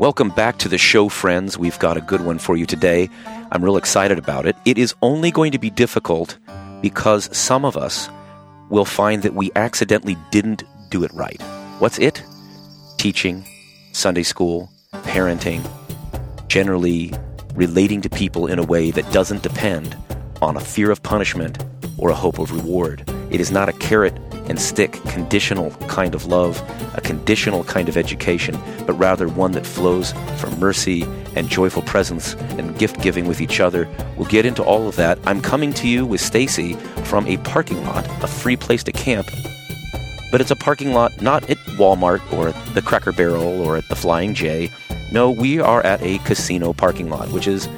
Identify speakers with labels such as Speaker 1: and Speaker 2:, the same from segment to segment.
Speaker 1: Welcome back to the show, friends. We've got a good one for you today. I'm real excited about it. It is only going to be difficult because some of us will find that we accidentally didn't do it right. What's it? Teaching, Sunday school, parenting, generally relating to people in a way that doesn't depend on a fear of punishment or a hope of reward. It is not a carrot and stick conditional kind of love, a conditional kind of education, but rather one that flows from mercy and joyful presence and gift giving with each other. We'll get into all of that. I'm coming to you with Stacy from a parking lot, a free place to camp. But it's a parking lot not at Walmart or at the Cracker Barrel or at the Flying J. No, we are at a casino parking lot, which is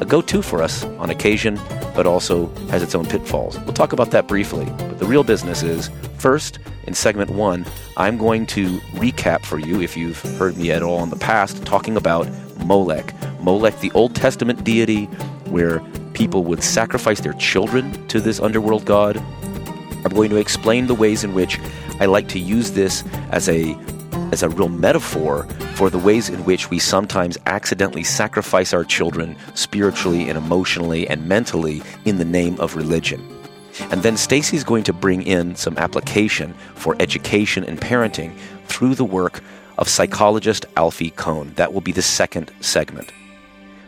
Speaker 1: a go to for us on occasion, but also has its own pitfalls. We'll talk about that briefly. But the real business is first, in segment one, I'm going to recap for you, if you've heard me at all in the past, talking about Molech. Molech, the Old Testament deity where people would sacrifice their children to this underworld god. I'm going to explain the ways in which I like to use this as a as a real metaphor for the ways in which we sometimes accidentally sacrifice our children spiritually and emotionally and mentally in the name of religion. And then Stacy's going to bring in some application for education and parenting through the work of psychologist Alfie Kohn. That will be the second segment.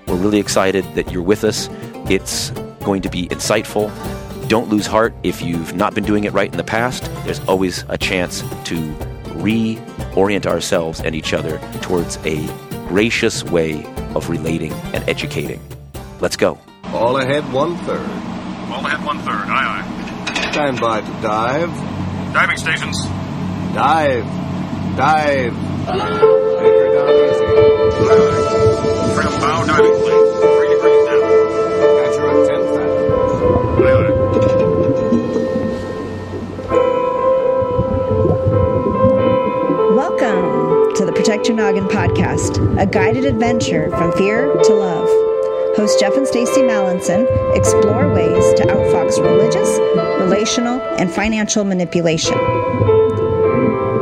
Speaker 1: We're really excited that you're with us. It's going to be insightful. Don't lose heart if you've not been doing it right in the past. There's always a chance to reorient ourselves and each other towards a gracious way of relating and educating. Let's go.
Speaker 2: All ahead one third.
Speaker 3: All ahead one third. Aye, aye.
Speaker 2: Stand by to dive.
Speaker 3: Diving stations.
Speaker 2: Dive. Dive. Anchor down easy.
Speaker 4: Protect Your Noggin podcast, a guided adventure from fear to love. Host Jeff and Stacy Mallinson explore ways to outfox religious, relational, and financial manipulation.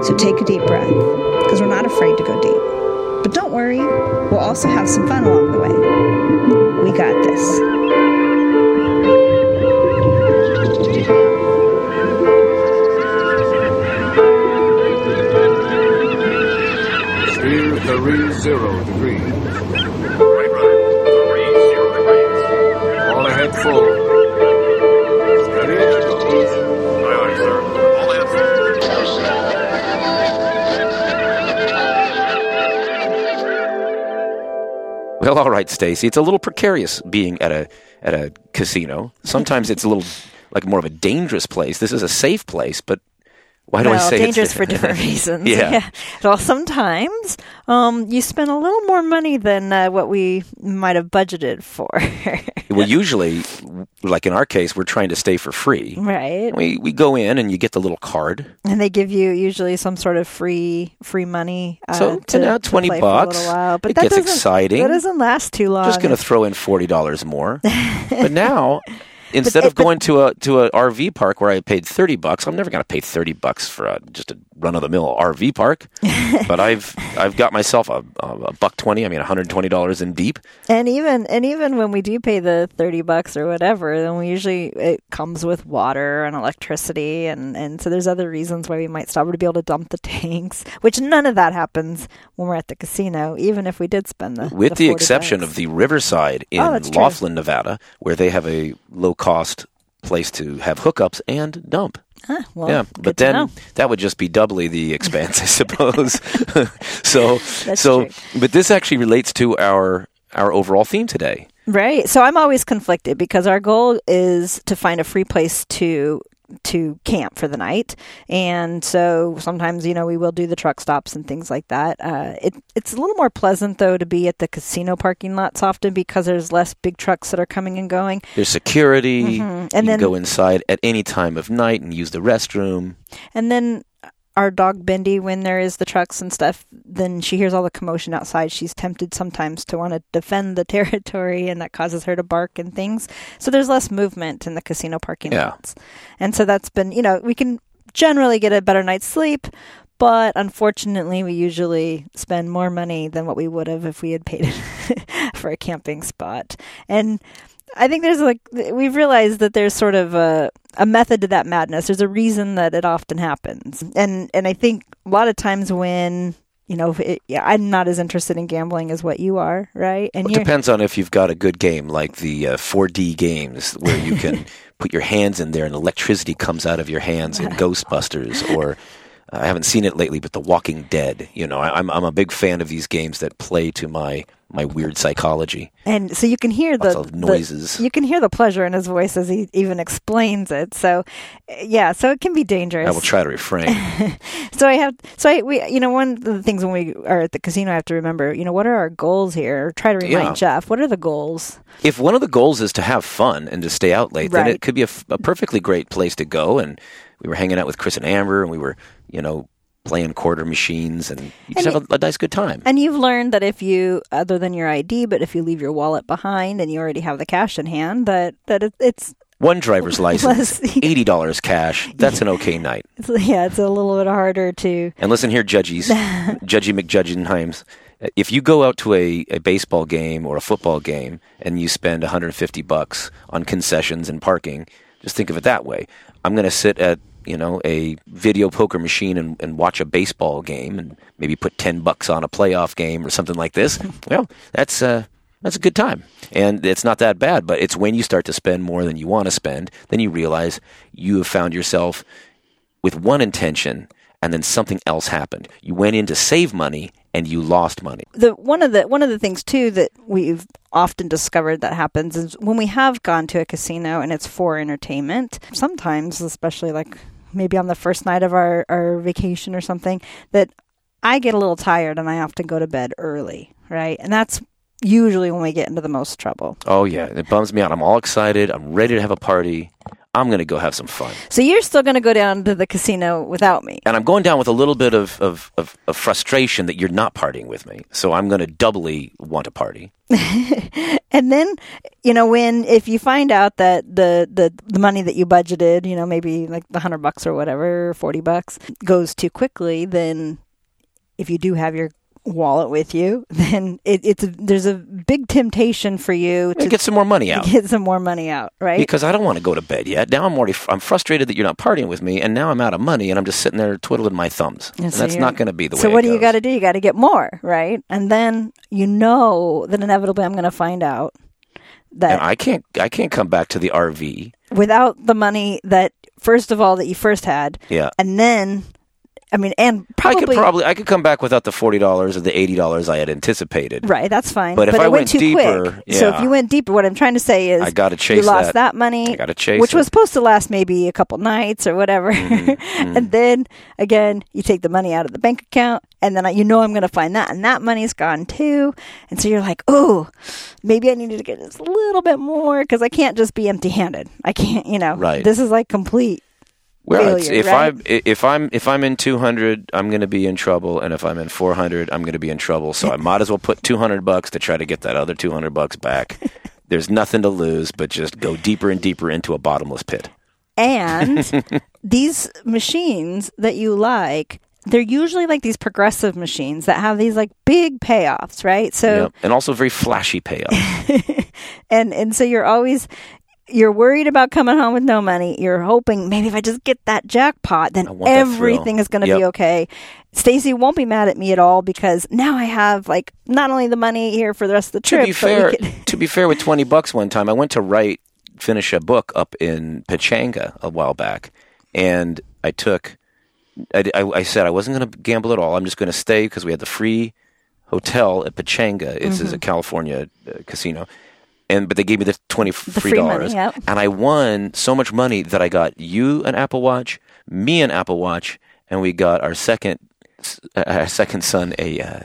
Speaker 4: So take a deep breath, because we're not afraid to go deep. But don't worry, we'll also have some fun along the way. We got this.
Speaker 2: Three zero degrees.
Speaker 3: Right rudder. Three zero degrees.
Speaker 2: All ahead full. Steady as it goes.
Speaker 3: Aye, aye, sir. All ahead full.
Speaker 1: Well, all right, Stacy. It's a little precarious being at a at a casino. Sometimes it's a little like more of a dangerous place. This is a safe place, but why do I
Speaker 5: well,
Speaker 1: say it's-
Speaker 5: dangerous for different reasons.
Speaker 1: Yeah.
Speaker 5: Well, sometimes um, you spend a little more money than uh, what we might have budgeted for.
Speaker 1: well, usually, like in our case, we're trying to stay for free.
Speaker 5: right.
Speaker 1: We we go in and you get the little card.
Speaker 5: And they give you usually some sort of free free money. Uh,
Speaker 1: So,
Speaker 5: to,
Speaker 1: you know,
Speaker 5: to
Speaker 1: 20
Speaker 5: play for a
Speaker 1: bucks.
Speaker 5: while. But
Speaker 1: It
Speaker 5: that
Speaker 1: gets exciting.
Speaker 5: That doesn't last too long.
Speaker 1: Just going to throw in forty dollars more. but now, instead
Speaker 5: it-
Speaker 1: of going to a to a RV park where I paid thirty bucks, I'm never going to pay thirty bucks for a, just a run of the mill RV park. but I've I've got myself a, a, buck twenty. I mean, one hundred twenty dollars in deep.
Speaker 5: And even and even when we do pay the thirty bucks or whatever, then we usually it comes with water and electricity, and and so there's other reasons why we might stop to be able to dump the tanks. Which none of that happens when we're at the casino, even if we did spend the
Speaker 1: with the,
Speaker 5: 40
Speaker 1: exception
Speaker 5: bucks.
Speaker 1: of the Riverside
Speaker 5: oh, in Oh.
Speaker 1: Laughlin, Nevada, where they have a low cost place to have hookups and dump.
Speaker 5: Huh, well,
Speaker 1: yeah, but then
Speaker 5: know.
Speaker 1: that would just be doubly the expense, I suppose. so,
Speaker 5: That's
Speaker 1: so,
Speaker 5: true.
Speaker 1: but this actually relates to our our overall theme today.
Speaker 5: Right. So I'm always conflicted because our goal is to find a free place to to camp for the night, and so sometimes you know we will do the truck stops and things like that. Uh, it it's a little more pleasant though to be at the casino parking lots often because there's less big trucks that are coming and going.
Speaker 1: There's security.
Speaker 5: Mhm. And
Speaker 1: you can
Speaker 5: then-
Speaker 1: go inside at any time of night and use the restroom.
Speaker 5: And then our dog Bindi, when there is the trucks and stuff, then she hears all the commotion outside. She's tempted sometimes to want to defend the territory, and that causes her to bark and things. So there's less movement in the casino parking
Speaker 1: Yeah.
Speaker 5: lots. And so that's been, you know, we can generally get a better night's sleep, but unfortunately, we usually spend more money than what we would have if we had paid for a camping spot. And I think there's like we've realized that there's sort of a a method to that madness. There's a reason that it often happens, and and I think a lot of times when you know, it, yeah, I'm not as interested in gambling as what you are, right? And
Speaker 1: Well, it depends on if you've got a good game, like the uh, 4D games, where you can put your hands in there and electricity comes out of your hands in Ghostbusters, or I haven't seen it lately, but The Walking Dead. You know, I, I'm I'm a big fan of these games that play to my my weird psychology.
Speaker 5: and so you can hear the,
Speaker 1: of
Speaker 5: the-
Speaker 1: noises.
Speaker 5: you can hear the pleasure in his voice as he even explains it. So, yeah, so it can be dangerous.
Speaker 1: I will try to refrain.
Speaker 5: So I have, so I, we, you know, one of the things when we are at the casino, I have to remember, you know, what are our goals here? Try to remind
Speaker 1: Yeah.
Speaker 5: Jeff, what are the goals?
Speaker 1: if one of the goals is to have fun and to stay out late, then it could be a perfectly great place to go. And we were hanging out with Chris and Amber, and we were, you know, playing quarter machines, and you just
Speaker 5: And
Speaker 1: have a, a nice good time.
Speaker 5: And you've learned that if you, other than your ID, but if you leave your wallet behind and you already have the cash in hand, that that it, it's,
Speaker 1: One driver's license, eighty dollars cash. That's an okay night.
Speaker 5: yeah, it's a little bit harder to.
Speaker 1: And listen here, judges, Judgy McJudgenheims. If you go out to a, a baseball game or a football game and you spend 150 bucks on concessions and parking, just think of it that way. I'm going to sit at you know a video poker machine and, and watch a baseball game and maybe put 10 bucks on a playoff game or something like this. Well, that's uh, that's a good time, and it's not that bad. But it's when you start to spend more than you want to spend, then you realize you have found yourself with one intention and then something else happened. You went in to save money and you lost money.
Speaker 5: the one of the one of the things too that we've often discovered that happens is when we have gone to a casino and it's for entertainment sometimes especially like maybe on the first night of our, our vacation or something that i get a little tired and i have to go to bed early right and that's usually when we get into the most trouble
Speaker 1: Oh yeah, it bums me out. I'm all excited. I'm ready to have a party. I'm going to go have some fun.
Speaker 5: so you're still going to go down to the casino without me
Speaker 1: And I'm going down with a little bit of, of, of, of frustration that you're not partying with me. So I'm going to doubly want to party.
Speaker 5: And then, you know, when if you find out that the the the money that you budgeted, you know, maybe like the hundred bucks or whatever, forty bucks, goes too quickly, then if you do have your wallet with you, then it, it's there's a big temptation for you
Speaker 1: To get some more money out.
Speaker 5: get some more money out, right?
Speaker 1: Because I don't want to go to bed yet. Now I'm already I'm frustrated that you're not partying with me, and now I'm out of money, and I'm just sitting there twiddling my thumbs. And,
Speaker 5: so
Speaker 1: that's not going to be the way.
Speaker 5: So what do you got to do? You got to get more, right? And then you know that inevitably I'm going to find out that
Speaker 1: And I can't I can't come back to the RV.
Speaker 5: without the money that first of all that you first had,
Speaker 1: Yeah.
Speaker 5: and then I mean, and
Speaker 1: I
Speaker 5: probably,
Speaker 1: could probably I could come back without the forty dollars or the eighty dollars I had anticipated.
Speaker 5: right. That's fine.
Speaker 1: But if
Speaker 5: it
Speaker 1: I
Speaker 5: went
Speaker 1: went
Speaker 5: too
Speaker 1: deeper,
Speaker 5: quick, so if you went deeper, what I'm trying to say is
Speaker 1: I gotta chase.
Speaker 5: you lost
Speaker 1: that.
Speaker 5: that, money.
Speaker 1: I gotta chase
Speaker 5: which
Speaker 1: it.
Speaker 5: was supposed to last maybe a couple nights or whatever,
Speaker 1: Mm-hmm,
Speaker 5: and then again you take the money out of the bank account, and then I, you know I'm going to find that, and that money's gone too, and so you're like, oh, maybe I needed to get just a little bit more because I can't just be empty-handed. I can't, you know.
Speaker 1: Right.
Speaker 5: This is like complete.
Speaker 1: Well,
Speaker 5: failure,
Speaker 1: if
Speaker 5: right?
Speaker 1: I if I'm if I'm in two hundred, I'm going to be in trouble, and if I'm in four hundred, I'm going to be in trouble. So I might as well put two hundred bucks to try to get that other two hundred bucks back. There's nothing to lose, but just go deeper and deeper into a bottomless pit.
Speaker 5: And these machines that you like, they're usually like these progressive machines that have these like big payoffs, right? So
Speaker 1: Yep. And also very flashy payoffs.
Speaker 5: and and so you're always you're worried about coming home with no money. You're hoping maybe if I just get that jackpot, then
Speaker 1: I want that thrill.
Speaker 5: everything is going to be okay. Stacy won't be mad at me at all because now I have like not only the money here for the rest of the trip.
Speaker 1: to
Speaker 5: be
Speaker 1: fair,
Speaker 5: could,
Speaker 1: to be fair, with twenty bucks one time, I went to write finish a book up in Pechanga a while back, and I took. I, I, I said I wasn't going to gamble at all. I'm just going to stay because we had the free hotel at Pechanga. It's
Speaker 5: Mm-hmm.
Speaker 1: is a California uh, casino, and but they gave me the twenty free dollars,
Speaker 5: yep.
Speaker 1: and I won so much money that I got you an Apple Watch, me an Apple Watch, and we got our second uh, our second son a uh,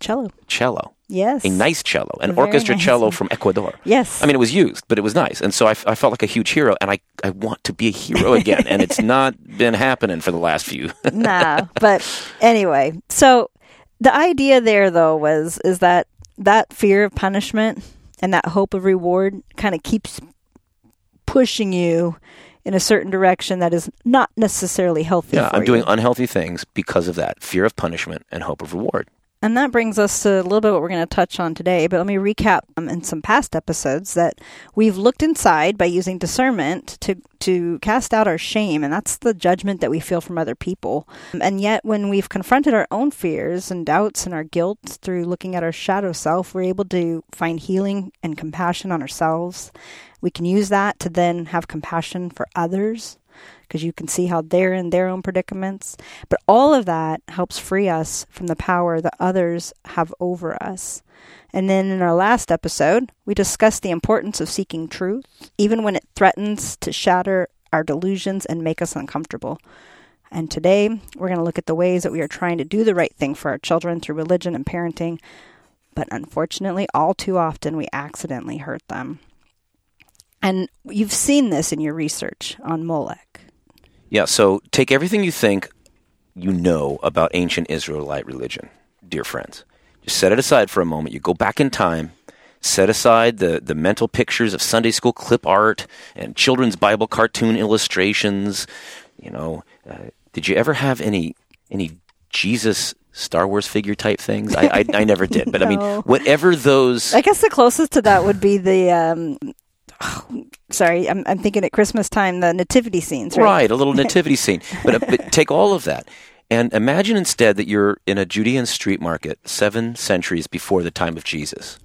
Speaker 5: cello.
Speaker 1: cello
Speaker 5: Yes,
Speaker 1: a nice cello, an
Speaker 5: very
Speaker 1: orchestra
Speaker 5: nice
Speaker 1: cello from Ecuador.
Speaker 5: Yes.
Speaker 1: I mean it was used, but it was nice, and so I, I felt like a huge hero, and I, I want to be a hero again, and it's not been happening for the last few.
Speaker 5: nah, but anyway, so the idea there though was is that that fear of punishment and that hope of reward kind of keeps pushing you in a certain direction that is not necessarily healthy.
Speaker 1: Yeah, I'm
Speaker 5: you.
Speaker 1: doing unhealthy things because of that fear of punishment and hope of reward.
Speaker 5: And that brings us to a little bit what we're going to touch on today. But let me recap um, in some past episodes that we've looked inside by using discernment to to cast out our shame, and that's the judgment that we feel from other people. And yet, when we've confronted our own fears and doubts and our guilt through looking at our shadow self, we're able to find healing and compassion on ourselves. We can use that to then have compassion for others because you can see how they're in their own predicaments. But all of that helps free us from the power that others have over us. And then in our last episode, we discussed the importance of seeking truth, even when it threatens to shatter our delusions and make us uncomfortable. And today, we're going to look at the ways that we are trying to do the right thing for our children through religion and parenting. But unfortunately, all too often, we accidentally hurt them. And you've seen this in your research on Molech.
Speaker 1: Yeah, so take everything you think you know about ancient Israelite religion, dear friends. Just set it aside for a moment. You go back in time, set aside the, the mental pictures of Sunday school clip art and children's Bible cartoon illustrations. You know, uh, did you ever have any any Jesus Star Wars figure type things? I, I, I never did, but I mean, whatever those.
Speaker 5: I guess the closest to that would be the. Um, sorry, I'm, I'm thinking at Christmas time the nativity scenes, right?
Speaker 1: Right, a little nativity scene. But, uh, but take all of that and imagine instead that you're in a Judean street market seven centuries before the time of Jesus.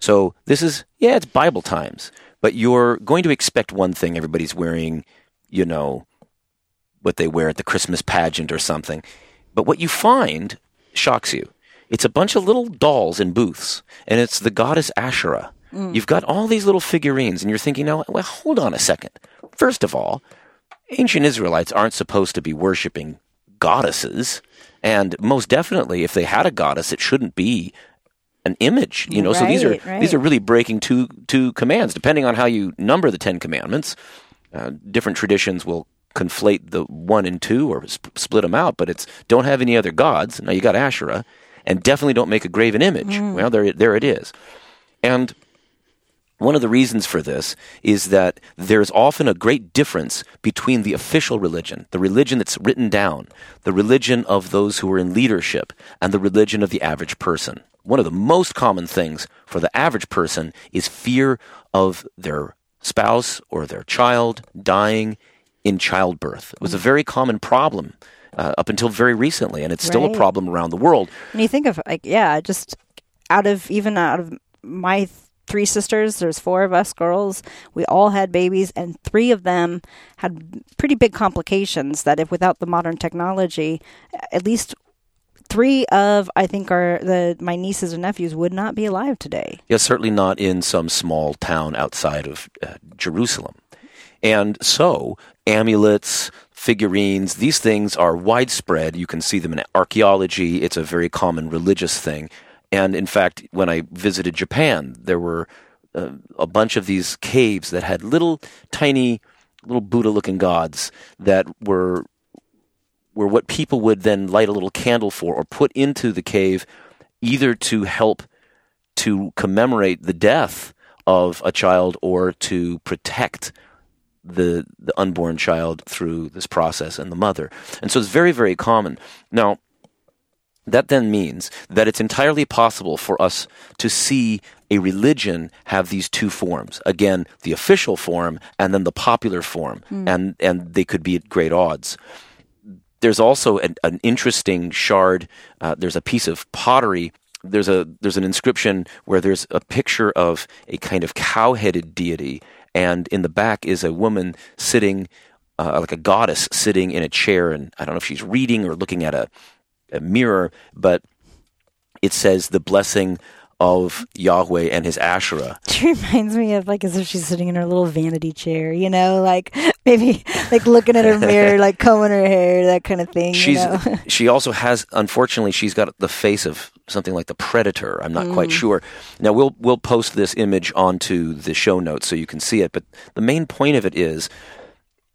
Speaker 1: So this is, yeah, it's Bible times, but you're going to expect one thing. Everybody's wearing, you know, what they wear at the Christmas pageant or something. But what you find shocks you. It's a bunch of little dolls in booths, and it's the goddess Asherah. You've got all these little figurines, and you're thinking, now, well, hold on a second. First of all, ancient Israelites aren't supposed to be worshiping goddesses. And most definitely, if they had a goddess, it shouldn't be an image. You know, so these are
Speaker 5: Right, right.
Speaker 1: these are really breaking two two commands, depending on how you number the Ten Commandments. Uh, different traditions will conflate the one and two or sp- split them out, but it's don't have any other gods. Now you got Asherah, and definitely don't make a graven image. Well, there there it is, and one of the reasons for this is that there's often a great difference between the official religion, the religion that's written down, the religion of those who are in leadership, and the religion of the average person. One of the most common things for the average person is fear of their spouse or their child dying in childbirth. It was a very common problem uh, up until very recently, and it's still a problem around the world.
Speaker 5: And you think of like, yeah, just out of even out of my three sisters, there's four of us girls. We all had babies, and three of them had pretty big complications. That if without the modern technology, at least three of I think are the my nieces and nephews would not be alive today.
Speaker 1: Yeah, certainly not in some small town outside of uh, Jerusalem. And so, amulets, figurines, these things are widespread. You can see them in archaeology. It's a very common religious thing. And in fact, when I visited Japan, there were uh, a bunch of these caves that had little tiny, little Buddha looking gods that were were what people would then light a little candle for or put into the cave either to help to commemorate the death of a child or to protect the the unborn child through this process and the mother. And so it's very very common. Now that then means that it's entirely possible for us to see a religion have these two forms. Again, the official form and then the popular form. And and they could be at great odds there's also an, an interesting shard. Uh, there's a piece of pottery. There's a there's an inscription where there's a picture of a kind of cow-headed deity, and in the back is a woman sitting, uh, like a goddess sitting in a chair, and I don't know if she's reading or looking at a mirror, but it says the blessing of Yahweh and His Asherah.
Speaker 5: She reminds me of like as if she's sitting in her little vanity chair, you know, like maybe like looking at her mirror, like combing her hair, that kind of thing.
Speaker 1: She's
Speaker 5: you know?
Speaker 1: she also has unfortunately she's got the face of something like the predator. I'm not quite mm. sure. Now we'll we'll post this image onto the show notes so you can see it, but the main point of it is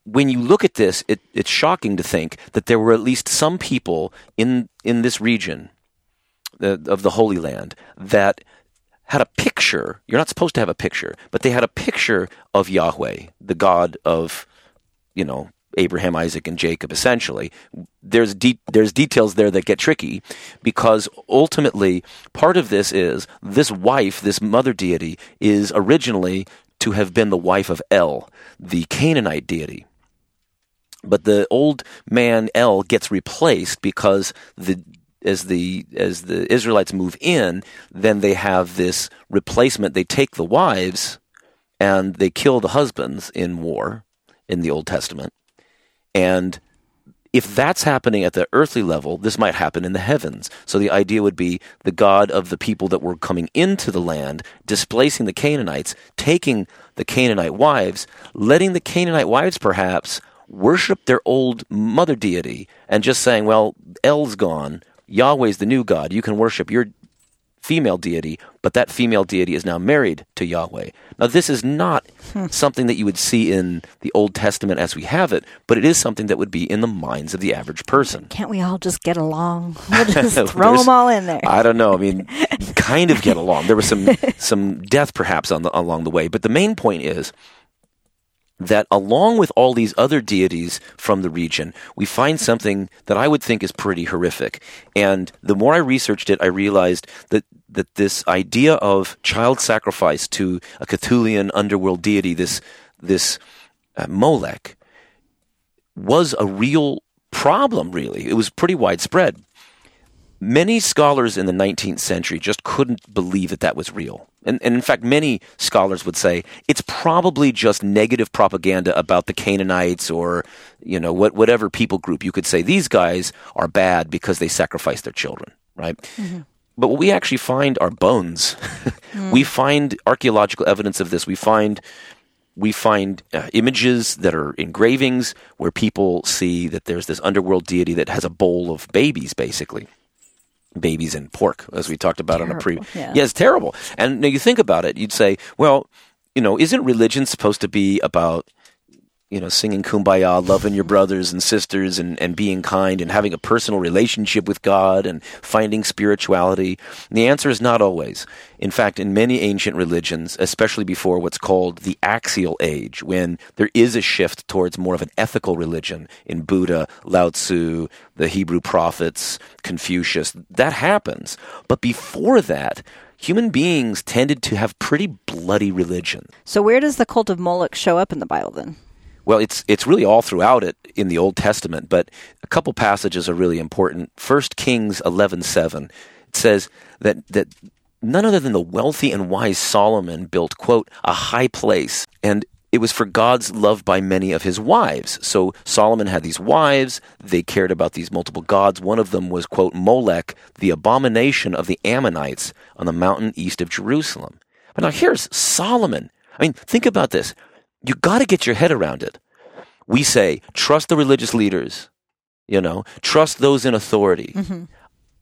Speaker 1: when you look at this, it, it's shocking to think that there were at least some people in in this region of the Holy Land that had a picture. You're not supposed to have a picture, but they had a picture of Yahweh, the God of you know, Abraham, Isaac, and Jacob. Essentially, there's de- there's details there that get tricky because ultimately part of this is this wife, this mother deity, is originally to have been the wife of El, the Canaanite deity. But the old man El gets replaced because the as the as the Israelites move in, then they have this replacement. They take the wives and they kill the husbands in war in the Old Testament. And if that's happening at the earthly level, this might happen in the heavens. So the idea would be the God of the people that were coming into the land, displacing the Canaanites, taking the Canaanite wives, letting the Canaanite wives perhaps worship their old mother deity, and just saying, well, El's gone. Yahweh's the new God. You can worship your female deity, but that female deity is now married to Yahweh. Now, this is not hmm. something that you would see in the Old Testament as we have it, but it is something that would be in the minds of the average person.
Speaker 5: Can't we all just get along? We'll just throw them all in there.
Speaker 1: I don't know. I mean, kind of get along. There was some some death perhaps on the, along the way, but the main point is that along with all these other deities from the region, we find something that I would think is pretty horrific. And the more I researched it, I realized that that this idea of child sacrifice to a Cthulian underworld deity, this this uh, Molech, was a real problem. Really, it was pretty widespread. Many scholars in the 19th century just couldn't believe that that was real. And, and in fact, many scholars would say it's probably just negative propaganda about the Canaanites or, you know, what, whatever people group. You could say these guys are bad because they sacrifice their children, right? But what we actually find are bones. We find archaeological evidence of this. We find we find uh, images that are engravings where people see that there's this underworld deity that has a bowl of babies, basically babies and pork, as we talked about on a pre.
Speaker 5: Yeah.
Speaker 1: yeah, it's terrible. And now you think about it, you'd say, well, you know, isn't religion supposed to be about you know, singing kumbaya, loving your brothers and sisters and, and being kind and having a personal relationship with God and finding spirituality? And the answer is not always. In fact, in many ancient religions, especially before what's called the axial age, when there is a shift towards more of an ethical religion in Buddha, Lao Tzu, the Hebrew prophets, Confucius, that happens. But before that, human beings tended to have pretty bloody religion.
Speaker 5: So where does the cult of Moloch show up in the Bible then?
Speaker 1: Well, it's it's really all throughout it in the Old Testament, but a couple passages are really important. First Kings eleven seven, it says that that none other than the wealthy and wise Solomon built quote a high place, and it was for God's love by many of his wives. So Solomon had these wives; they cared about these multiple gods. One of them was quote Molech, the abomination of the Ammonites on the mountain east of Jerusalem. But now here's Solomon. I mean, think about this you got to get your head around it. We say, trust the religious leaders, you know, trust those in authority.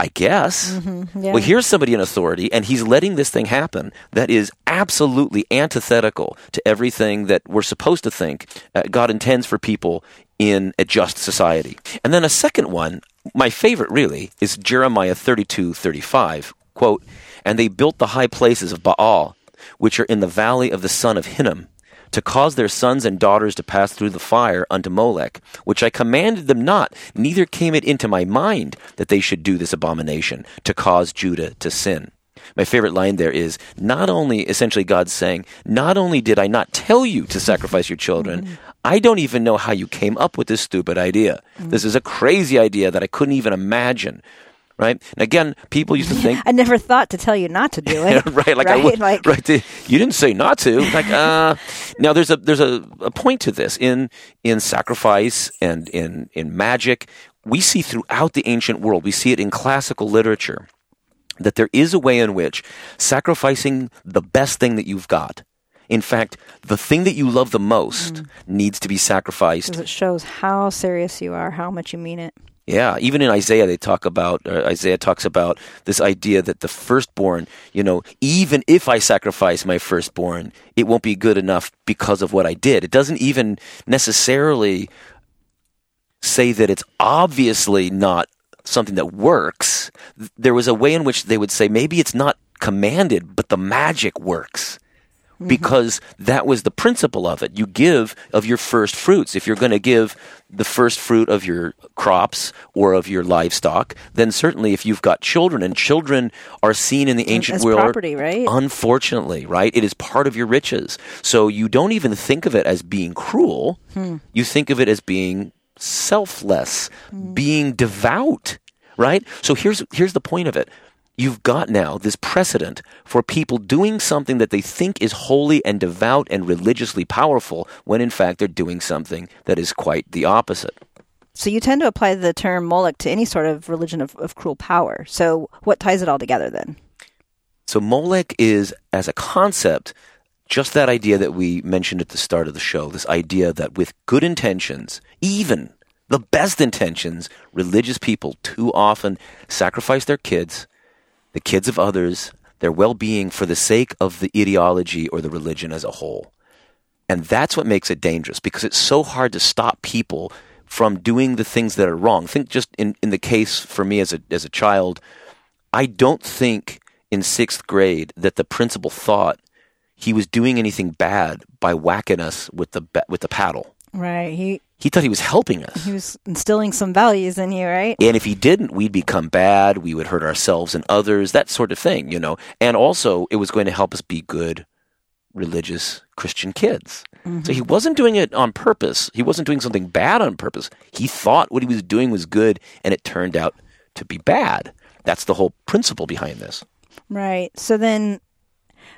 Speaker 1: I guess.
Speaker 5: yeah.
Speaker 1: Well, here's somebody in authority, and he's letting this thing happen that is absolutely antithetical to everything that we're supposed to think uh, God intends for people in a just society. And then a second one, my favorite really, is Jeremiah 32 35. Quote, And they built the high places of Baal, which are in the valley of the son of Hinnom to cause their sons and daughters to pass through the fire unto Molech, which I commanded them not, neither came it into my mind that they should do this abomination, to cause Judah to sin. My favorite line there is not only essentially God's saying, not only did I not tell you to sacrifice your children, I don't even know how you came up with this stupid idea. Mm. This is a crazy idea that I couldn't even imagine. Right? And again, people used to think
Speaker 5: I never thought to tell you not to do it.
Speaker 1: right, like I would,
Speaker 5: like
Speaker 1: right. you didn't say not to. Like, uh, now there's a there's a, a point to this in in sacrifice and in in magic. We see throughout the ancient world. We see it in classical literature that there is a way in which sacrificing the best thing that you've got. In fact, the thing that you love the most needs to be sacrificed
Speaker 5: 'cause it shows how serious you are, how much you mean it.
Speaker 1: Yeah, even in Isaiah, they talk about, uh, Isaiah talks about this idea that the firstborn, you know, even if I sacrifice my firstborn, it won't be good enough because of what I did. It doesn't even necessarily say that it's obviously not something that works. There was a way in which they would say maybe it's not commanded, but the magic works. Mm-hmm. because that was the principle of it. You give of your first fruits. If you're going to give the first fruit of your crops or of your livestock, then certainly if you've got children and children are seen in the ancient
Speaker 5: As
Speaker 1: world
Speaker 5: property, right?
Speaker 1: Unfortunately, right? It is part of your riches. So you don't even think of it as being cruel. Hmm. You think of it as being selfless, hmm. being devout, right? So here's here's the point of it. You've got now this precedent for people doing something that they think is holy and devout and religiously powerful when in fact they're doing something that is quite the opposite.
Speaker 5: So you tend to apply the term Moloch to any sort of religion of, of cruel power. So what ties it all together then?
Speaker 1: So Molech is, as a concept, just that idea that we mentioned at the start of the show. This idea that with good intentions, even the best intentions, religious people too often sacrifice their kids, the kids of others, their well-being for the sake of the ideology or the religion as a whole. And that's what makes it dangerous because it's so hard to stop people from doing the things that are wrong. Think just in, in the case for me as a, as a child, I don't think in sixth grade that the principal thought he was doing anything bad by whacking us with the with the paddle.
Speaker 5: Right. He
Speaker 1: He thought he was helping us.
Speaker 5: he was instilling some values in you, right?
Speaker 1: And if he didn't, we'd become bad. We would hurt ourselves and others, that sort of thing, you know. And also, it was going to help us be good, religious Christian kids. So he wasn't doing it on purpose. He wasn't doing something bad on purpose. He thought what he was doing was good, and it turned out to be bad. That's the whole principle behind this.
Speaker 5: Right. So then,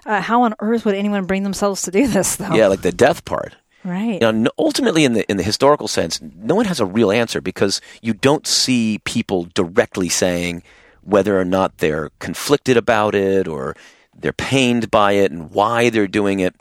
Speaker 5: uh, how on earth would anyone bring themselves to do this, though?
Speaker 1: Yeah, like the death part.
Speaker 5: Right.
Speaker 1: You know, ultimately, in the in the historical sense, no one has a real answer because you don't see people directly saying whether or not they're conflicted about it or they're pained by it and why they're doing it.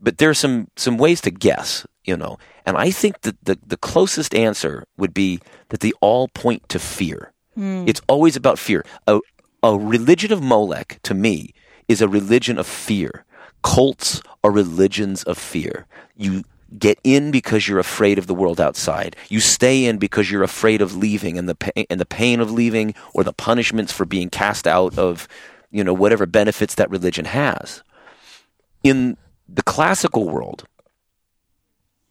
Speaker 1: But there's some some ways to guess, you know. And I think that the the closest answer would be that they all point to fear. Hmm. It's always about fear. A a religion of Molech to me is a religion of fear. Cults are religions of fear. You get in because you're afraid of the world outside. You stay in because you're afraid of leaving and the pa- and the pain of leaving or the punishments for being cast out of, you know, whatever benefits that religion has. In the classical world,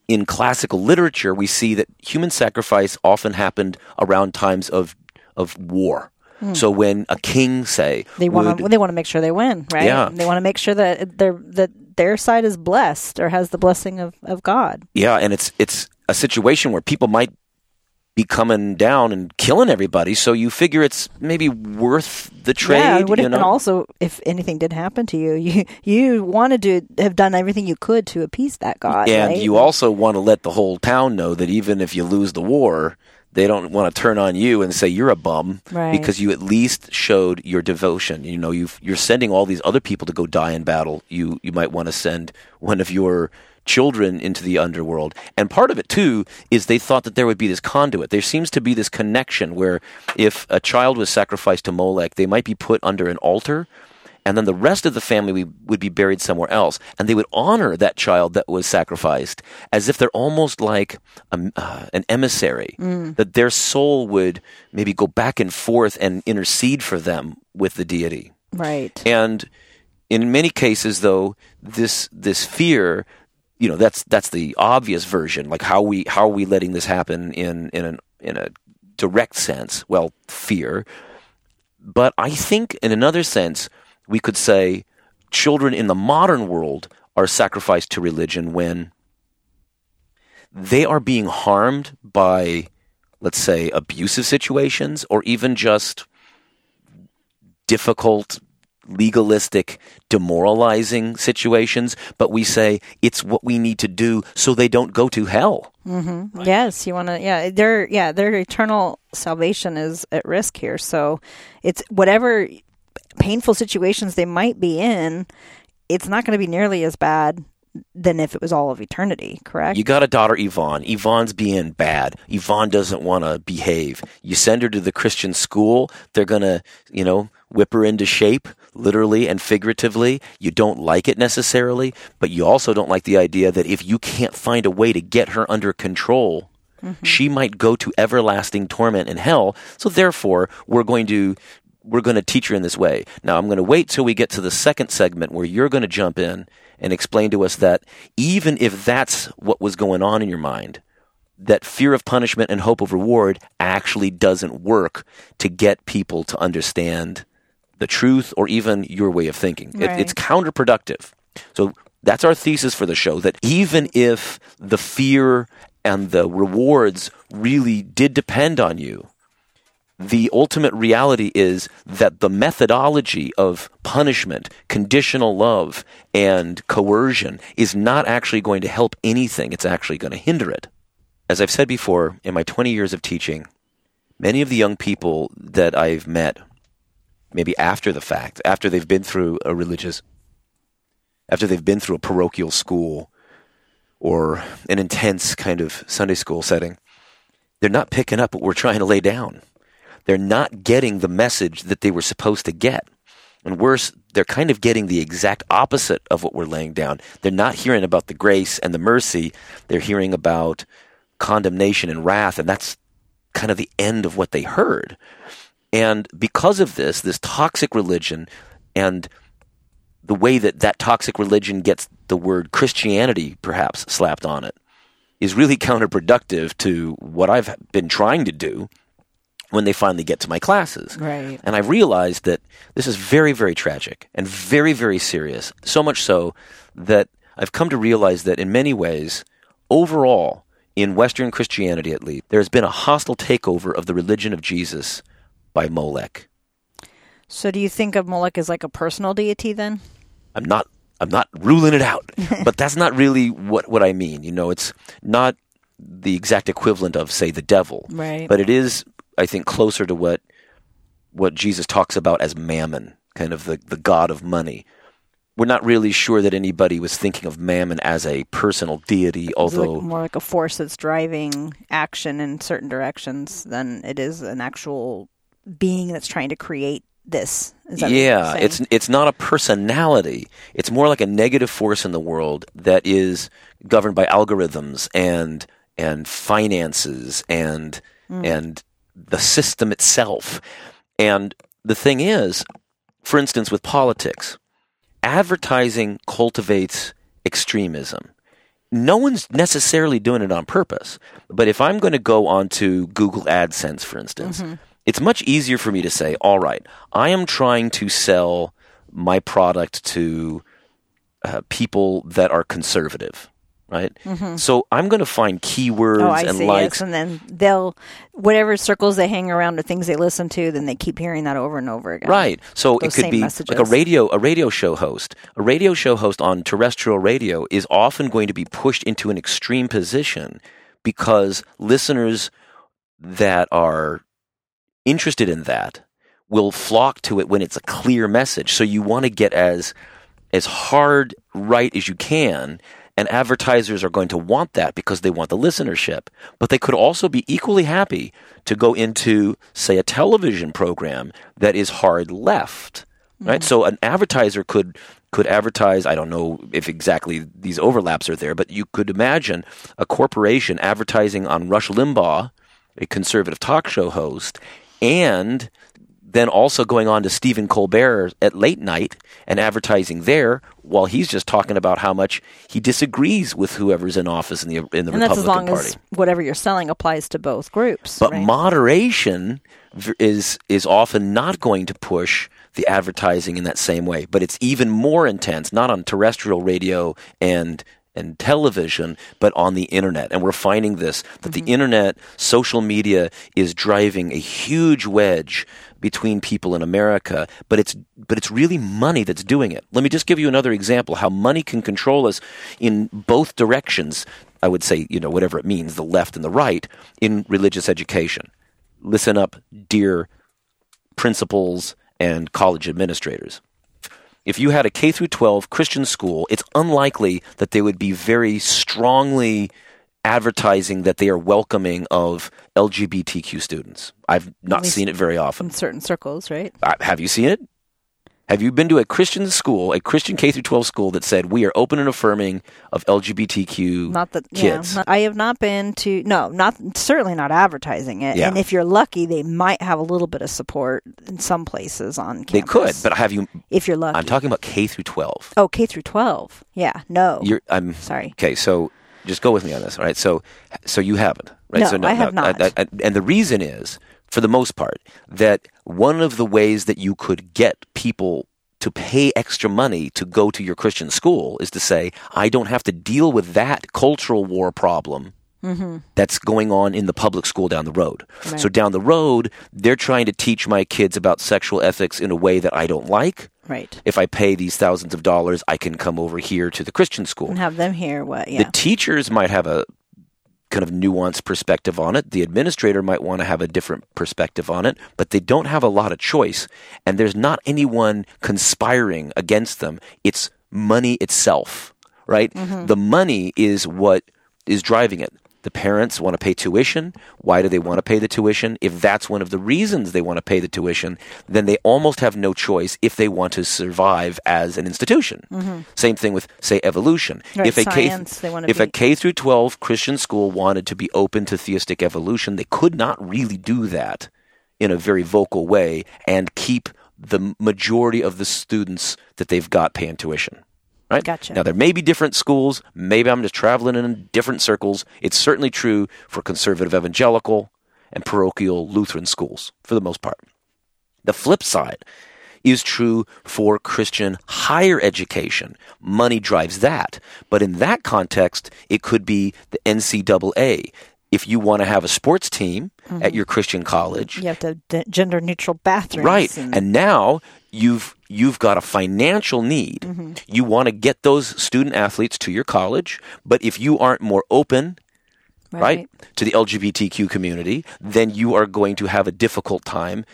Speaker 1: in classical literature, we see that human sacrifice often happened around times of of war. Hmm. So when a king, say,
Speaker 5: They want to. They want to make sure they win, right?
Speaker 1: Yeah.
Speaker 5: They want to make sure that their that their side is blessed or has the blessing of, of God.
Speaker 1: Yeah, and it's it's a situation where people might be coming down and killing everybody. So you figure it's maybe worth the trade.
Speaker 5: yeah. It would
Speaker 1: you
Speaker 5: have
Speaker 1: know?
Speaker 5: been also if anything did happen to you, you you wanted to have done everything you could to appease that God.
Speaker 1: and
Speaker 5: right?
Speaker 1: you also want to let the whole town know that even if you lose the war, they don't want to turn on you and say you're a bum
Speaker 5: Right.
Speaker 1: because you at least showed your devotion. You know, you've, you're sending all these other people to go die in battle. You you might want to send one of your children into the underworld. And part of it too is they thought that there would be this conduit. There seems to be this connection where if a child was sacrificed to Molech, they might be put under an altar and then the rest of the family we- would be buried somewhere else, and they would honor that child that was sacrificed as if they're almost like a, uh, an emissary, that their soul would maybe go back and forth and intercede for them with the deity.
Speaker 5: right.
Speaker 1: And in many cases, though, this this fear, you know, that's that's the obvious version. Like how we how are we letting this happen in in an in a direct sense? Well, fear. But I think in another sense, we could say children in the modern world are sacrificed to religion when they are being harmed by, let's say, abusive situations or even just difficult, legalistic, demoralizing situations, but we say it's what we need to do so they don't go to hell. Mm-hmm.
Speaker 5: Yes, you want to. Yeah, their yeah their eternal salvation is at risk here. So it's whatever painful situations they might be in, it's not going to be nearly as bad than if it was all of eternity. Correct.
Speaker 1: You got a daughter, Yvonne. Yvonne's being bad. Yvonne doesn't want to behave. You send her to the Christian school. They're going to, you know, whip her into shape, literally and figuratively. You don't like it necessarily, but you also don't like the idea that if you can't find a way to get her under control, mm-hmm. she might go to everlasting torment in hell. So therefore, we're going to we're going to teach her in this way. Now, I'm going to wait till we get to the second segment where you're going to jump in and explain to us that even if that's what was going on in your mind, that fear of punishment and hope of reward actually doesn't work to get people to understand the truth or even your way of thinking. It, it's counterproductive. So that's our thesis for the show that even if the fear and the rewards really did depend on you, the ultimate reality is that the methodology of punishment, conditional love, and coercion is not actually going to help anything. It's actually going to hinder it. As I've said before, in my 20 years of teaching, many of the young people that I've met, maybe after the fact, after they've been through a religious, after they've been through a parochial school or an intense kind of Sunday school setting, they're not picking up what we're trying to lay down they're not getting the message that they were supposed to get. And worse, they're kind of getting the exact opposite of what we're laying down. They're not hearing about the grace and the mercy. They're hearing about condemnation and wrath, and that's kind of the end of what they heard. And because of this, this toxic religion and the way that that toxic religion gets the word Christianity perhaps slapped on it is really counterproductive to what I've been trying to do when they finally get to my classes.
Speaker 5: Right.
Speaker 1: And I've realized that this is very, very tragic and very, very serious. So much so that I've come to realize that in many ways, overall, in Western Christianity at least, there has been a hostile takeover of the religion of Jesus by Molech.
Speaker 5: So do you think of Molech as like a personal deity then?
Speaker 1: I'm not I'm not ruling it out, but that's not really what what I mean. You know, it's not the exact equivalent of say the devil,
Speaker 5: Right.
Speaker 1: But it is, I think, closer to what what Jesus talks about as mammon, kind of the the god of money. We're not really sure that anybody was thinking of mammon as a personal deity, although
Speaker 5: like more like a force that's driving action in certain directions than it is an actual being that's trying to create this. Is that
Speaker 1: yeah, it's it's not a personality. It's more like a negative force in the world that is governed by algorithms and and finances and
Speaker 5: Hmm.
Speaker 1: and the system itself. And the thing is, for instance, with politics, advertising cultivates extremism. No one's necessarily doing it on purpose. But if I'm going to go onto Google AdSense, for instance, it's much easier for me to say, all right, I am trying to sell my product to uh, people that are conservative, right? Mm-hmm. So I'm going to find keywords
Speaker 5: Oh,
Speaker 1: and
Speaker 5: see.
Speaker 1: likes.
Speaker 5: Yes, and then they'll whatever circles they hang around or things they listen to, then they keep hearing that over and over again.
Speaker 1: Right. So it could be like a radio a radio show host. A radio show host on terrestrial radio is often going to be pushed into an extreme position because listeners that are interested in that will flock to it when it's a clear message. So you want to get as as hard right as you can and advertisers are going to want that because they want the listenership. But they could also be equally happy to go into say a television program that is hard left right? So an advertiser could could advertise i don't know if exactly these overlaps are there but you could imagine a corporation advertising on rush limbaugh a conservative talk show host and then also going on to Stephen Colbert at late night and advertising there while he's just talking about how much he disagrees with whoever's in office in the in the
Speaker 5: And that's as long
Speaker 1: Party.
Speaker 5: as whatever you're selling applies to both groups.
Speaker 1: But
Speaker 5: right?
Speaker 1: moderation is is often not going to push the advertising in that same way. But it's even more intense, not on terrestrial radio and and television, but on the internet. And we're finding this that the mm-hmm. internet, social media is driving a huge wedge between people in America, but it's but it's really money that's doing it. Let me just give you another example how money can control us in both directions. I would say, you know, whatever it means, the left and the right in religious education. Listen up, dear principals and college administrators. If you had a K through 12 Christian school, it's unlikely that they would be very strongly advertising that they are welcoming of LGBTQ students. I've not seen it very often.
Speaker 5: in certain circles, right?
Speaker 1: Uh, have you seen it? Have you been to a Christian school, a Christian K through 12 school that said we are open and affirming of LGBTQ
Speaker 5: Not that
Speaker 1: kids?
Speaker 5: Yeah, not- I have not been to no, not certainly not advertising it.
Speaker 1: Yeah.
Speaker 5: And if you're lucky, they might have a little bit of support in some places on campus.
Speaker 1: they could, but have you?
Speaker 5: if you're lucky,
Speaker 1: I'm talking about K through 12.
Speaker 5: Oh, K through twelve. Yeah, no.
Speaker 1: You're, I'm
Speaker 5: Sorry.
Speaker 1: Okay, so just go with me on this, all right? So, so you haven't, right?
Speaker 5: No,
Speaker 1: so
Speaker 5: I have not.
Speaker 1: I- I- and the reason is, for the most part, that one of the ways that you could get people to pay extra money to go to your Christian school is to say, I don't have to deal with that cultural war problem. Mm-hmm. That's going on in the public school down the road.
Speaker 5: Right.
Speaker 1: So down the road, they're trying to teach my kids about sexual ethics in a way that I don't like.
Speaker 5: Right.
Speaker 1: If I pay these thousands of dollars, I can come over here to the Christian school
Speaker 5: And have them hear what? Yeah.
Speaker 1: the teachers might have a kind of nuanced perspective on it. The administrator might want to have a different perspective on it, but they don't have a lot of choice. And there's not anyone conspiring against them. It's money itself, right? Mm-hmm. The money is what is driving it. The parents want to pay tuition. Why do they want to pay the tuition? If that's one of the reasons they want to pay the tuition, then they almost have no choice if they want to survive as an institution. Mm-hmm. Same thing with, say, evolution.
Speaker 5: Right,
Speaker 1: if a K-
Speaker 5: science, wanna
Speaker 1: if a
Speaker 5: be-
Speaker 1: K through 12 Christian school wanted to be open to theistic evolution, they could not really do that in a very vocal way and keep the majority of the students that they've got paying tuition. Right?
Speaker 5: Gotcha.
Speaker 1: Now there may be different schools. Maybe I'm just traveling in different circles. It's certainly true for conservative evangelical and parochial Lutheran schools for the most part. The flip side is true for Christian higher education. Money drives that. But in that context, it could be the NCAA. If you want to have a sports team at your Christian college,
Speaker 5: you have to d- gender neutral bathrooms.
Speaker 1: right,
Speaker 5: And,
Speaker 1: and now you've you've got a financial need.
Speaker 5: Mm-hmm.
Speaker 1: You want to get those student athletes to your college, but if you aren't more open right, to the LGBTQ community, then you are going to have a difficult time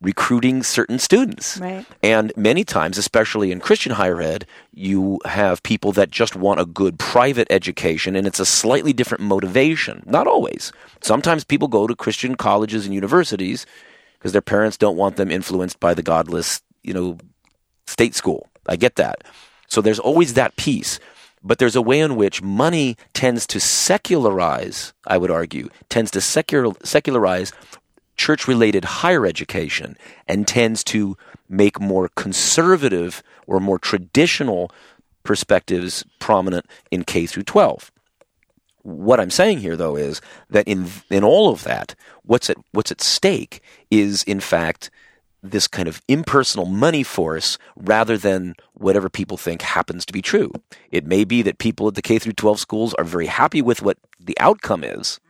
Speaker 1: recruiting certain students.
Speaker 5: Right.
Speaker 1: And many times, especially in Christian higher ed, you have people that just want a good private education, and it's a slightly different motivation. Not always. Sometimes people go to Christian colleges and universities because their parents don't want them influenced by the godless, you know, state school. I get that. So there's always that piece. But there's a way in which money tends to secularize, I would argue, tends to secular, secularize church related higher education and tends to make more conservative or more traditional perspectives prominent in K through 12. What I'm saying here though is that in in all of that what's at what's at stake is in fact this kind of impersonal money force rather than whatever people think happens to be true. It may be that people at the K through 12 schools are very happy with what the outcome is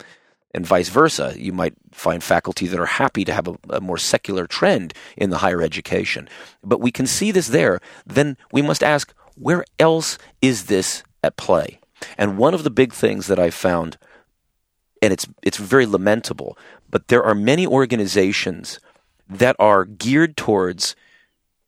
Speaker 1: and vice versa. You might find faculty that are happy to have a, a, more secular trend in the higher education. But we can see this there. Then we must ask, where else is this at play? And one of the big things that I found, and it's it's very lamentable, but there are many organizations that are geared towards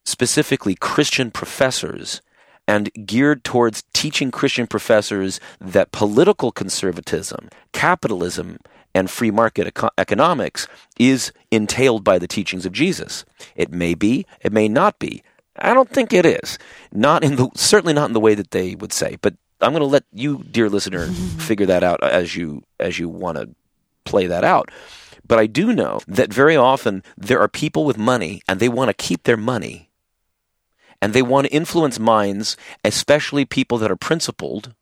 Speaker 1: specifically Christian professors and geared towards teaching Christian professors that political conservatism, capitalism, and free market eco- economics is entailed by the teachings of Jesus. It may be, it may not be. I don't think it is. Not in the certainly not in the way that they would say. But I'm going to let you, dear listener, figure that out as you as you want to play that out. But I do know that very often there are people with money and they want to keep their money. And they want to influence minds, especially people that are principled,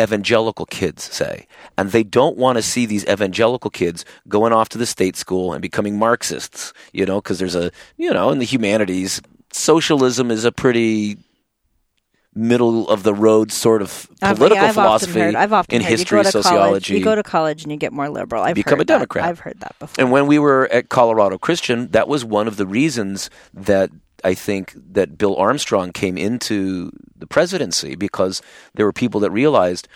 Speaker 1: evangelical kids, say. And they don't want to see these evangelical kids going off to the state school and becoming Marxists, you know, because there's a, you know, in the humanities, socialism is a pretty middle of the road sort of
Speaker 5: I've-
Speaker 1: political
Speaker 5: yeah, I've
Speaker 1: philosophy
Speaker 5: Often heard, I've often
Speaker 1: in
Speaker 5: heard,
Speaker 1: history,
Speaker 5: you
Speaker 1: sociology.
Speaker 5: College, you go to college and you get more liberal. I've
Speaker 1: become a Democrat.
Speaker 5: That. I've heard that before.
Speaker 1: And when we were at Colorado Christian, that was one of the reasons that I think that Bill Armstrong came into the presidency because there were people that realized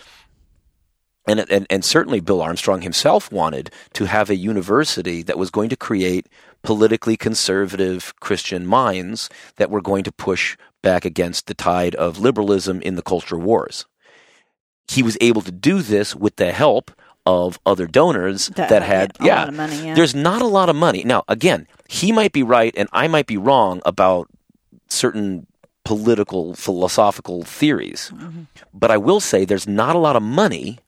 Speaker 1: and, and and certainly Bill Armstrong himself wanted to have a university that was going to create politically conservative Christian minds that were going to push back against the tide of liberalism in the culture wars. He was able to do this with the help of other donors that,
Speaker 5: That
Speaker 1: had yeah,
Speaker 5: money, yeah.
Speaker 1: there's not a lot of money. Now, again, he might be right and I might be wrong about certain political philosophical theories.
Speaker 5: Mm-hmm.
Speaker 1: But I will say there's not a lot of money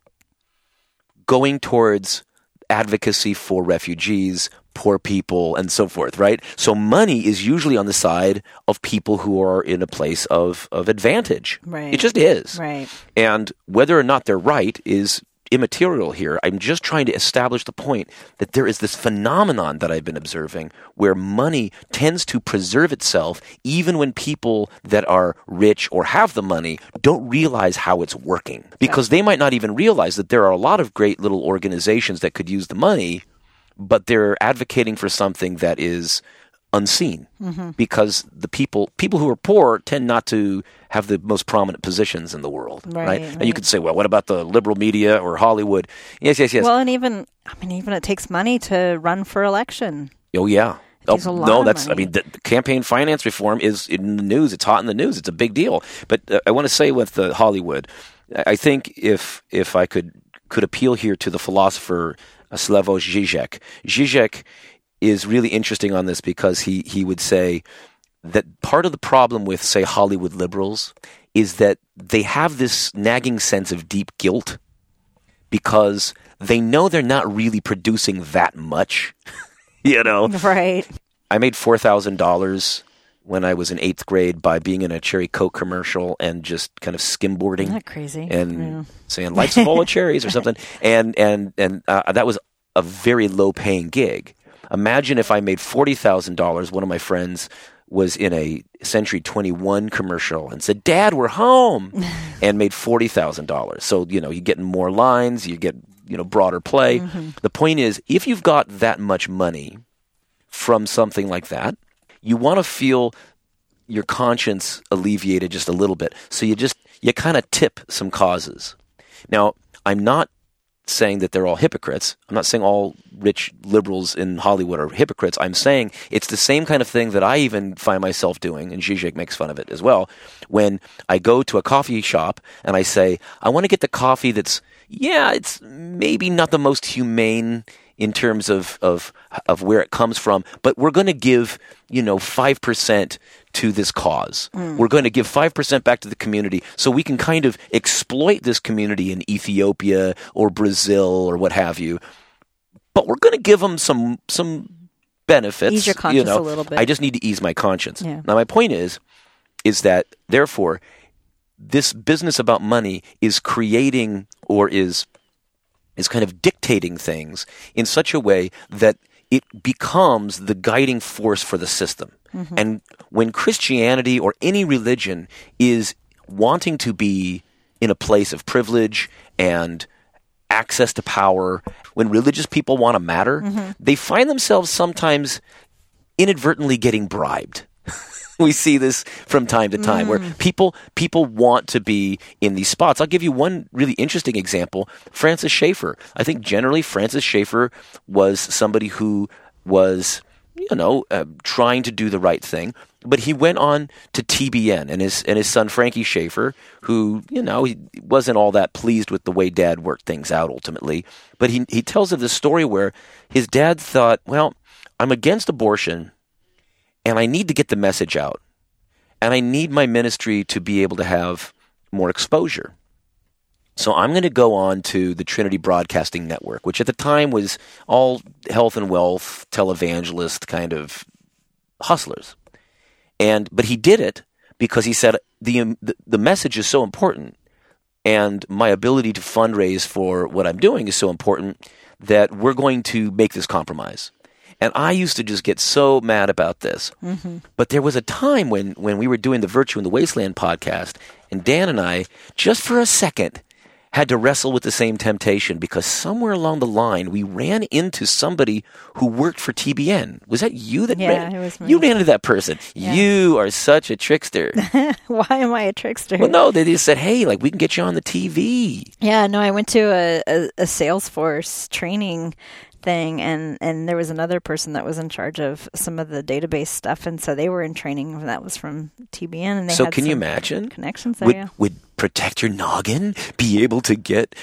Speaker 1: going towards advocacy for refugees, poor people, and so forth, right? So money is usually on the side of people who are in a place of, of advantage.
Speaker 5: Right.
Speaker 1: It just is.
Speaker 5: Right.
Speaker 1: And whether or not they're right is immaterial here. I'm just trying to establish the point that there is this phenomenon that I've been observing where money tends to preserve itself even when people that are rich or have the money don't realize how it's working. Because they might not even realize that there are a lot of great little organizations that could use the money, but they're advocating for something that is unseen mm-hmm. because the people people who are poor tend not to have the most prominent positions in the world right,
Speaker 5: Right,
Speaker 1: and you could say well what about the liberal media or hollywood yes yes yes
Speaker 5: Well, and even I mean, even it takes money to run for election.
Speaker 1: oh yeah Oh,
Speaker 5: a lot
Speaker 1: no,
Speaker 5: of
Speaker 1: that's. I mean, the, the campaign finance reform is in the news. It's hot in the news. It's a big deal. But uh, I want to say with uh, Hollywood, I I think if if I could could appeal here to the philosopher uh, Slavoj Žižek, Žižek is really interesting on this because he he would say that part of the problem with say Hollywood liberals is that they have this nagging sense of deep guilt because they know they're not really producing that much. you know,
Speaker 5: Right.
Speaker 1: I made four thousand dollars when I was in eighth grade by being in a Cherry Coke commercial and just kind of skimboarding
Speaker 5: Isn't that crazy?
Speaker 1: and
Speaker 5: Yeah.
Speaker 1: saying "Life's a bowl of cherries" or something, and and and uh, that was a very low paying gig. Imagine if I made forty thousand dollars. One of my friends was in a Century Twenty One commercial and said, "Dad, we're home," and made forty thousand dollars. So you know, you get more lines, you get you know broader play. Mm-hmm. The point is, if you've got that much money from something like that, you want to feel your conscience alleviated just a little bit. So you just you kind of tip some causes. Now, I'm not saying that they're all hypocrites. I'm not saying all rich liberals in Hollywood are hypocrites. I'm saying it's the same kind of thing that I even find myself doing, and Zizek makes fun of it as well. When I go to a coffee shop and I say, I want to get the coffee that's, yeah, it's maybe not the most humane in terms of, of, of where it comes from, but we're going to give, you know, 5% to this cause. Mm. We're going to give 5% back to the community so we can kind of exploit this community in Ethiopia or Brazil or what have you. But we're going to give them some, some benefits.
Speaker 5: Ease your
Speaker 1: you
Speaker 5: conscience
Speaker 1: know.
Speaker 5: a little bit.
Speaker 1: I just need to ease my conscience.
Speaker 5: Yeah.
Speaker 1: Now, my point is, is that therefore, this business about money is creating or is is kind of dictating things in such a way that it becomes the guiding force for the system. Mm-hmm. And when Christianity or any religion is wanting to be in a place of privilege and access to power, when religious people want to matter, mm-hmm. they find themselves sometimes inadvertently getting bribed. we see this from time to time where people people want to be in these spots. I'll give you one really interesting example. Francis Schaeffer. I think generally Francis Schaeffer was somebody who was you know uh, trying to do the right thing, but he went on to TBN and his and his son Frankie Schaeffer, who you know he wasn't all that pleased with the way Dad worked things out ultimately. But he he tells of this story where his dad thought, well, I'm against abortion and I need to get the message out. And I need my ministry to be able to have more exposure. So I'm going to go on to the Trinity Broadcasting Network, which at the time was all health and wealth, televangelist kind of hustlers. And but he did it because he said the the message is so important and my ability to fundraise for what I'm doing is so important that we're going to make this compromise. And I used to just get so mad about this. Mm-hmm. But there was a time when, when we were doing the Virtue in the Wasteland podcast, and Dan and I, just for a second, had to wrestle with the same temptation because somewhere along the line we ran into somebody who worked for TBN. Was that you that
Speaker 5: Yeah,
Speaker 1: ran?
Speaker 5: it was me.
Speaker 1: You ran into that person. You are such a trickster.
Speaker 5: Why am I a trickster?
Speaker 1: well, no, they just said, "Hey, like we can get you on the TV."
Speaker 5: Yeah, no, I went to a, a, a Salesforce training thing and and there was another person that was in charge of some of the database stuff and so they were in training and that was from TBN and they
Speaker 1: So can you imagine?
Speaker 5: connections there
Speaker 1: Would
Speaker 5: yeah.
Speaker 1: would protect your noggin be able to get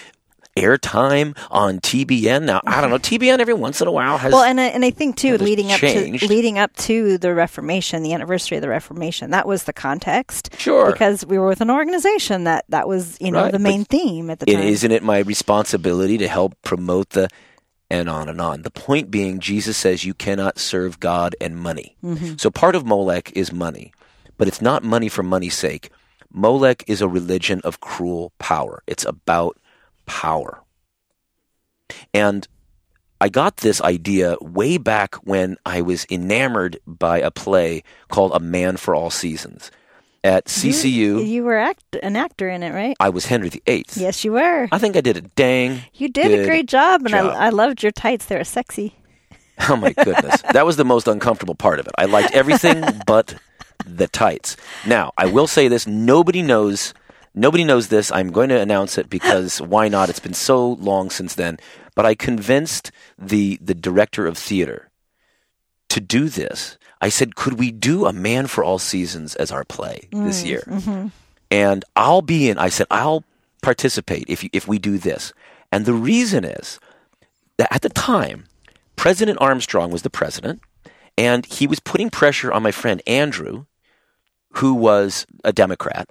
Speaker 1: airtime on TBN. Now, I don't know. TBN every once in a while has.
Speaker 5: Well, and I, and I think too, leading up
Speaker 1: changed.
Speaker 5: to leading up to the Reformation, the anniversary of the Reformation, that was the context.
Speaker 1: Sure.
Speaker 5: because we were with an organization that that was you know
Speaker 1: Right,
Speaker 5: the
Speaker 1: but
Speaker 5: main theme at the time.
Speaker 1: isn't it my responsibility to help promote the and on and on. The point being, Jesus says you cannot serve God and money. Mm-hmm. So part of Molech is money, but it's not money for money's sake. Molech is a religion of cruel power. It's about power. And I got this idea way back when I was enamored by a play called A Man for All Seasons. At CCU,
Speaker 5: You, you were act, an actor in it, right?
Speaker 1: I was Henry VIII.
Speaker 5: Yes, you were.
Speaker 1: I think I did a dang.
Speaker 5: You did a great job, and
Speaker 1: job.
Speaker 5: I, I loved your tights. They were sexy.
Speaker 1: Oh my goodness. that was the most uncomfortable part of it. I liked everything but the tights. Now, I will say this, nobody knows nobody knows this. I'm going to announce it because why not? It's been so long since then. But I convinced the the director of theater to do this. I said, "Could we do A Man for All Seasons as our play this mm, year?" Mm-hmm. And I'll be in I said, "I'll participate if you, if we do this." And the reason is that at the time, President Armstrong was the president, and he was putting pressure on my friend Andrew, who was a Democrat.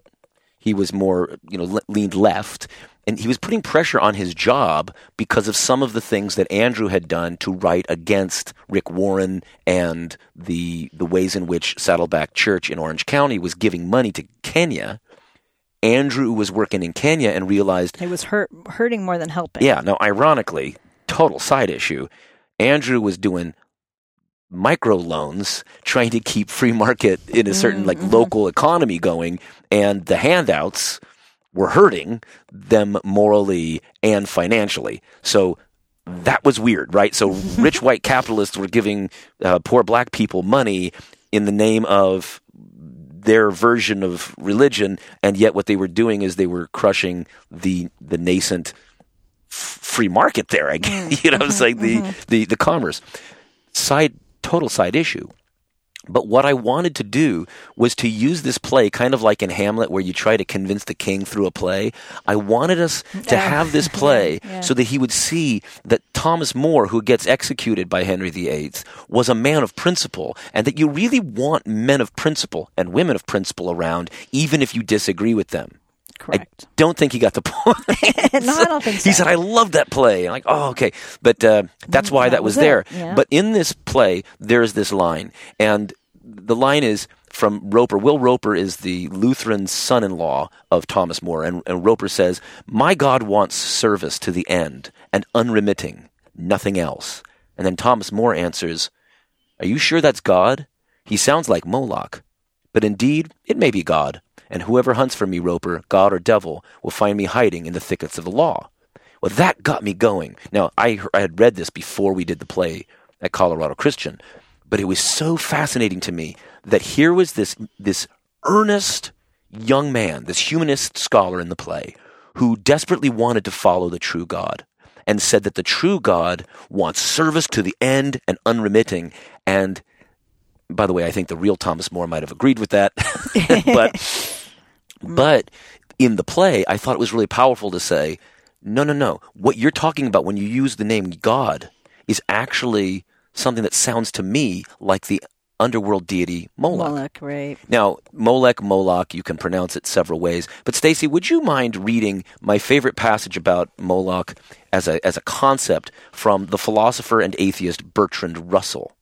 Speaker 1: He was more, you know, le- leaned left, and he was putting pressure on his job because of some of the things that Andrew had done to write against Rick Warren and the the ways in which Saddleback Church in Orange County was giving money to Kenya. Andrew was working in Kenya and realized
Speaker 5: It was hurt, hurting more than helping.
Speaker 1: yeah. Now, ironically, total side issue. Andrew was doing micro loans, trying to keep free market in a certain like mm-hmm, mm-hmm. local economy going, and the handouts were hurting them morally and financially. So that was weird, right? So rich white capitalists were giving uh, poor black people money in the name of their version of religion, and yet what they were doing is they were crushing the the nascent free market there. I guess you know, it's like the, the the commerce side total side issue. But what I wanted to do was to use this play kind of like in Hamlet where you try to convince the king through a play. I wanted us to have this play
Speaker 5: Yeah.
Speaker 1: so that he would see that Thomas More, who gets executed by Henry VIII, was a man of principle and that you really want men of principle and women of principle around, even if you disagree with them.
Speaker 5: Correct.
Speaker 1: I don't think he got the point.
Speaker 5: no, I don't think so.
Speaker 1: He said, "I love that play." I'm like, "Oh, okay," but uh, that's why that,
Speaker 5: that
Speaker 1: was,
Speaker 5: was
Speaker 1: there.
Speaker 5: yeah.
Speaker 1: But in this play, there's this line, and the line is from Roper. Will Roper is the Lutheran son-in-law of Thomas More, and, and Roper says, "My God wants service to the end and unremitting, nothing else." And then Thomas More answers, "Are you sure that's God? He sounds like Moloch." But indeed, it may be God, and whoever hunts for me, Roper, God or devil, will find me hiding in the thickets of the law. Well, that got me going. Now, I, I had read this before we did the play at Colorado Christian, but it was so fascinating to me that here was this, this earnest young man, this humanist scholar in the play, who desperately wanted to follow the true God and said that the true God wants service to the end and unremitting. And by the way, I think the real Thomas More might have agreed with that. but Mm. but in the play, I thought it was really powerful to say, no, no, no. What you're talking about when you use the name God is actually something that sounds to me like the underworld deity Moloch.
Speaker 5: Moloch, right?
Speaker 1: Now, Molech, Moloch, you can pronounce it several ways. But Stacy, would you mind reading my favorite passage about Moloch as a as a concept from the philosopher and atheist Bertrand Russell?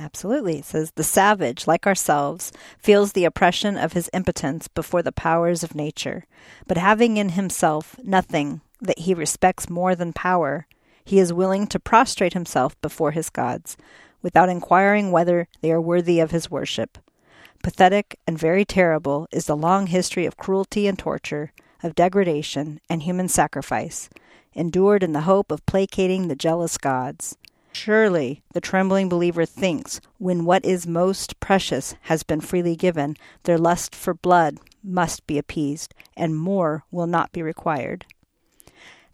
Speaker 5: Absolutely. It says the savage, like ourselves, feels the oppression of his impotence before the powers of nature, but having in himself nothing that he respects more than power, he is willing to prostrate himself before his gods, without inquiring whether they are worthy of his worship. Pathetic and very terrible is the long history of cruelty and torture, of degradation and human sacrifice, endured in the hope of placating the jealous gods. Surely the trembling believer thinks, when what is most precious has been freely given, their lust for blood must be appeased, and more will not be required.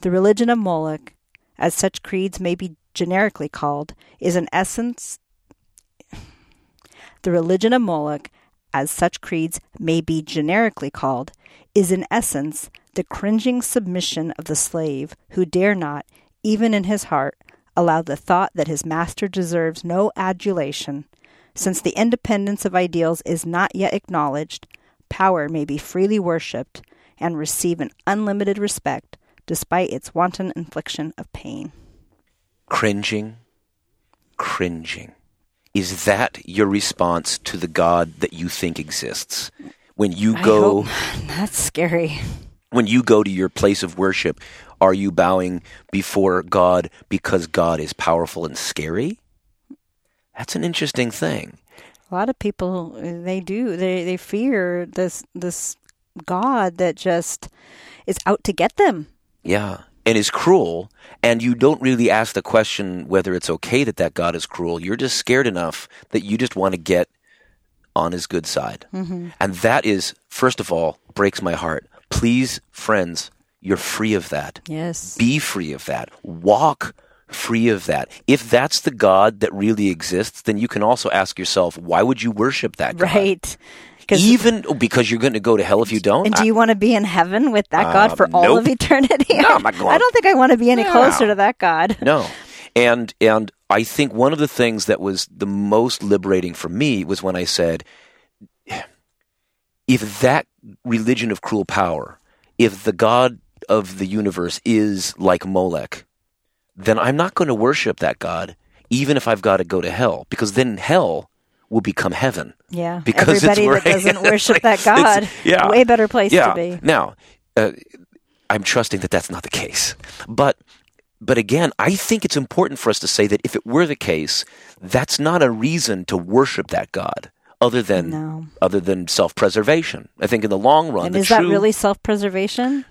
Speaker 5: The religion of Moloch, as such creeds may be generically called, is in essence the religion of Moloch, as such creeds may be generically called, is in essence the cringing submission of the slave who dare not, even in his heart, allow the thought that his master deserves no adulation. Since the independence of ideals is not yet acknowledged, power may be freely worshipped and receive an unlimited respect despite its wanton infliction of pain.
Speaker 1: Cringing, cringing. Is that your response to the God that you think exists? When you
Speaker 5: I
Speaker 1: go
Speaker 5: hope- that's scary.
Speaker 1: when you go to your place of worship, are you bowing before God because God is powerful and scary? That's an interesting thing.
Speaker 5: A lot of people they do they they fear this this God that just is out to get them.
Speaker 1: Yeah. And is cruel, and you don't really ask the question whether it's okay that that God is cruel. You're just scared enough that you just want to get on his good side. Mm-hmm. And that is, first of all, breaks my heart. Please, friends, you're free of that.
Speaker 5: Yes.
Speaker 1: Be free of that. Walk free of that. If that's the God that really exists, then you can also ask yourself, why would you worship that God?
Speaker 5: Right.
Speaker 1: Even oh, because you're going to go to hell if you don't?
Speaker 5: and do you want to be in heaven with that God for all um,
Speaker 1: nope.
Speaker 5: of eternity?
Speaker 1: No, I'm not going-
Speaker 5: I don't think I want to be any
Speaker 1: No.
Speaker 5: closer to that God.
Speaker 1: No. And and I think one of the things that was the most liberating for me was when I said if that religion of cruel power, if the God of the universe is like Molech, then I'm not going to worship that God even if I've got to go to hell because then hell will become heaven.
Speaker 5: Yeah.
Speaker 1: Because
Speaker 5: Everybody that doesn't worship
Speaker 1: like-
Speaker 5: that God,
Speaker 1: yeah.
Speaker 5: way better place
Speaker 1: yeah.
Speaker 5: to be.
Speaker 1: Now, uh, I'm trusting that that's not the case. But but again, I think it's important for us to say that if it were the case, that's not a reason to worship that God other than
Speaker 5: No.
Speaker 1: other than self-preservation. I think in the long run,
Speaker 5: And
Speaker 1: the
Speaker 5: is that really self-preservation?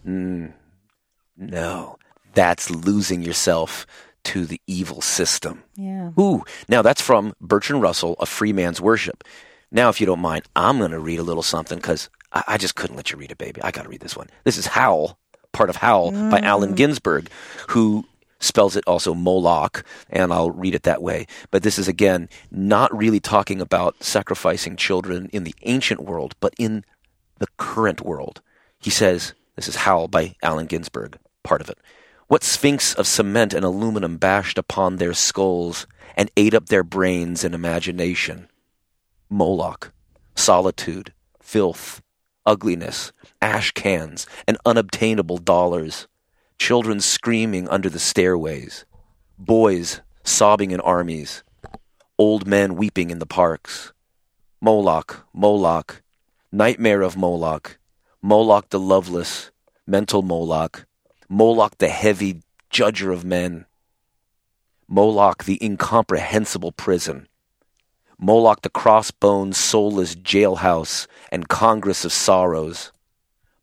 Speaker 1: No. That's losing yourself to the evil system.
Speaker 5: Yeah.
Speaker 1: Ooh, now that's from Bertrand Russell, A Free Man's Worship. Now, if you don't mind, I'm going to read a little something because I, I just couldn't let you read it, baby. I got to read this one. This is Howl, part of Howl by mm. Allen Ginsberg, who spells it also Moloch, and I'll read it that way. But this is, again, not really talking about sacrificing children in the ancient world, but in the current world. He says, this is Howl by Allen Ginsberg, part of it. What sphinx of cement and aluminum bashed upon their skulls and ate up their brains and imagination? Moloch, solitude, filth, ugliness, ash cans, and unobtainable dollars, children screaming under the stairways, boys sobbing in armies, old men weeping in the parks. Moloch, Moloch, nightmare of Moloch, Moloch the loveless, mental Moloch, Moloch the heavy judger of men, Moloch the incomprehensible prison, Moloch the crossbones soulless jailhouse and congress of sorrows,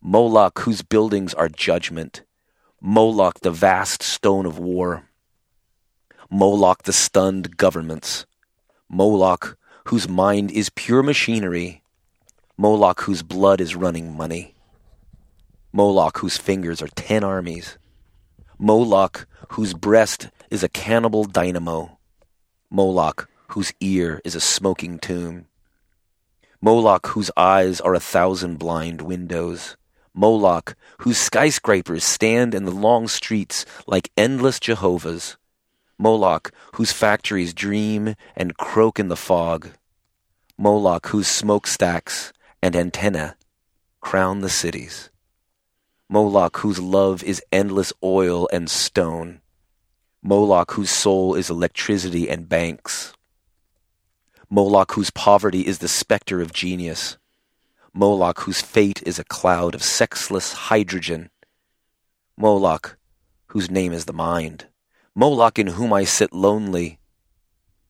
Speaker 1: Moloch whose buildings are judgment, Moloch the vast stone of war, Moloch the stunned governments, Moloch whose mind is pure machinery, Moloch whose blood is running money, Moloch whose fingers are ten armies, Moloch whose breast is a cannibal dynamo, Moloch whose ear is a smoking tomb, Moloch whose eyes are a thousand blind windows, Moloch whose skyscrapers stand in the long streets like endless Jehovah's, Moloch whose factories dream and croak in the fog, Moloch whose smokestacks and antennae crown the cities. Moloch, whose love is endless oil and stone. Moloch, whose soul is electricity and banks. Moloch, whose poverty is the specter of genius. Moloch, whose fate is a cloud of sexless hydrogen. Moloch, whose name is the mind. Moloch, in whom I sit lonely.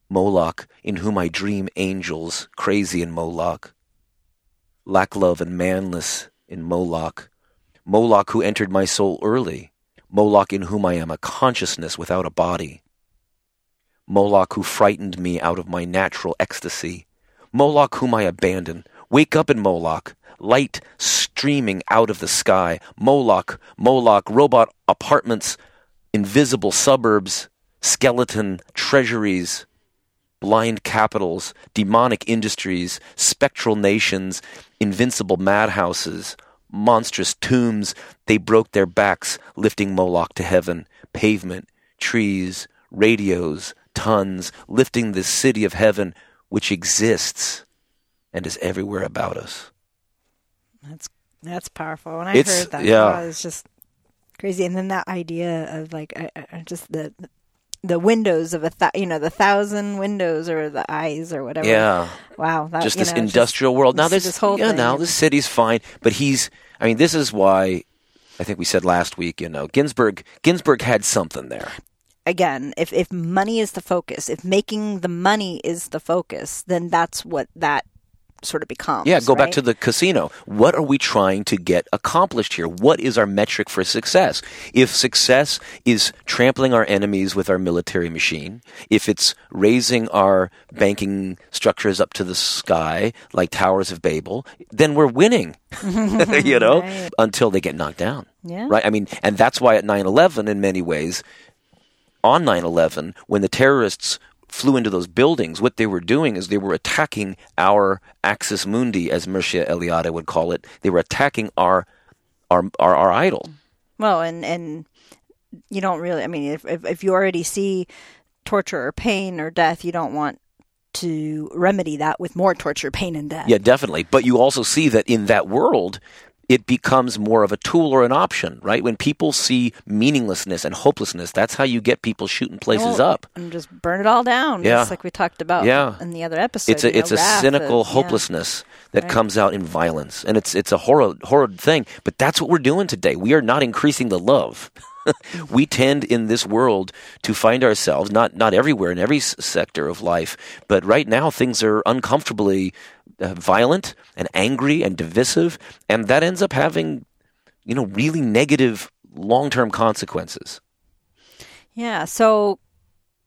Speaker 1: Moloch, in whom I dream angels, crazy in Moloch. Lack love and manless in Moloch. Moloch who entered my soul early, Moloch in whom I am a consciousness without a body. Moloch who frightened me out of my natural ecstasy, Moloch whom I abandon. Wake up in Moloch, light streaming out of the sky. Moloch, Moloch, robot apartments, invisible suburbs, skeleton treasuries, blind capitals, demonic industries, spectral nations, invincible madhouses, monstrous tombs. They broke their backs lifting Moloch to heaven. Pavement, trees, radios, tons, lifting the city of heaven, which exists and is everywhere about us.
Speaker 5: That's that's powerful. When I
Speaker 1: It's-
Speaker 5: heard that,
Speaker 1: yeah.
Speaker 5: wow, it's just crazy. And then that idea of like I, I, just the the windows of a th- you know the thousand windows or the eyes or whatever.
Speaker 1: Yeah.
Speaker 5: Wow. That,
Speaker 1: just this
Speaker 5: know,
Speaker 1: industrial world. Now
Speaker 5: this,
Speaker 1: this
Speaker 5: whole
Speaker 1: yeah,
Speaker 5: thing.
Speaker 1: now the city's fine, but he's. I mean, this is why. I think we said last week. You know, Ginsberg. Ginsberg had something there.
Speaker 5: again, if if money is the focus, if making the money is the focus, then that's what that sort of becomes.
Speaker 1: Yeah, go back to the casino. What are we trying to get accomplished here? What is our metric for success? If success is trampling our enemies with our military machine, if it's raising our banking structures up to the sky like towers of Babel, then we're winning. you know,
Speaker 5: Right.
Speaker 1: until they get knocked down.
Speaker 5: Yeah.
Speaker 1: Right? I mean, and that's why at 9/11 in many ways on 9/11 when the terrorists flew into those buildings what they were doing is they were attacking our axis mundi as Mircea Eliade would call it they were attacking our our our, our idol
Speaker 5: Well, and and you don't really. I mean, if if, if you already see torture or pain or death, you don't want to remedy that with more torture, pain, and death.
Speaker 1: yeah definitely but you also see that in that world it becomes more of a tool or an option right when people see meaninglessness and hopelessness that's how you get people shooting places
Speaker 5: Well,
Speaker 1: up
Speaker 5: and just burn it all down.
Speaker 1: Yeah.
Speaker 5: just like we talked about.
Speaker 1: Yeah.
Speaker 5: in the other episode.
Speaker 1: it's a
Speaker 5: you know,
Speaker 1: a cynical
Speaker 5: yeah.
Speaker 1: hopelessness that
Speaker 5: Right.
Speaker 1: comes out in violence and it's it's a horrid horrid thing but that's what we're doing today we are not increasing the love we tend in this world to find ourselves not not everywhere in every sector of life but right now things are uncomfortably uh, violent and angry and divisive and that ends up having you know really negative long-term consequences
Speaker 5: Yeah. So,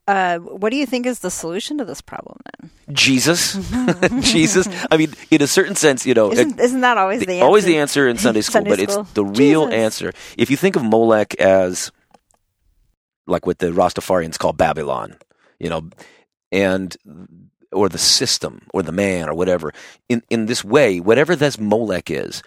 Speaker 5: uh, what do you think is the solution to this problem then?
Speaker 1: jesus jesus i mean in a certain sense you know it-
Speaker 5: Isn't, isn't that always the, answer?
Speaker 1: always the answer in Sunday school,
Speaker 5: Sunday
Speaker 1: but
Speaker 5: school.
Speaker 1: it's the real
Speaker 5: Jesus.
Speaker 1: answer. If you think of Molech as like what the Rastafarians call Babylon, you know, and or the system or the man or whatever, in in this way, whatever this Molech is,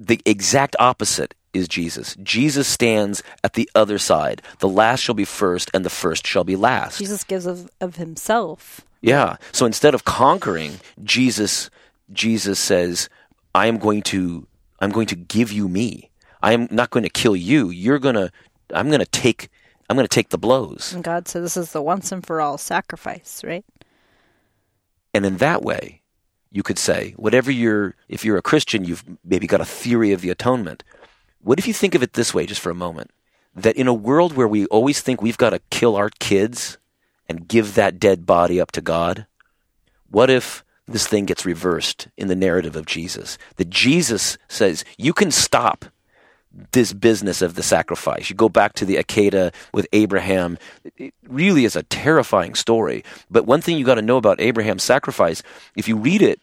Speaker 1: the exact opposite is Jesus. Jesus stands at the other side. The last shall be first, and the first shall be last.
Speaker 5: Jesus gives of, of himself.
Speaker 1: Yeah. So instead of conquering, Jesus Jesus says, "I am going to I'm going to give you me. I am not going to kill you. You're going to I'm going to take I'm going to take the blows."
Speaker 5: And God said this is the once and for all sacrifice, right?
Speaker 1: And in that way, you could say, whatever you're if you're a Christian, you've maybe got a theory of the atonement. What if you think of it this way just for a moment? That in a world where we always think we've got to kill our kids and give that dead body up to God, what if this thing gets reversed in the narrative of Jesus? That Jesus says, you can stop this business of the sacrifice. You go back to the Akedah with Abraham. It really is a terrifying story. But one thing you got to know about Abraham's sacrifice, if you read it,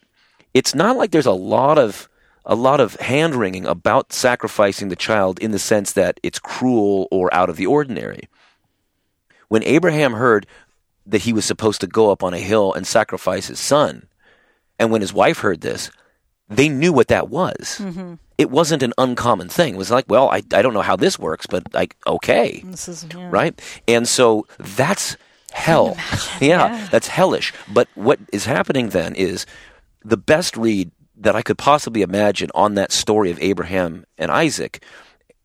Speaker 1: it's not like there's a lot of a lot of hand wringing about sacrificing the child in the sense that it's cruel or out of the ordinary. When Abraham heard that he was supposed to go up on a hill and sacrifice his son, and when his wife heard this, they knew what that was. Mm-hmm. It wasn't an uncommon thing. It was like, well, I, I don't know how this works, but like, okay
Speaker 5: This is yeah.
Speaker 1: right? And so that's hell. yeah,
Speaker 5: yeah.
Speaker 1: that's hellish. But what is happening then is the best read that I could possibly imagine on that story of Abraham and Isaac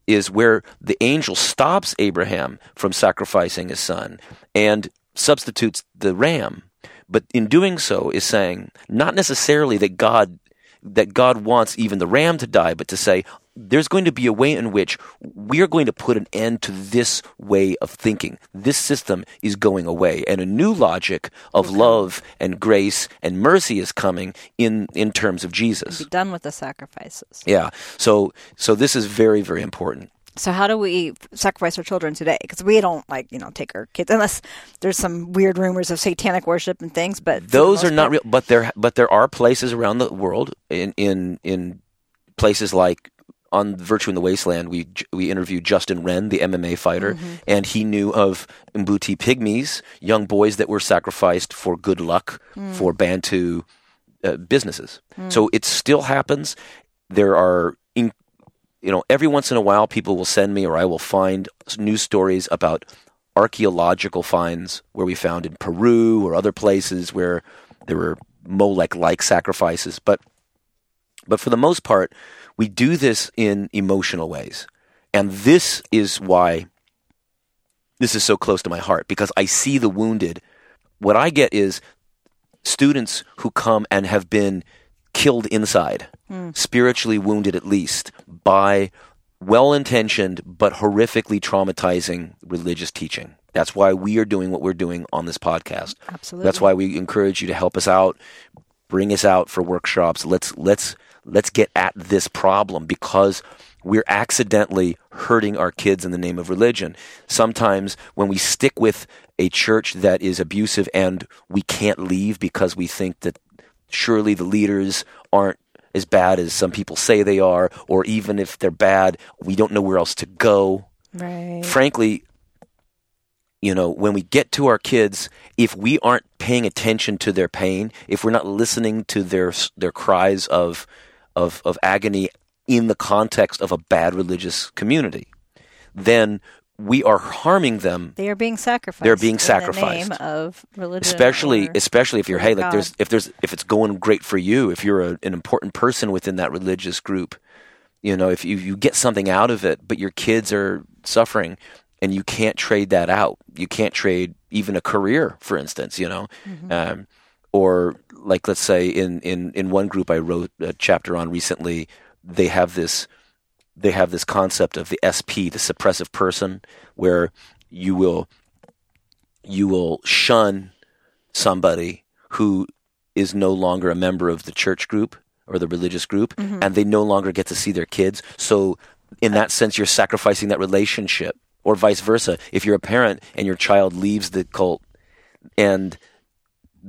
Speaker 1: is where the angel stops Abraham from sacrificing his son and substitutes the ram. But in doing so is saying not necessarily that God that God wants even the ram to die, but to say there's going to be a way in which we are going to put an end to this way of thinking. This system is going away, and a new logic of love and grace and mercy is coming in in terms of Jesus.
Speaker 5: Be done with the sacrifices.
Speaker 1: Yeah. So so this is very very important.
Speaker 5: So how do we sacrifice our children today? Because we don't like you know take our kids unless there's some weird rumors of satanic worship and things. But
Speaker 1: Those are not
Speaker 5: part-
Speaker 1: real, but there but there are places around the world in in in places like on Virtue in the Wasteland, we we interviewed Justin Wren, the MMA fighter,
Speaker 5: Mm-hmm.
Speaker 1: and he knew of Mbuti pygmies, young boys that were sacrificed for good luck
Speaker 5: Mm.
Speaker 1: for Bantu uh, businesses. So it still happens. There are in, you know, every once in a while, people will send me, or I will find news stories about archaeological finds where we found in Peru or other places where there were Molech-like sacrifices. But but for the most part, we do this in emotional ways, and this is why this is so close to my heart because I see the wounded. What I get is students who come and have been killed inside, hmm. spiritually wounded at least, by well intentioned but horrifically traumatizing religious teaching. That's why we are doing what we're doing on this podcast.
Speaker 5: Absolutely.
Speaker 1: That's why we encourage you to help us out, bring us out for workshops. Let's let's let's get at this problem because we're accidentally hurting our kids in the name of religion. Sometimes when we stick with a church that is abusive and we can't leave because we think that surely the leaders aren't as bad as some people say they are, or even if they're bad, we don't know where else to go
Speaker 5: Right.
Speaker 1: frankly, you know, when we get to our kids, if we aren't paying attention to their pain, if we're not listening to their their cries of of of agony in the context of a bad religious community, then we are harming them
Speaker 5: They are being sacrificed.
Speaker 1: They're being
Speaker 5: in
Speaker 1: sacrificed.
Speaker 5: the name of religion.
Speaker 1: especially especially if you're hey like
Speaker 5: God.
Speaker 1: there's if there's if it's going great for you if you're a, an important person within that religious group you know if you, you get something out of it but your kids are suffering and you can't trade that out you can't trade even a career for instance you know um, or like let's say in, in in one group i wrote a chapter on recently they have this they have this concept of the SP, the suppressive person, where you will you will shun somebody who is no longer a member of the church group or the religious group, mm-hmm. and they no longer get to see their kids. So, in that sense, you're sacrificing that relationship, or vice versa. If you're a parent and your child leaves the cult and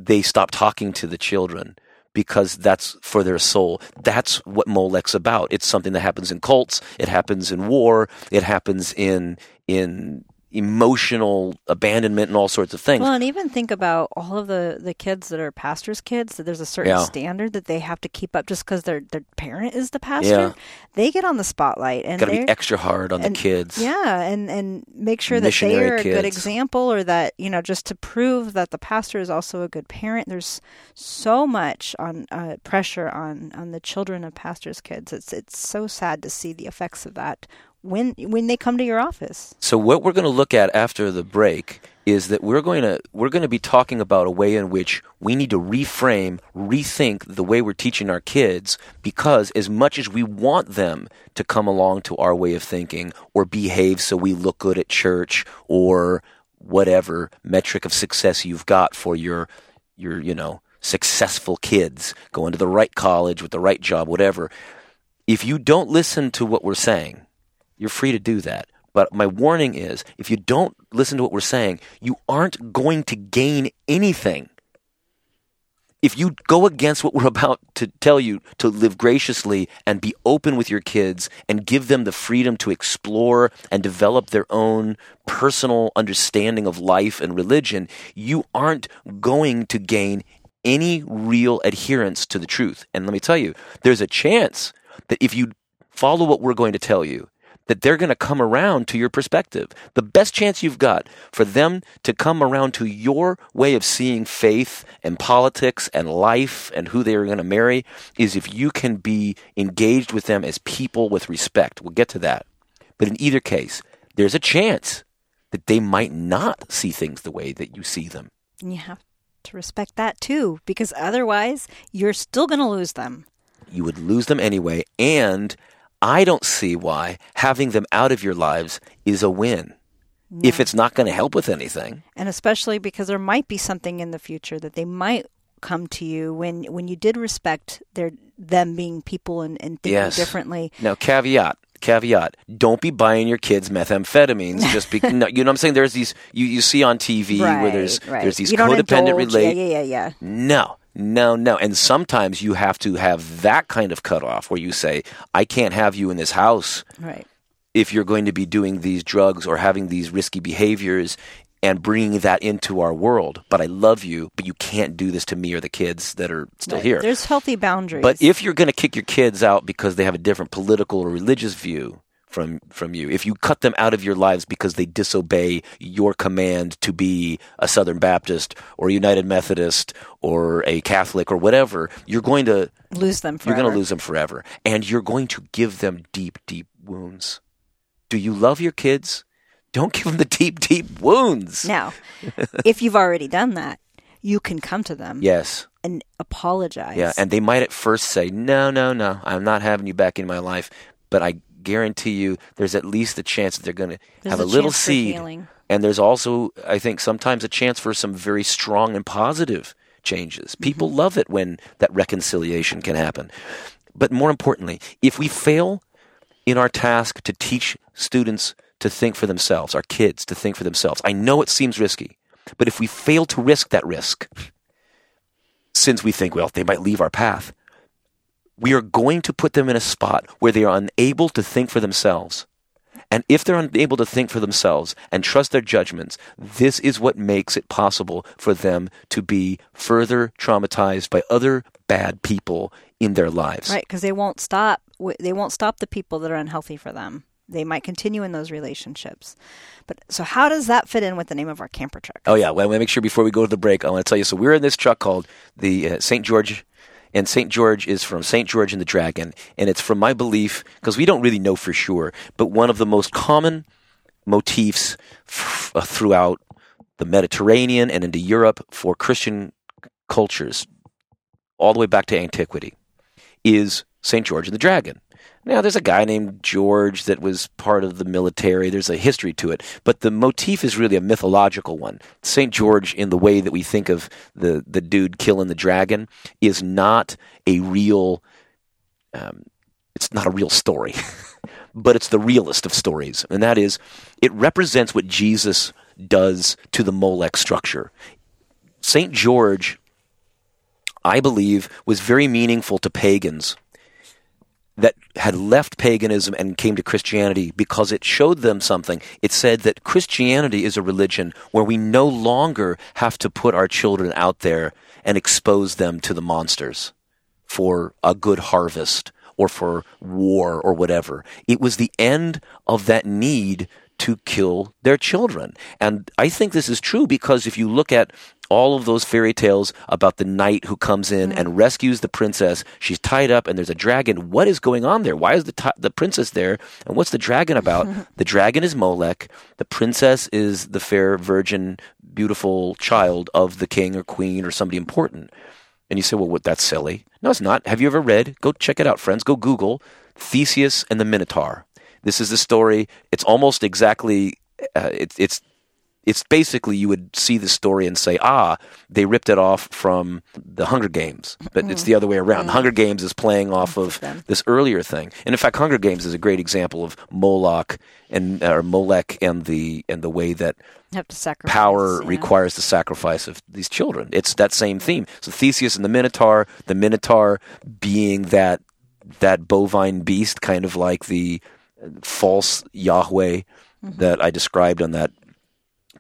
Speaker 1: they stop talking to the children because that's for their soul. That's what Molech's about. It's something that happens in cults. It happens in war. It happens in in emotional abandonment and all sorts of things.
Speaker 5: Well, and even think about all of the, the kids that are pastors' kids. That there's a certain
Speaker 1: Yeah.
Speaker 5: standard that they have to keep up just because their their parent is the pastor.
Speaker 1: Yeah.
Speaker 5: They get on the spotlight and
Speaker 1: Got to be extra hard on
Speaker 5: and-
Speaker 1: the kids.
Speaker 5: Yeah, and and make sure that they are a good example, or that you know, just to prove that the pastor is also a good parent. There's so much on uh, pressure on on the children of pastors' kids. It's it's so sad to see the effects of that when when they come to your office.
Speaker 1: So what we're going to look at after the break is that we're going to we're going to be talking about a way in which we need to reframe, rethink the way we're teaching our kids because as much as we want them to come along to our way of thinking or behave so we look good at church or whatever metric of success you've got for your your you know successful kids going to the right college with the right job whatever if you don't listen to what we're saying you're free to do that. But my warning is if you don't listen to what we're saying, you aren't going to gain anything. If you go against what we're about to tell you to live graciously and be open with your kids and give them the freedom to explore and develop their own personal understanding of life and religion, you aren't going to gain any real adherence to the truth. And let me tell you, there's a chance that if you follow what we're going to tell you, that they're going to come around to your perspective. The best chance you've got for them to come around to your way of seeing faith and politics and life and who they are going to marry is if you can be engaged with them as people with respect. We'll get to that. But in either case, there's a chance that they might not see things the way that you see them.
Speaker 5: And you have to respect that too, because otherwise you're still going to lose them.
Speaker 1: you would lose them anyway. And I don't see why having them out of your lives is a win if it's not going to help with anything.
Speaker 5: and especially because there might be something in the future that they might come to you when when you did respect their them being people and, and thinking
Speaker 1: Yes.
Speaker 5: differently.
Speaker 1: Now, caveat. Caveat: Don't be buying your kids methamphetamines just because. no, you know what I'm saying? There's these you, you see on TV where there's
Speaker 5: right.
Speaker 1: there's these
Speaker 5: You
Speaker 1: codependent relate.
Speaker 5: Yeah, yeah, yeah, yeah.
Speaker 1: No, no, no. And sometimes you have to have that kind of cutoff where you say, "I can't have you in this house
Speaker 5: Right.
Speaker 1: if you're going to be doing these drugs or having these risky behaviors and bringing that into our world. But I love you, but you can't do this to me or the kids that are still
Speaker 5: Right.
Speaker 1: here.
Speaker 5: There's healthy boundaries.
Speaker 1: But if you're going to kick your kids out because they have a different political or religious view from from you, if you cut them out of your lives because they disobey your command to be a Southern Baptist or a United Methodist or a Catholic or whatever, you're going to
Speaker 5: lose them
Speaker 1: you're
Speaker 5: forever.
Speaker 1: going to lose them forever, and you're going to give them deep, deep wounds. Do you love your kids? Don't give them the deep, deep wounds.
Speaker 5: Now, if you've already done that, you can come to them
Speaker 1: Yes.
Speaker 5: and apologize.
Speaker 1: Yeah, and they might at first say, "No, no, no, I'm not having you back in my life." But I guarantee you, there's at least a chance that they're going to have a,
Speaker 5: a
Speaker 1: little seed, and there's also, I think, sometimes a chance for some very strong and positive changes.
Speaker 5: Mm-hmm.
Speaker 1: People love it when that reconciliation can happen. But more importantly, if we fail in our task to teach students to think for themselves, our kids to think for themselves, I know it seems risky, but if we fail to risk that risk, since we think, well, they might leave our path, we are going to put them in a spot where they are unable to think for themselves. And if they're unable to think for themselves and trust their judgments, this is what makes it possible for them to be further traumatized by other bad people in their lives.
Speaker 5: Right, because they won't stop. They won't stop the people that are unhealthy for them. They might continue in those relationships. But so, how does that fit in with the name of our camper truck?
Speaker 1: Oh yeah, well, I want to make sure before we go to the break, I want to tell you. So we're in this truck called the uh, St. George, and St. George is from St. George and the Dragon, and it's from my belief because we don't really know for sure, but one of the most common motifs f- uh, throughout the Mediterranean and into Europe for Christian cultures, all the way back to antiquity, is St. George and the Dragon. Now, there's a guy named George that was part of the military. There's a history to it, but the motif is really a mythological one. St. George, in the way that we think of the, the dude killing the dragon, is not a real. Um, it's not a real story, but it's the realest of stories, and that is, it represents what Jesus does to the Molech structure. St. George, I believe, was very meaningful to pagans that had left paganism and came to Christianity because it showed them something. It said that Christianity is a religion where we no longer have to put our children out there and expose them to the monsters for a good harvest or for war or whatever. It was the end of that need to kill their children. And I think this is true because if you look at all of those fairy tales about the knight who comes in and rescues the princess, she's tied up and there's a dragon. What is going on there? Why is the ti the princess there? And what's the dragon about? the dragon is Molech. The princess is the fair virgin beautiful child of the king or queen or somebody important. And you say, well, what, that's silly. No, it's not. Have you ever read? Go check it out, friends. Go Google Theseus and the Minotaur. This is the story. It's almost exactly. Uh, it's it's it's basically you would see the story and say, ah, they ripped it off from the Hunger Games, but it's the other way around. The Hunger Games is playing off of this earlier thing, and in fact, Hunger Games is a great example of Moloch and or Molech and the and the way that
Speaker 5: have to sacrifice
Speaker 1: power
Speaker 5: yeah.
Speaker 1: requires the sacrifice of these children. It's that same theme. So Theseus and the Minotaur, the Minotaur being that that bovine beast, kind of like the false Yahweh that I described on that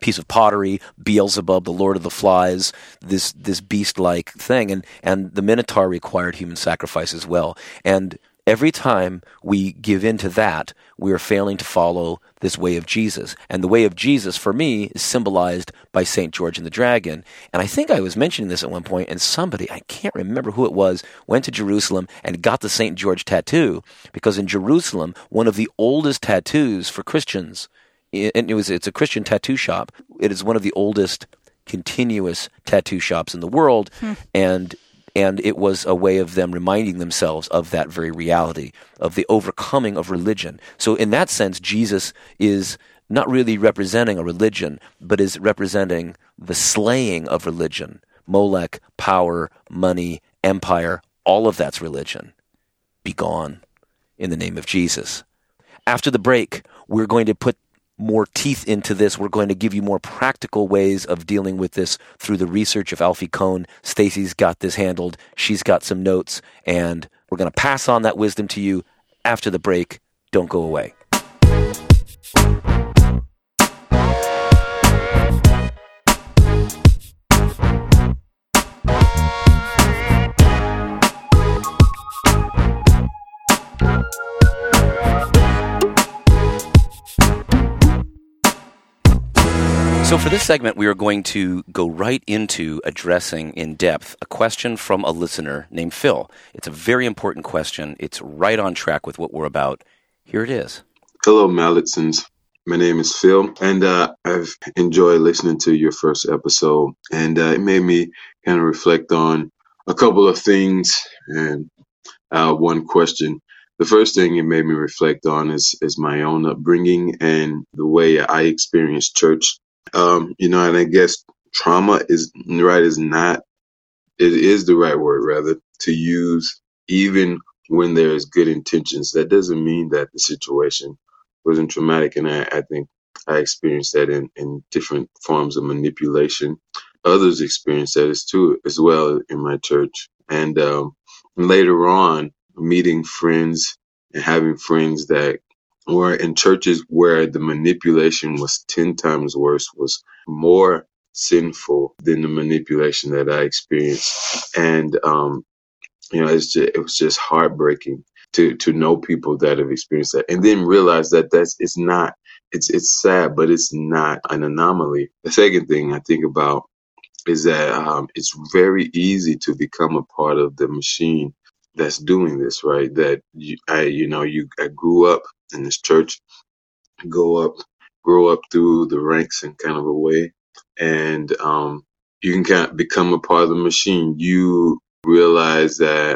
Speaker 1: piece of pottery, Beelzebub, the Lord of the Flies, this this beast like thing, and and the Minotaur required human sacrifice as well. And every time we give in to that, we are failing to follow this way of Jesus. And the way of Jesus, for me, is symbolized by Saint George and the Dragon. And I think I was mentioning this at one point, and somebody I can't remember who it was went to Jerusalem and got the Saint George tattoo because in Jerusalem, one of the oldest tattoos for Christians and it was it's a Christian tattoo shop. It is one of the oldest continuous tattoo shops in the world, hmm. and and it was a way of them reminding themselves of that very reality of the overcoming of religion. So in that sense, Jesus is not really representing a religion, but is representing the slaying of religion. Molech, power, money, empire, all of that's religion. Be gone in the name of Jesus. After the break, we're going to put more teeth into this. We're going to give you more practical ways of dealing with this through the research of Alfie Kohn. Stacy's got this handled. She's got some notes, and we're going to pass on that wisdom to you after the break. Don't go away. So, for this segment, we are going to go right into addressing in depth a question from a listener named Phil. It's a very important question. It's right on track with what we're about. Here it is.
Speaker 6: Hello, Mallinsons. My name is Phil, and uh, I've enjoyed listening to your first episode, and uh, it made me kind of reflect on a couple of things and uh, one question. The first thing it made me reflect on is is my own upbringing and the way I experienced church. Um, you know, and I guess trauma is right is not it is the right word rather to use even when there's good intentions. That doesn't mean that the situation wasn't traumatic, and I, I think I experienced that in, in different forms of manipulation. Others experienced that as too as well in my church, and um, later on, meeting friends and having friends that were in churches where the manipulation was 10 times worse, was more sinful than the manipulation that I experienced. And, um, you know, it's just, it was just heartbreaking to, to know people that have experienced that and then realize that that's, it's not, it's, it's sad, but it's not an anomaly. The second thing I think about is that um, it's very easy to become a part of the machine that's doing this, right? That you, I, you know, you, I grew up in this church, go up, grow up through the ranks in kind of a way, and um, you can kind of become a part of the machine. You realize that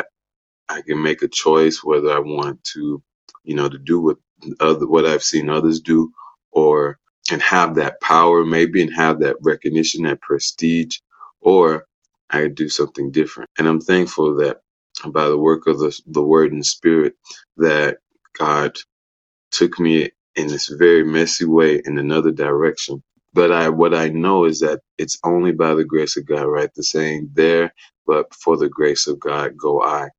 Speaker 6: I can make a choice whether I want to, you know, to do what other what I've seen others do, or and have that power maybe and have that recognition, that prestige, or I do something different. And I'm thankful that by the work of the, the word and spirit that God took me in this very messy way in another direction. But I, what I know is that it's only by the grace of God, right? The saying there, but for the grace of God go I.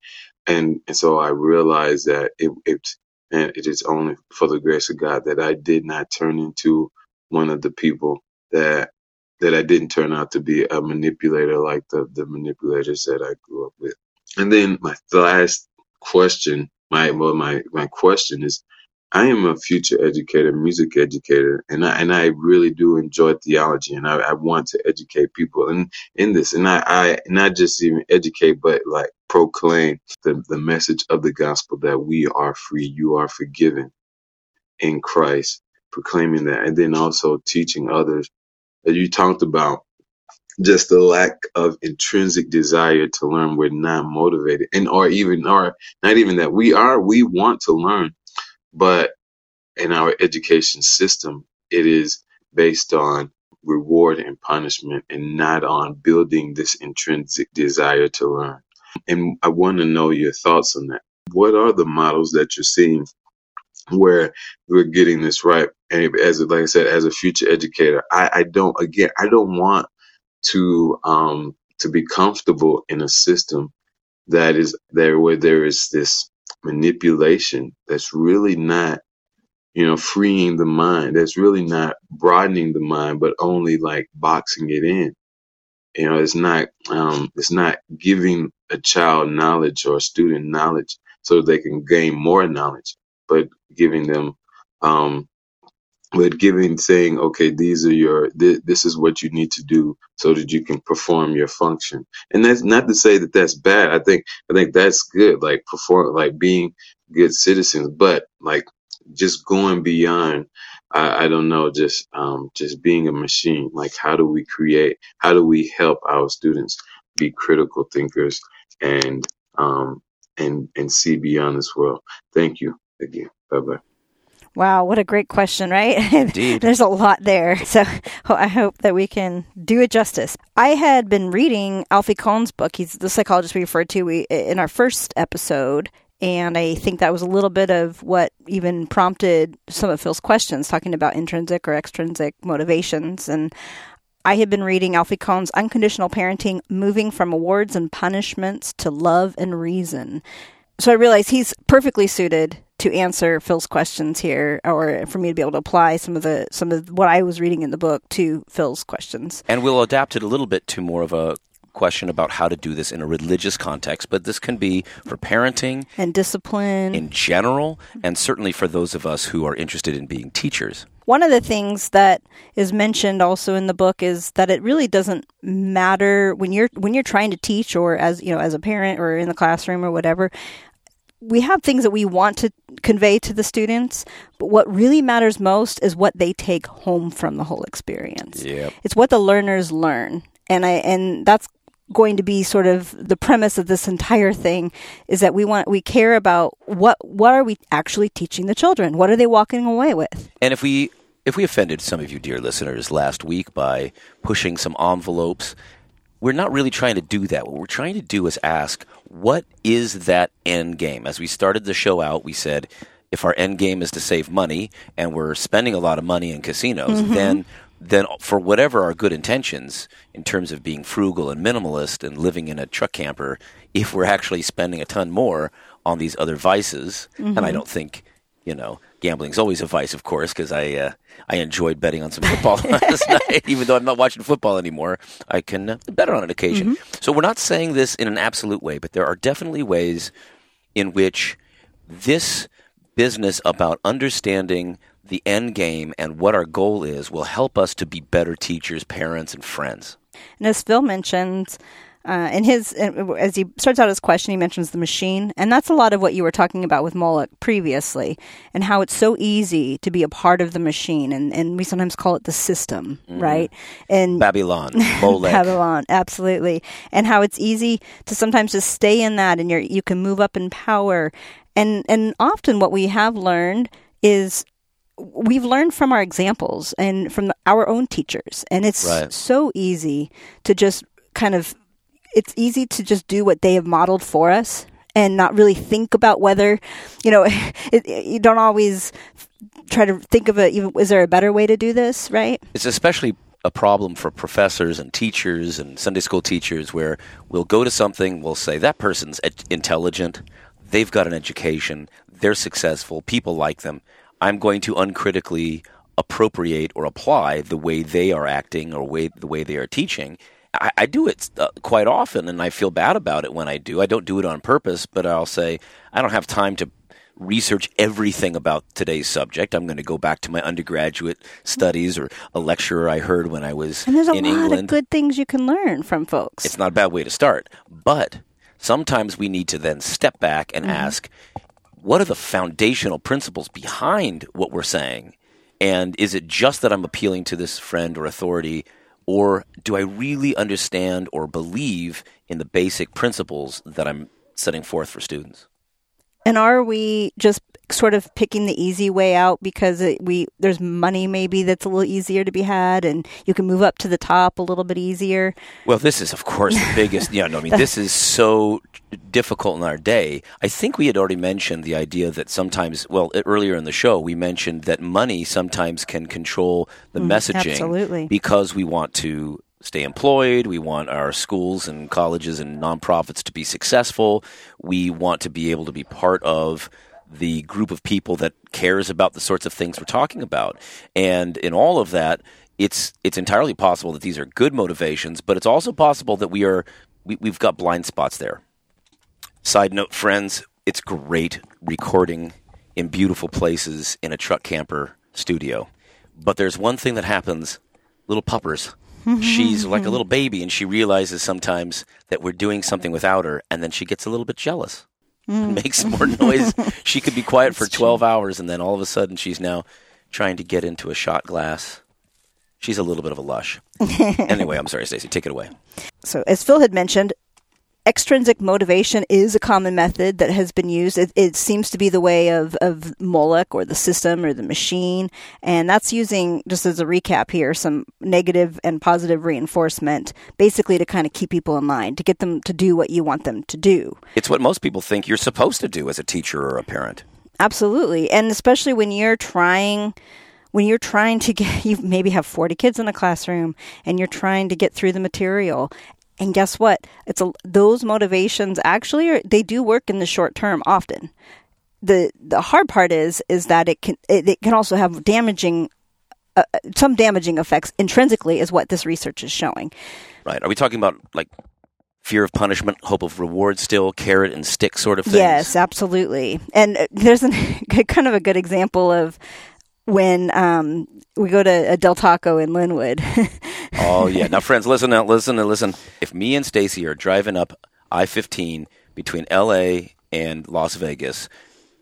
Speaker 6: And, and so I realized that it, it, and it is only for the grace of God that I did not turn into one of the people that that I didn't turn out to be a manipulator like the, the manipulators that I grew up with. And then my last question, my well, my my question is, I am a future educator, music educator, and I and I really do enjoy theology, and I, I want to educate people in in this, and I, I not just even educate, but like proclaim the the message of the gospel that we are free, you are forgiven in Christ, proclaiming that, and then also teaching others. That you talked about just the lack of intrinsic desire to learn we're not motivated and or even or not even that we are we want to learn but in our education system it is based on reward and punishment and not on building this intrinsic desire to learn. And i want to know your thoughts on that. What are the models that you're seeing where we're getting this right? And as like i said as a future educator i, I don't again i don't want to um, to be comfortable in a system that is there where there is this manipulation that's really not you know freeing the mind that's really not broadening the mind but only like boxing it in. You know it's not um, it's not giving a child knowledge or a student knowledge so they can gain more knowledge but giving them um, but giving saying okay these are your th- this is what you need to do so that you can perform your function. And that's not to say that that's bad. I think i think that's good like perform like being good citizens. But like just going beyond i, I don't know just um just being a machine. Like how do we create how do we help our students be critical thinkers and um and and see beyond this world? Thank you again. Bye bye
Speaker 5: Wow, what a great question, right?
Speaker 1: Indeed.
Speaker 5: There's a lot there. So I hope that we can do it justice. I had been reading Alfie Kohn's book. He's the psychologist we referred to we, in our first episode. And I think that was a little bit of what even prompted some of Phil's questions, talking about intrinsic or extrinsic motivations. And I had been reading Alfie Kohn's Unconditional Parenting Moving from Awards and Punishments to Love and Reason. So I realized he's perfectly suited to answer Phil's questions here, or for me to be able to apply some of the some of what I was reading in the book to Phil's questions.
Speaker 1: And we'll adapt it a little bit to more of a question about how to do this in a religious context, but this can be for parenting
Speaker 5: And discipline.
Speaker 1: in general, and certainly for those of us who are interested in being teachers.
Speaker 5: One of the things that is mentioned also in the book is that it really doesn't matter when you're when you're trying to teach or as you know as a parent or in the classroom or whatever we have things that we want to convey to the students, but what really matters most is what they take home from the whole experience.
Speaker 1: Yep.
Speaker 5: It's what the learners learn. And I and that's going to be sort of the premise of this entire thing is that we want we care about what what are we actually teaching the children? What are they walking away with?
Speaker 1: And if we if we offended some of you dear listeners last week by pushing some envelopes, we're not really trying to do that. What we're trying to do is ask, what is that end game? As we started the show out, we said if our end game is to save money and we're spending a lot of money in casinos, mm-hmm. then then for whatever our good intentions in terms of being frugal and minimalist and living in a truck camper, if we're actually spending a ton more on these other vices, and I mm-hmm. don't think you know, gambling's always a vice, of course, because I uh, I enjoyed betting on some football last night, even though I'm not watching football anymore. I can uh, bet on an occasion. So we're not saying this in an absolute way, but there are definitely ways in which this business about understanding the end game and what our goal is will help us to be better teachers, parents, and friends.
Speaker 5: And as Phil mentions, uh, in his as he starts out his question, he mentions the machine, and that's a lot of what you were talking about with Moloch previously, and how it's so easy to be a part of the machine, and, and we sometimes call it the system, right? And
Speaker 1: Babylon, Molech.
Speaker 5: Babylon, absolutely, and how it's easy to sometimes just stay in that, and you you can move up in power, and and often what we have learned is we've learned from our examples and from our own teachers, and it's
Speaker 1: Right.
Speaker 5: so easy to just kind of it's easy to just do what they have modeled for us and not really think about whether you know it, it- you don't always try to think of a is there a better way to do this right
Speaker 1: It's especially a problem for professors and teachers and Sunday school teachers where we'll go to something, we'll say, that person's ed- intelligent, they've got an education, they're successful, people like them. I'm going to uncritically appropriate or apply the way they are acting or way, the way they are teaching. I, I do it uh, quite often, and I feel bad about it when I do. I don't do it on purpose, but I'll say, I don't have time to research everything about today's subject. I'm going to go back to my undergraduate studies or a lecture I heard when I was
Speaker 5: and there's a
Speaker 1: in
Speaker 5: lot
Speaker 1: England.
Speaker 5: of good things you can learn from folks
Speaker 1: It's not a bad way to start, but sometimes we need to then step back and ask, what are the foundational principles behind what we're saying? And is it just that I'm appealing to this friend or authority, or do I really understand or believe in the basic principles that I'm setting forth for students?
Speaker 5: And are we just sort of picking the easy way out because it, we there's money maybe that's a little easier to be had, and you can move up to the top a little bit easier?
Speaker 1: Well, this is, of course, the biggest. Yeah, no, I mean, this is so difficult in our day. I think we had already mentioned the idea that sometimes, well, earlier in the show, we mentioned that money sometimes can control the mm, messaging
Speaker 5: absolutely.
Speaker 1: because we want to stay employed. We want our schools and colleges and nonprofits to be successful. We want to be able to be part of the group of people that cares about the sorts of things we're talking about. And in all of that, it's it's entirely possible that these are good motivations, but it's also possible that we are we, we've got blind spots there. Side note, friends, it's great recording in beautiful places in a truck camper studio. But there's one thing that happens little puppers. She's like a mm-hmm. little baby, and she realizes sometimes that we're doing something without her, and then she gets a little bit jealous and mm. makes more noise. she could be quiet for 12 hours, and then all of a sudden she's now trying to get into a shot glass. She's a little bit of a lush. anyway, I'm sorry, stacy Take it away.
Speaker 5: So, as Phil had mentioned, extrinsic motivation is a common method that has been used. It, it seems to be the way of, of Moloch or the system or the machine. And that's using, just as a recap here, some negative and positive reinforcement, basically to kind of keep people in line, to get them to do what you want them to do.
Speaker 1: It's what most people think you're supposed to do as a teacher or a parent.
Speaker 5: Absolutely. And especially when you're trying when you're trying to get you maybe have 40 kids in a classroom and you're trying to get through the material and guess what? It's a, those motivations actually are, they do work in the short term often. The the hard part is is that it can it, it can also have damaging uh, some damaging effects intrinsically is what this research is showing.
Speaker 1: Right. Are we talking about like fear of punishment, hope of reward still, carrot and stick sort of things.
Speaker 5: Yes, absolutely. And uh, there's an, kind of a good example of when um, we go to a Del Taco in Lenwood.
Speaker 1: Oh yeah. Now friends, listen now, listen and listen. If me and Stacy are driving up I fifteen between LA and Las Vegas,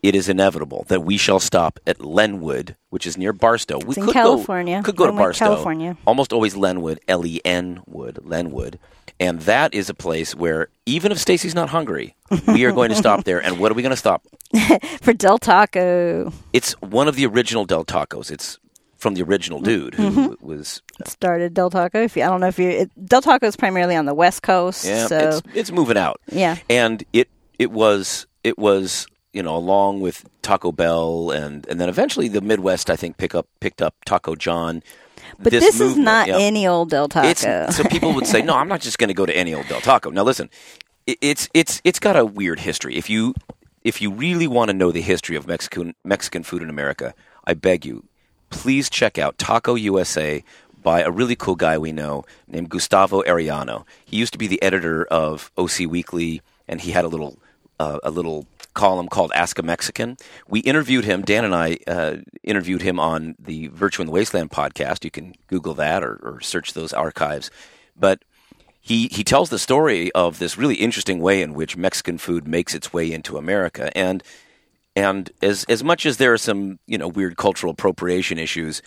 Speaker 1: it is inevitable that we shall stop at Lenwood, which is near Barstow. We
Speaker 5: It's in
Speaker 1: could
Speaker 5: California.
Speaker 1: Go, could go to Barstow.
Speaker 5: California.
Speaker 1: Almost always Lenwood, L E N Wood, Lenwood. And that is a place where even if Stacy's not hungry, we are going to stop there. And what are we going to stop?
Speaker 5: for Del Taco.
Speaker 1: It's one of the original Del Tacos. It's from the original dude who
Speaker 5: Mm-hmm.
Speaker 1: was
Speaker 5: Started Del Taco. If you, I don't know if you it, Del Taco is primarily on the West Coast,
Speaker 1: Yeah,
Speaker 5: so
Speaker 1: it's it's moving out.
Speaker 5: Yeah.
Speaker 1: and it it was it was you know along with Taco Bell and and then eventually the Midwest I think pick up picked up Taco John.
Speaker 5: But this, is not
Speaker 1: yeah.
Speaker 5: any old Del Taco.
Speaker 1: It's so people would say no, I'm not just going to go to any old Del Taco. Now listen, it, it's it's it's got a weird history. If you if you really want to know the history of Mexican Mexican food in America, I beg you, please check out Taco USA by a really cool guy we know named Gustavo Arellano. He used to be the editor of OC Weekly, and he had a little uh, a little column called Ask a Mexican. We interviewed him. Dan and I uh, interviewed him on the Virtue in the Wasteland podcast. You can Google that or, or search those archives. But he he tells the story of this really interesting way in which Mexican food makes its way into America, and and as as much as there are some you know weird cultural appropriation issues,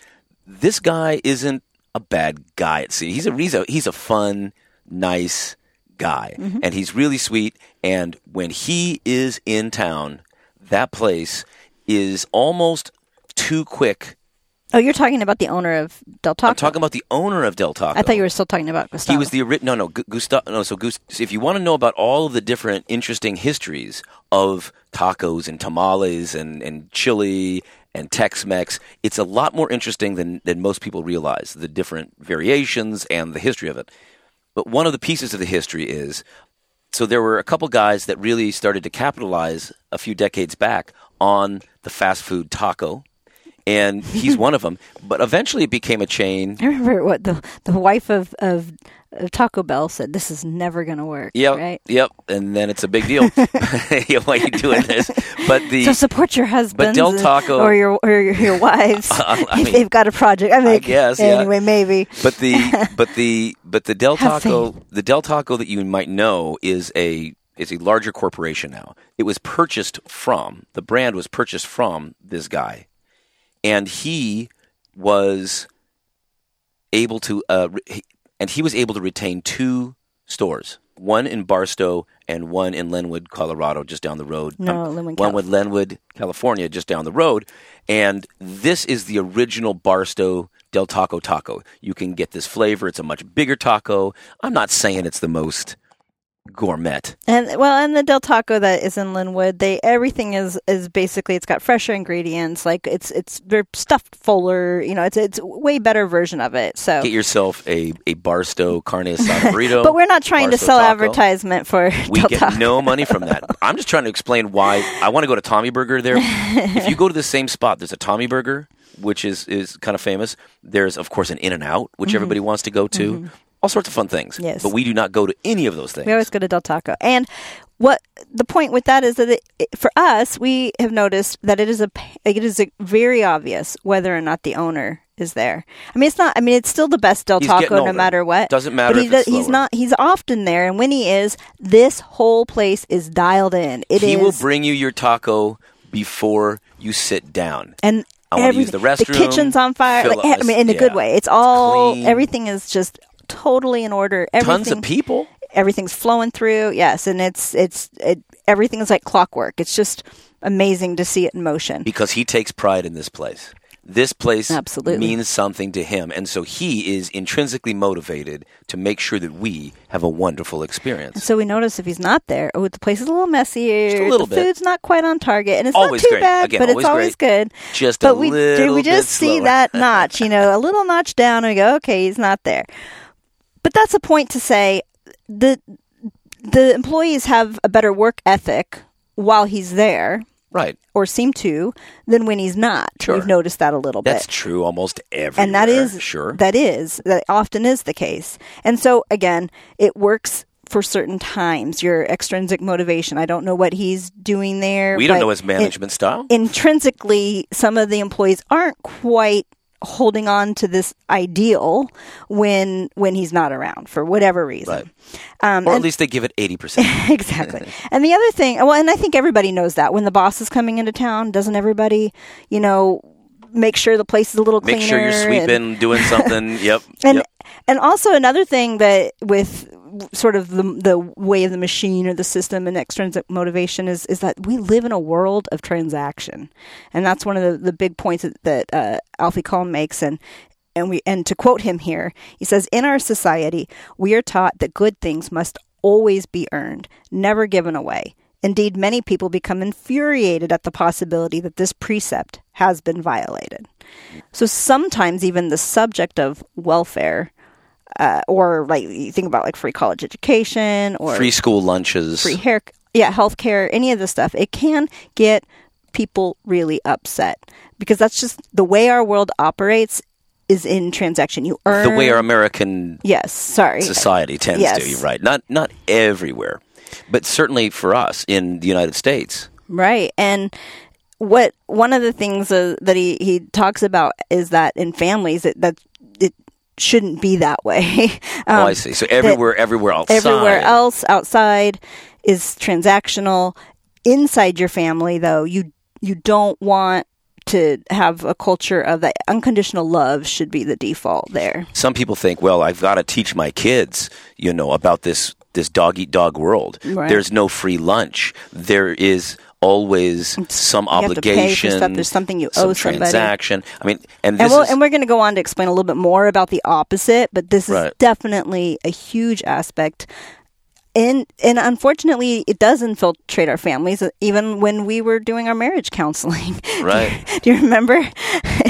Speaker 1: this guy isn't a bad guy. at sea. he's a he's a he's a fun, nice guy, and he's really sweet. And when he is in town, that place is almost too quick.
Speaker 5: oh, you're talking about the owner of Del Taco.
Speaker 1: I'm talking about the owner of Del Taco.
Speaker 5: I thought you were still talking about Gustavo.
Speaker 1: He was the no no Gu- Gustav no so Gust- if you want to know about all of the different interesting histories of tacos and tamales and and chili and Tex-Mex, it's a lot more interesting than than most people realize. The different variations and the history of it. But one of the pieces of the history is so there were a couple guys that really started to capitalize a few decades back on the fast food taco. And he's one of them. But eventually it became a chain.
Speaker 5: I remember what the the wife of of, of Taco Bell said. This is never going to work.
Speaker 1: Yep.
Speaker 5: Right.
Speaker 1: Yep. And then it's a big deal. Why are you doing this? But the
Speaker 5: So support your husbands,
Speaker 1: Del Taco-
Speaker 5: or your or your, your wives
Speaker 1: I
Speaker 5: if
Speaker 1: mean,
Speaker 5: they've got a project. I mean,
Speaker 1: guess, yeah.
Speaker 5: anyway, maybe.
Speaker 1: but the but the but the Del
Speaker 5: Have
Speaker 1: Taco the Del Taco that you might know is a is a larger corporation now. It was purchased from the brand was purchased from this guy, and he was able to uh, re- and he was able to retain two stores, one in Barstow and one in Lenwood, Colorado, just down the road. Um,
Speaker 5: No, Lenwood,
Speaker 1: one with Lenwood, California, just down the road. And this is the original Barstow Del Taco taco. You can get this flavor. It's a much bigger taco. I'm not saying it's the most gourmet.
Speaker 5: And well, and the Del Taco that is in Lenwood, they everything is is basically it's got fresher ingredients. Like it's it's they're stuffed fuller. You know, it's it's way better version of it. So.
Speaker 1: Get yourself a, a Barstow carne asada burrito.
Speaker 5: but we're not trying to sell
Speaker 1: taco.
Speaker 5: advertisement for
Speaker 1: We
Speaker 5: Del
Speaker 1: get
Speaker 5: Taco.
Speaker 1: no money from that. I'm just trying to explain why I want to go to Tommy Burger there. if you go to the same spot, there's a Tommy Burger, which is, is kind of famous. There's, of course, an In and Out, which mm-hmm. everybody wants to go to. Mm-hmm. All sorts of fun things.
Speaker 5: Yes.
Speaker 1: But we do not go to any of those things.
Speaker 5: We always go to Del Taco. And what the point with that is that it, for us, we have noticed that it is a it is a very obvious whether or not the owner is there. I mean, it's not. I mean, it's still the best Del
Speaker 1: He's
Speaker 5: Taco, no matter what.
Speaker 1: Doesn't matter
Speaker 5: But he does- he's not. He's often there, and when he is, this whole place is dialed in. It is.
Speaker 1: he will bring you your taco before you sit down.
Speaker 5: and
Speaker 1: I wanna use the restroom,
Speaker 5: kitchen's on fire. Like, I mean, in a
Speaker 1: yeah.
Speaker 5: good way. It's all everything is just totally in order. Everything,
Speaker 1: Tons of people.
Speaker 5: everything's flowing through. Yes, and it's it's it, everything is like clockwork. It's just amazing to see it in motion.
Speaker 1: because he takes pride in this place. This place
Speaker 5: Absolutely.
Speaker 1: means something to him, and so he is intrinsically motivated to make sure that we have a wonderful experience.
Speaker 5: So we notice if he's not there, oh, the place is a little messier.
Speaker 1: Just a little
Speaker 5: the
Speaker 1: bit.
Speaker 5: food's not quite on target, and it's
Speaker 1: Always
Speaker 5: not too
Speaker 1: great.
Speaker 5: bad,
Speaker 1: Again,
Speaker 5: but
Speaker 1: always
Speaker 5: it's always
Speaker 1: great.
Speaker 5: good.
Speaker 1: Just
Speaker 5: but
Speaker 1: a
Speaker 5: we
Speaker 1: little
Speaker 5: we just see that notch, you know, a little notch down, and we go, okay, he's not there. But that's a point to say the the employees have a better work ethic while he's there,
Speaker 1: Right.
Speaker 5: or seem to, than when he's not.
Speaker 1: Sure.
Speaker 5: We've noticed that a little bit.
Speaker 1: That's true almost everywhere.
Speaker 5: and that is
Speaker 1: sure.
Speaker 5: that is that often is the case and so again it works for certain times, your extrinsic motivation. I don't know what he's doing there.
Speaker 1: We don't know his management style.
Speaker 5: intrinsically, some of the employees aren't quite holding on to this ideal when when he's not around for whatever reason.
Speaker 1: Right.
Speaker 5: Um,
Speaker 1: or at
Speaker 5: and-
Speaker 1: least they give it 80%.
Speaker 5: exactly. And the other thing, well, and I think everybody knows that when the boss is coming into town, doesn't everybody, you know, make sure the place is a little cleaner?
Speaker 1: Make sure you're
Speaker 5: and-
Speaker 1: sweeping, doing something. Yep.
Speaker 5: and
Speaker 1: yep.
Speaker 5: and also another thing that with sort of the the way of the machine or the system and extrinsic motivation is is that we live in a world of transaction, and that's one of the, the big points that, that uh, Alfie Kohn makes and. And we and to quote him here, he says, "In our society, we are taught that good things must always be earned, never given away. Indeed, many people become infuriated at the possibility that this precept has been violated. So sometimes even the subject of welfare, uh, or like you think about like free college education or
Speaker 1: Free school lunches.
Speaker 5: free hair, yeah, healthcare, any of this stuff, it can get people really upset because that's just the way our world operates is in transaction. You earn
Speaker 1: the way our American
Speaker 5: yes, sorry,
Speaker 1: society tends
Speaker 5: Yes.
Speaker 1: to. You're right. Not not everywhere, but certainly for us in the United States.
Speaker 5: Right. And what one of the things uh, that he, he talks about is that in families it, that it shouldn't be that way. Um,
Speaker 1: oh, I see. So everywhere, everywhere outside.
Speaker 5: everywhere else outside is transactional. Inside your family, though, you you don't want to have a culture of that unconditional love should be the default there.
Speaker 1: Some people think, well, I've got to teach my kids, you know, about this this dog eat dog world.
Speaker 5: Right.
Speaker 1: There's no free lunch. There is always some
Speaker 5: You have to
Speaker 1: obligation.
Speaker 5: There's something you
Speaker 1: some
Speaker 5: owe somebody.
Speaker 1: transaction. I mean, and this
Speaker 5: And, we'll,
Speaker 1: is
Speaker 5: and we're going to go on to explain a little bit more about the opposite, but this is
Speaker 1: Right.
Speaker 5: definitely a huge aspect. And and unfortunately, it does infiltrate our families. Even when we were doing our marriage counseling,
Speaker 1: right.
Speaker 5: do you remember?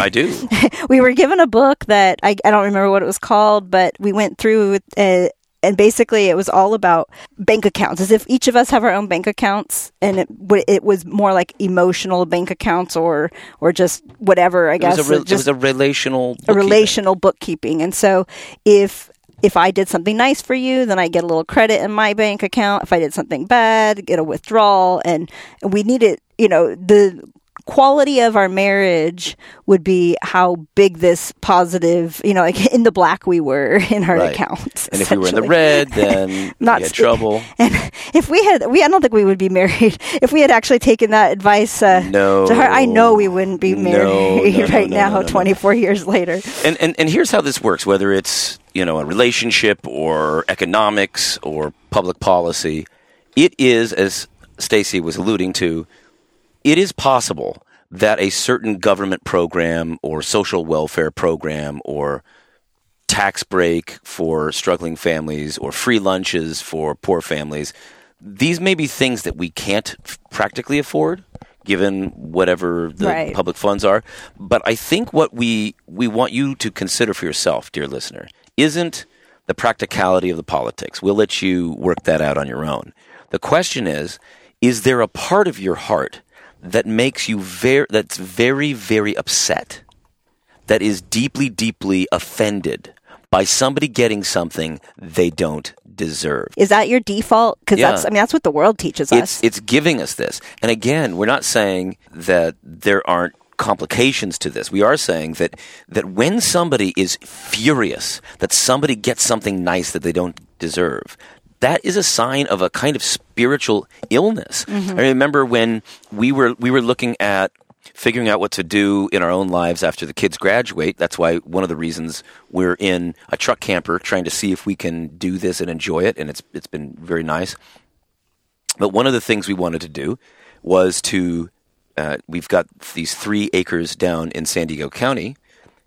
Speaker 1: I do.
Speaker 5: we were given a book that I, I don't remember what it was called, but we went through with, uh, and basically it was all about bank accounts, as if each of us have our own bank accounts, and it it was more like emotional bank accounts or or just whatever. I
Speaker 1: It
Speaker 5: guess
Speaker 1: was, a re- it
Speaker 5: just
Speaker 1: was a relational.
Speaker 5: a
Speaker 1: bookkeeping.
Speaker 5: relational bookkeeping. And so if if I did something nice for you, then I get a little credit in my bank account. If I did something bad, get a withdrawal. And we needed, you know, the quality of our marriage would be how big this positive, you know, like in the black we were in our
Speaker 1: Right.
Speaker 5: accounts.
Speaker 1: And if we were in the red, then
Speaker 5: Not
Speaker 1: we had trouble.
Speaker 5: And if we had, we I don't think we would be married if we had actually taken that advice uh,
Speaker 1: No.
Speaker 5: to heart. I know we wouldn't be married
Speaker 1: no, no,
Speaker 5: right
Speaker 1: no,
Speaker 5: now,
Speaker 1: no, no, no.
Speaker 5: 24 years later.
Speaker 1: And, and and here's how this works: whether it's you know a relationship or economics or public policy, it is as Stacy was alluding to, it is possible that a certain government program or social welfare program or tax break for struggling families or free lunches for poor families these may be things that we can't f- practically afford given whatever the
Speaker 5: Right.
Speaker 1: public funds are. But i think what we we want you to consider for yourself dear listener isn't the practicality of the politics. We'll let you work that out on your own. The question is is there a part of your heart that makes you very that's very very upset that is deeply, deeply offended by somebody getting something they don't deserve.
Speaker 5: Is that your default? Because
Speaker 1: Yeah.
Speaker 5: that's I mean that's what the world teaches
Speaker 1: It's
Speaker 5: us.
Speaker 1: it's giving us this. And again, we're not saying that there aren't complications to this. We are saying that that when somebody is furious that somebody gets something nice that they don't deserve, that is a sign of a kind of spiritual illness. I remember when we were we were looking at figuring out what to do in our own lives after the kids graduate. That's why one of the reasons we're in a truck camper trying to see if we can do this and enjoy it and it's it's been very nice. But one of the things we wanted to do was to, uh, we've got these three acres down in San Diego County,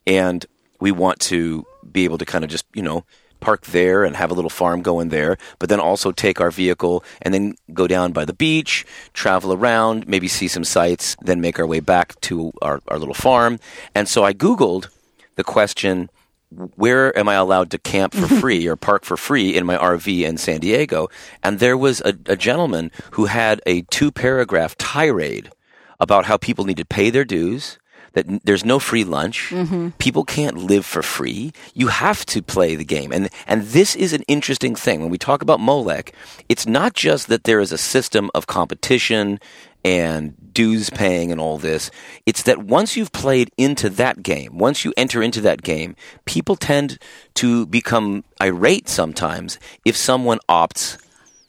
Speaker 1: and we want to be able to kind of just, you know, park there and have a little farm going there, but then also take our vehicle and then go down by the beach, travel around, maybe see some sights, then make our way back to our, our little farm. And so I Googled the question, where am I allowed to camp for free or park for free in my RV in San Diego? And there was a, a gentleman who had a two paragraph tirade about how people need to pay their dues, that there's no free lunch.
Speaker 5: Mm-hmm.
Speaker 1: People can't live for free. You have to play the game. And, and this is an interesting thing. When we talk about Molech, it's not just that there is a system of competition and dues paying and all this. It's that once you've played into that game, once you enter into that game, people tend to become irate sometimes if someone opts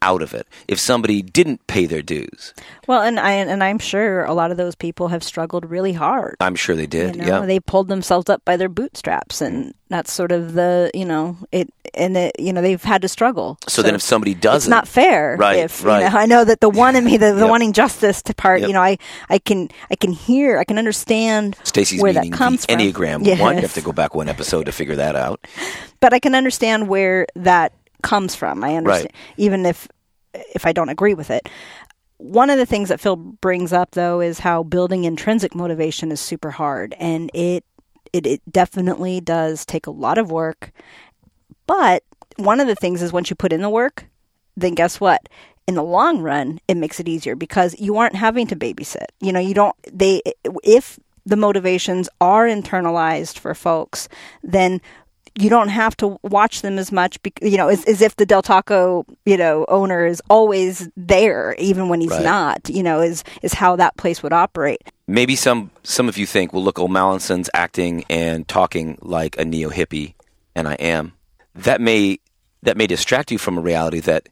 Speaker 1: out of it. If somebody didn't pay their dues.
Speaker 5: Well, and I and I'm sure a lot of those people have struggled really hard.
Speaker 1: I'm sure they did.
Speaker 5: You know,
Speaker 1: yeah.
Speaker 5: they pulled themselves up by their bootstraps, and that's sort of the you know it, and it, you know they've had to struggle.
Speaker 1: So then if somebody doesn't-
Speaker 5: it's not fair.
Speaker 1: Right,
Speaker 5: If
Speaker 1: right.
Speaker 5: You know, I know that the one in me, the, the
Speaker 1: Yep.
Speaker 5: wanting justice to part.
Speaker 1: Yep.
Speaker 5: You know, I I can I can hear, I can understand
Speaker 1: Stacy's
Speaker 5: where
Speaker 1: meaning
Speaker 5: that comes
Speaker 1: the
Speaker 5: from.
Speaker 1: Enneagram
Speaker 5: Yes.
Speaker 1: one. You have to go back one episode to figure that out.
Speaker 5: but I can understand where that comes from. I understand, even if if I don't agree with it. One of the things that Phil brings up, though, is how building intrinsic motivation is super hard, and it it, it definitely does take a lot of work. But one of the things is once you put in the work, then guess what? In the long run, it makes it easier because you aren't having to babysit. You know, you don't. They if the motivations are internalized for folks, then you don't have to watch them as much. bec- You know, as, as if the Del Taco, you know, owner is always there, even when he's
Speaker 1: Right.
Speaker 5: not. You know, is is how that place would operate.
Speaker 1: Maybe some some of you think, well, look, O'Mallinson's acting and talking like a neo hippie, and I am. That may that may distract you from a reality that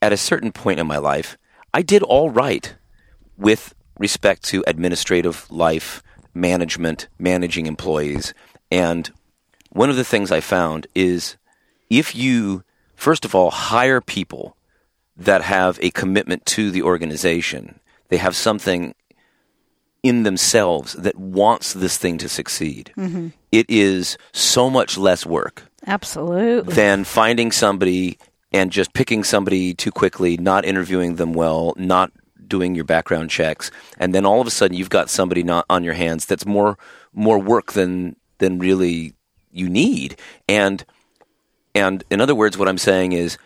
Speaker 1: at a certain point in my life, I did all right with respect to administrative life, management, managing employees, and one of the things I found is if you first of all hire people that have a commitment to the organization, they have something in themselves that wants this thing to succeed. Mm-hmm. It is so much less work
Speaker 5: Absolutely.
Speaker 1: than finding somebody and just picking somebody too quickly, not interviewing them well, not doing your background checks, and then all of a sudden you've got somebody not on your hands that's more more work than than really you need. And and in other words, what I'm saying is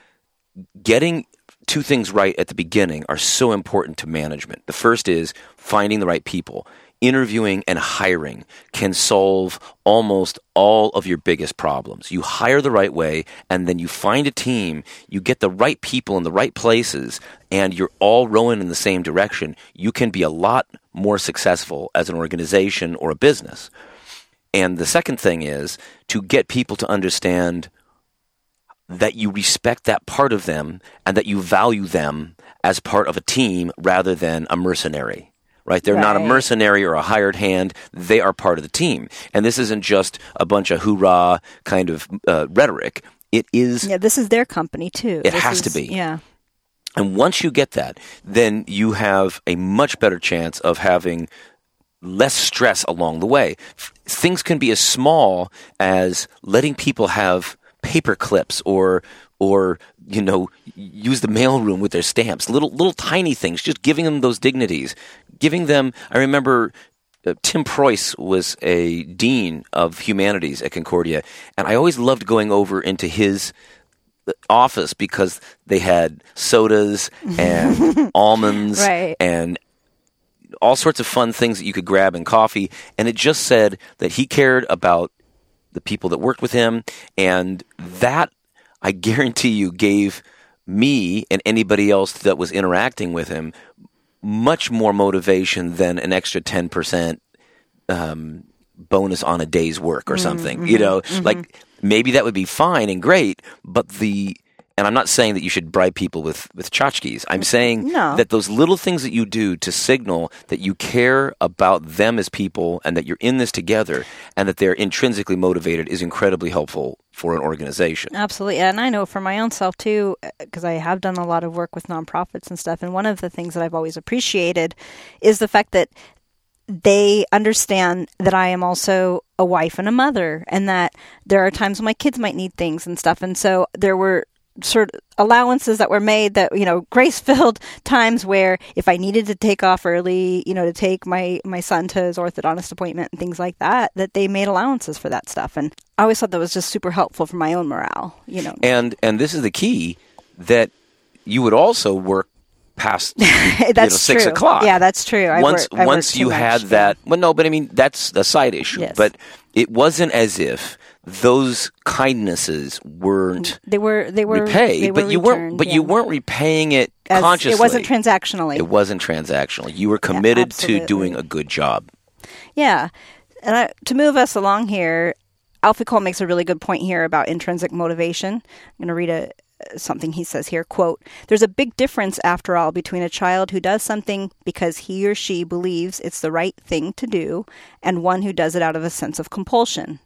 Speaker 1: getting two things right at the beginning are so important to management. The first is finding the right people. Interviewing and hiring can solve almost all of your biggest problems. You hire the right way, and then you find a team, you get the right people in the right places, and you're all rowing in the same direction. You can be a lot more successful as an organization or a business. And the second thing is to get people to understand that you respect that part of them and that you value them as part of a team rather than a mercenary. Right? They're not a mercenary or a hired hand. They are part of the team. And this isn't just a bunch of hoorah kind of uh, rhetoric. It is
Speaker 5: Yeah, this is their company too.
Speaker 1: It
Speaker 5: This
Speaker 1: has to be.
Speaker 5: Yeah.
Speaker 1: and once you get that, then you have a much better chance of having less stress along the way. Things can be as small as letting people have paper clips or or you know use the mailroom with their stamps. Little little tiny things, just giving them those dignities, giving them. I remember. Uh, Tim Preus was a dean of humanities at Concordia, and I always loved going over into his office because they had sodas and almonds
Speaker 5: Right.
Speaker 1: and all sorts of fun things that you could grab in coffee. And it just said that he cared about the people that worked with him. And that, I guarantee you, gave me and anybody else that was interacting with him much more motivation than an extra 10% um, bonus on a day's work or mm, something. You mm-hmm, know, like mm-hmm. maybe that would be fine and great, but the and I'm not saying that you should bribe people with with tchotchkes. I'm saying
Speaker 5: No.
Speaker 1: that those little things that you do to signal that you care about them as people and that you're in this together and that they're intrinsically motivated is incredibly helpful for an organization.
Speaker 5: Absolutely. And I know for my own self too, uh, because I have done a lot of work with nonprofits and stuff. And one of the things that I've always appreciated is the fact that they understand that I am also a wife and a mother, and that there are times when my kids might need things and stuff. And so there were sort of allowances that were made that you know grace filled times where if i needed to take off early you know to take my my son to his orthodontist appointment and things like that that they made allowances for that stuff and i always thought that was just super helpful for my own morale you know
Speaker 1: And and this is the key that you would also work past
Speaker 5: that's
Speaker 1: you know, six
Speaker 5: true.
Speaker 1: o'clock.
Speaker 5: Yeah, that's true. I
Speaker 1: once
Speaker 5: work-
Speaker 1: once you
Speaker 5: much,
Speaker 1: had
Speaker 5: yeah.
Speaker 1: that, well, no, but I mean that's a side issue.
Speaker 5: Yes.
Speaker 1: But it wasn't as if those kindnesses weren't
Speaker 5: They were they were
Speaker 1: repaid,
Speaker 5: they
Speaker 1: but
Speaker 5: were
Speaker 1: you weren't.
Speaker 5: returned,
Speaker 1: But you weren't repaying it
Speaker 5: As-
Speaker 1: consciously.
Speaker 5: It wasn't transactionally.
Speaker 1: It wasn't transactional. You were committed to doing a good job.
Speaker 5: Yeah. And I, to move us along here, Alfie Kohn makes a really good point here about intrinsic motivation. I'm going to read a uh, something he says here quote there's a big difference after all between a child who does something because he or she believes it's the right thing to do and one who does it out of a sense of compulsion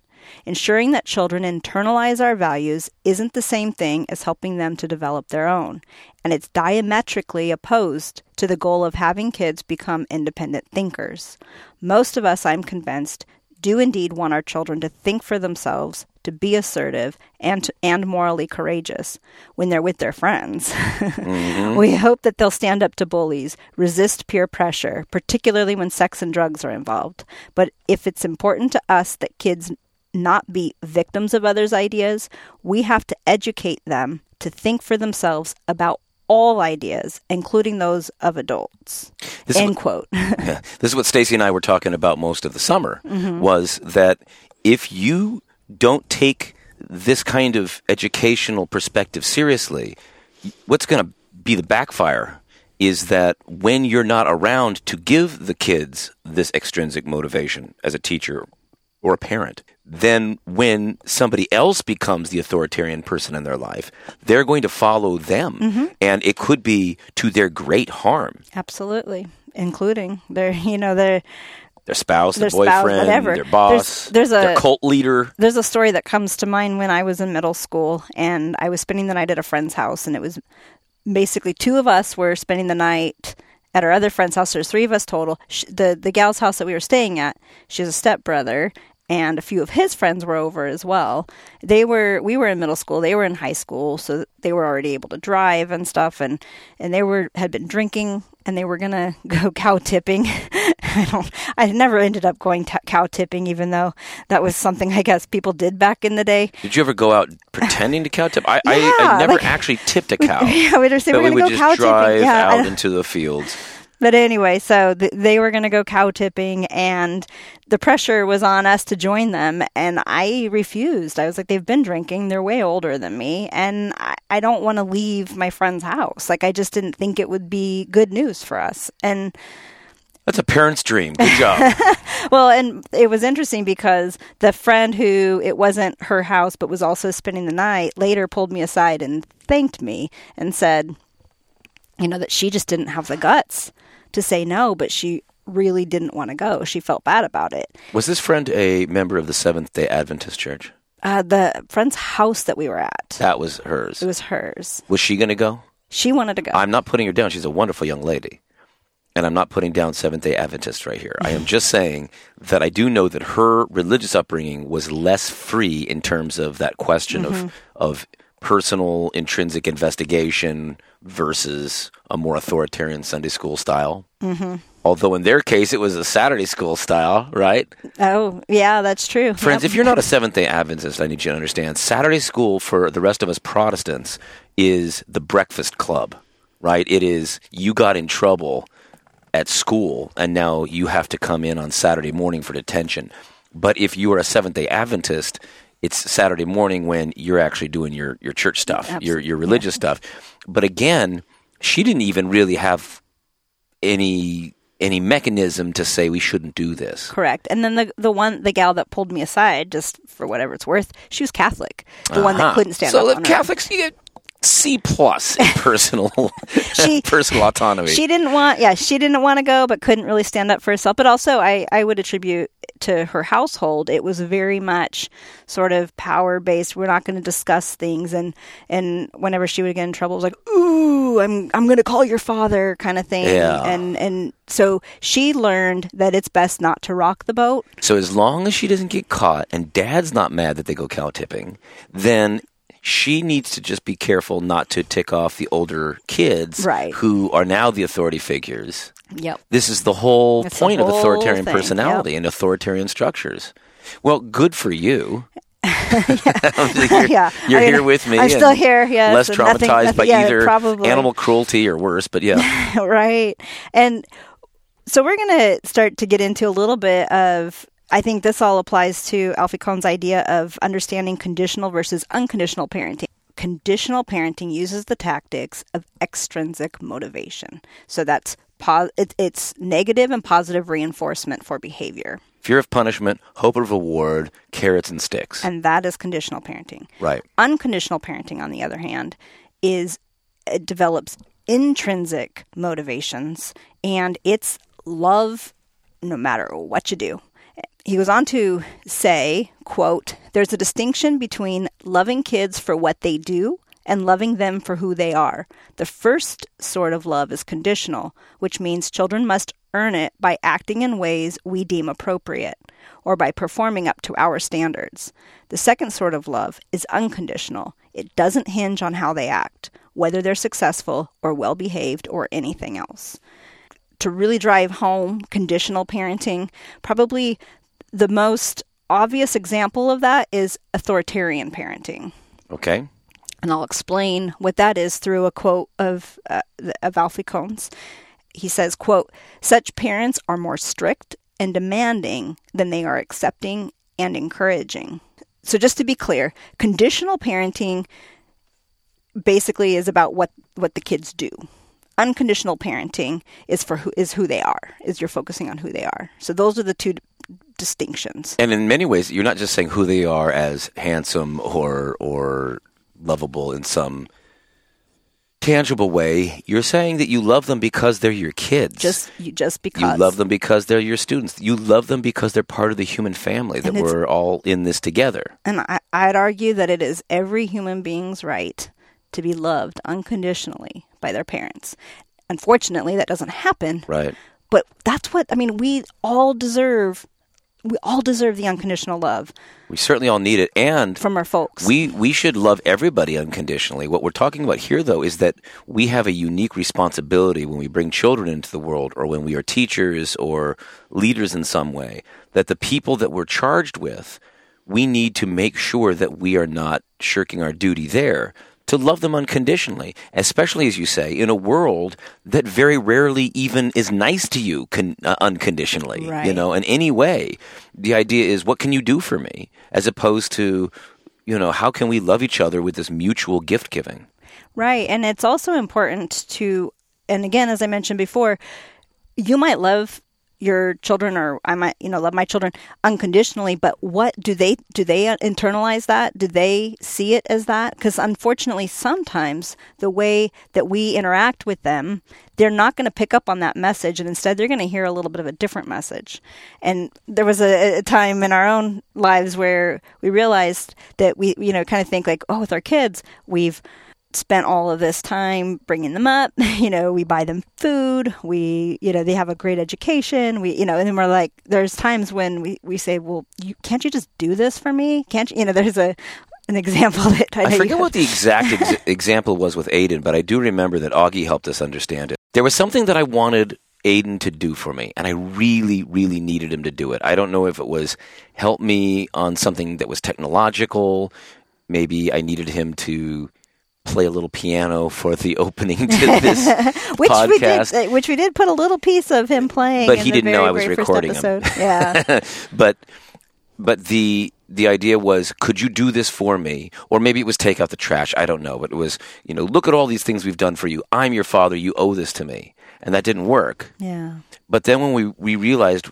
Speaker 5: ensuring that children internalize our values isn't the same thing as helping them to develop their own and it's diametrically opposed to the goal of having kids become independent thinkers most of us i'm convinced do indeed want our children to think for themselves, to be assertive, and and morally courageous when they're with their friends. Mm-hmm. We hope that they'll stand up to bullies, resist peer pressure, particularly when sex and drugs are involved. But if it's important to us that kids not be victims of others' ideas, we have to educate them to think for themselves about all ideas, including those of adults.
Speaker 1: This is
Speaker 5: End
Speaker 1: what-
Speaker 5: quote.
Speaker 1: Yeah. This is what Stacy and I were talking about most of the summer
Speaker 5: Mm-hmm.
Speaker 1: was that if you don't take this kind of educational perspective seriously, what's going to be the backfire is that when you're not around to give the kids this extrinsic motivation as a teacher or a parent, then when somebody else becomes the authoritarian person in their life, they're going to follow them.
Speaker 5: Mm-hmm.
Speaker 1: And it could be to their great harm.
Speaker 5: Absolutely, including their, you know, their.
Speaker 1: their spouse, their,
Speaker 5: Their spouse,
Speaker 1: boyfriend,
Speaker 5: whatever.
Speaker 1: their boss,
Speaker 5: There's- there's
Speaker 1: their
Speaker 5: a-
Speaker 1: cult leader.
Speaker 5: There's a story that comes to mind when I was in middle school, and I was spending the night at a friend's house, and it was basically two of us were spending the night at our other friend's house. There's three of us total. Sh the the gal's house that we were staying at, she has a stepbrother, and a few of his friends were over as well. They were we were in middle school, they were in high school, so they were already able to drive and stuff, and and they were had been drinking. And they were gonna go cow tipping. I don't. I never ended up going t- cow tipping, even though that was something I guess people did back in the day.
Speaker 1: Did you ever go out pretending to cow tip? I, I,
Speaker 5: Yeah,
Speaker 1: I never
Speaker 5: like-
Speaker 1: actually tipped a cow.
Speaker 5: yeah, we'd say
Speaker 1: but
Speaker 5: we're
Speaker 1: we
Speaker 5: gonna
Speaker 1: would
Speaker 5: go
Speaker 1: just
Speaker 5: cow
Speaker 1: drive
Speaker 5: tipping. Yeah,
Speaker 1: out into the fields.
Speaker 5: But anyway, so th- they were going to go cow tipping, and the pressure was on us to join them. And I refused. I was like, they've been drinking. They're way older than me. And I, I don't want to leave my friend's house. Like, I just didn't think it would be good news for us. And
Speaker 1: That's a parent's dream. Good job.
Speaker 5: well, and it was interesting because the friend who it wasn't her house but was also spending the night later pulled me aside and thanked me and said, you know, that she just didn't have the guts to say no, but she really didn't want to go. She felt bad about it.
Speaker 1: Was this friend a member of the Seventh day Adventist Church?
Speaker 5: Uh, the friend's house that we were at,
Speaker 1: That was hers.
Speaker 5: it was hers.
Speaker 1: Was she going to go?
Speaker 5: She wanted to go.
Speaker 1: I'm not putting her down. She's a wonderful young lady. And I'm not putting down Seventh day Adventist right here. I am just saying that I do know that her religious upbringing was less free in terms of that question of, of personal intrinsic investigation versus a more authoritarian Sunday school style. Mm-hmm. Although in their case, it was a Saturday school style, right?
Speaker 5: oh, yeah, that's true.
Speaker 1: Friends,
Speaker 5: Yep.
Speaker 1: if you're not a Seventh day Adventist, I need you to understand Saturday school for the rest of us Protestants is the breakfast club, right? It is you got in trouble at school and now you have to come in on Saturday morning for detention. But if you are a Seventh day Adventist, it's Saturday morning when you're actually doing your, your church stuff, your, your religious stuff. But again, she didn't even really have any any mechanism to say we shouldn't do this.
Speaker 5: Correct. And then the the one the gal that pulled me aside, just for whatever it's worth, she was Catholic. The one that
Speaker 1: Uh-huh.
Speaker 5: couldn't stand
Speaker 1: so
Speaker 5: up.
Speaker 1: the
Speaker 5: on her.
Speaker 1: Catholics you get C plus in personal
Speaker 5: She-
Speaker 1: personal autonomy.
Speaker 5: She didn't want, yeah, she didn't want to go, but couldn't really stand up for herself. But also, I, I would attribute to her household, it was very much sort of power based. We're not going to discuss things, and and whenever she would get in trouble, it was like, ooh, I'm I'm going to call your father, kind of thing.
Speaker 1: Yeah.
Speaker 5: And and so she learned that it's best not to rock the boat.
Speaker 1: so as long as she doesn't get caught and dad's not mad that they go cow tipping, then she needs to just be careful not to tick off the older kids
Speaker 5: Right.
Speaker 1: who are now the authority figures.
Speaker 5: Yep.
Speaker 1: This is the whole
Speaker 5: the
Speaker 1: point of authoritarian
Speaker 5: thing,
Speaker 1: personality and authoritarian structures. Well, good for you. you're
Speaker 5: Yeah.
Speaker 1: you're
Speaker 5: I mean,
Speaker 1: here with me.
Speaker 5: I'm still here, yes,
Speaker 1: Less traumatized
Speaker 5: nothing- nothing-
Speaker 1: by
Speaker 5: yeah,
Speaker 1: either
Speaker 5: probably.
Speaker 1: animal cruelty or worse, but yeah.
Speaker 5: right. And so we're going to start to get into a little bit of. I think this all applies to Alfie Kohn's idea of understanding conditional versus unconditional parenting. Conditional parenting uses the tactics of extrinsic motivation. So that's po- it, it's negative and positive reinforcement for behavior.
Speaker 1: Fear of punishment, hope of reward, carrots and sticks.
Speaker 5: And that is conditional parenting.
Speaker 1: right.
Speaker 5: Unconditional parenting, on the other hand, is it develops intrinsic motivations and it's love no matter what you do. He goes on to say, quote, there's a distinction between loving kids for what they do and loving them for who they are. The first sort of love is conditional, which means children must earn it by acting in ways we deem appropriate or by performing up to our standards. The second sort of love is unconditional. It doesn't hinge on how they act, whether they're successful or well behaved or anything else. To really drive home conditional parenting, probably the most obvious example of that is authoritarian parenting
Speaker 1: Okay.
Speaker 5: and I'll explain what that is through a quote of uh, of Alfie Kohn. He says, "quote Such parents are more strict and demanding than they are accepting and encouraging." So, just to be clear, conditional parenting basically is about what what the kids do. Unconditional parenting is for who is who they are. Is you're focusing on who they are. So those are the two d- distinctions.
Speaker 1: And in many ways, you're not just saying who they are as handsome or or lovable in some tangible way. You're saying that you love them because they're your kids.
Speaker 5: Just you just because
Speaker 1: you love them because they're your students. You love them because they're part of the human family that we're all in this together.
Speaker 5: And I, I'd argue that it is every human being's right to be loved unconditionally by their parents. Unfortunately, that doesn't happen.
Speaker 1: Right.
Speaker 5: But that's what I mean. We all deserve. We all deserve the unconditional love
Speaker 1: We certainly all need it and
Speaker 5: from our folks.
Speaker 1: We we should love everybody unconditionally. What we're talking about here, though, is that we have a unique responsibility when we bring children into the world, or when we are teachers or leaders in some way. That the people that we're charged with, we need to make sure that we are not shirking our duty there to love them unconditionally, especially as you say, in a world that very rarely even is nice to you con- uh, unconditionally. You know, in any way. The idea is, what can you do for me, as opposed to, you know, how can we love each other with this mutual gift giving?
Speaker 5: Right. And it's also important to, and again, as I mentioned before, you might love your children or I might, you know, love my children unconditionally, but what do they, do they internalize that? Do they see it as that? Because unfortunately, sometimes the way that we interact with them, they're not going to pick up on that message and instead they're going to hear a little bit of a different message. And there was a, a time in our own lives where we realized that we, you know, kind of think like, oh, with our kids, we've, spent all of this time bringing them up. You know, we buy them food. We, you know, they have a great education. We, you know, and then we're like, there's times when we, we say, well, you, can't you just do this for me? Can't you? You know, there's a an example that I,
Speaker 1: I forget what the exact ex- example was with Aiden, but I do remember that Augie helped us understand it. There was something that I wanted Aiden to do for me, and I really, really needed him to do it. I don't know if it was help me on something that was technological. Maybe I needed him to play a little piano for the opening to this
Speaker 5: which we did,
Speaker 1: podcast.
Speaker 5: uh, which we did put a little piece of him playing.
Speaker 1: But
Speaker 5: in
Speaker 1: he
Speaker 5: the
Speaker 1: didn't know
Speaker 5: very,
Speaker 1: I was recording him.
Speaker 5: episode. Yeah,
Speaker 1: but but the the idea was could you do this for me? Or maybe it was take out the trash. I don't know. But it was you know look at all these things we've done for you. I'm your father. You owe this to me. And that didn't work.
Speaker 5: Yeah,
Speaker 1: but then when we we realized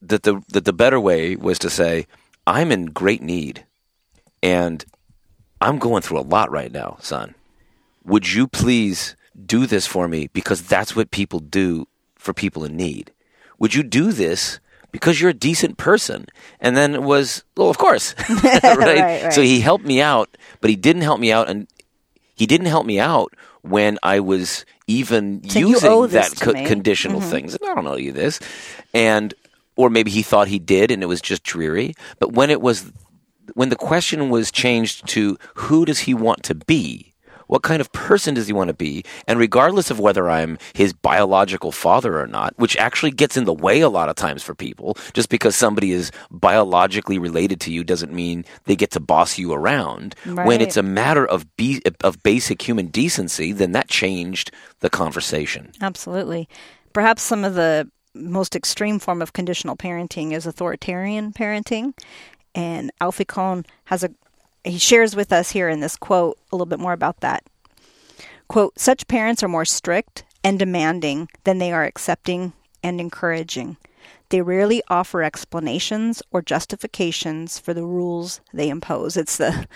Speaker 1: that the that the better way was to say i'm in great need. And i'm going through a lot right now son would you please do this for me because that's what people do for people in need would you do this because you're a decent person and then it was well of course right?
Speaker 5: Right, right.
Speaker 1: so he helped me out but he didn't help me out and he didn't help me out when I was even
Speaker 5: So
Speaker 1: using that co- conditional things. And I don't owe you this, and or maybe he thought he did, and it was just dreary. But when it was, when the question was changed to who does he want to be, What kind of person does he want to be? And regardless of whether I'm his biological father or not, which actually gets in the way a lot of times for people, just because somebody is biologically related to you doesn't mean they get to boss you around. When it's a matter of be- of basic human decency, then that changed the conversation.
Speaker 5: Absolutely. Perhaps some of the most extreme form of conditional parenting is authoritarian parenting. And Alfie Kohn has a he shares with us here in this quote a little bit more about that. Quote, such parents are more strict and demanding than they are accepting and encouraging. They rarely offer explanations or justifications for the rules they impose. It's the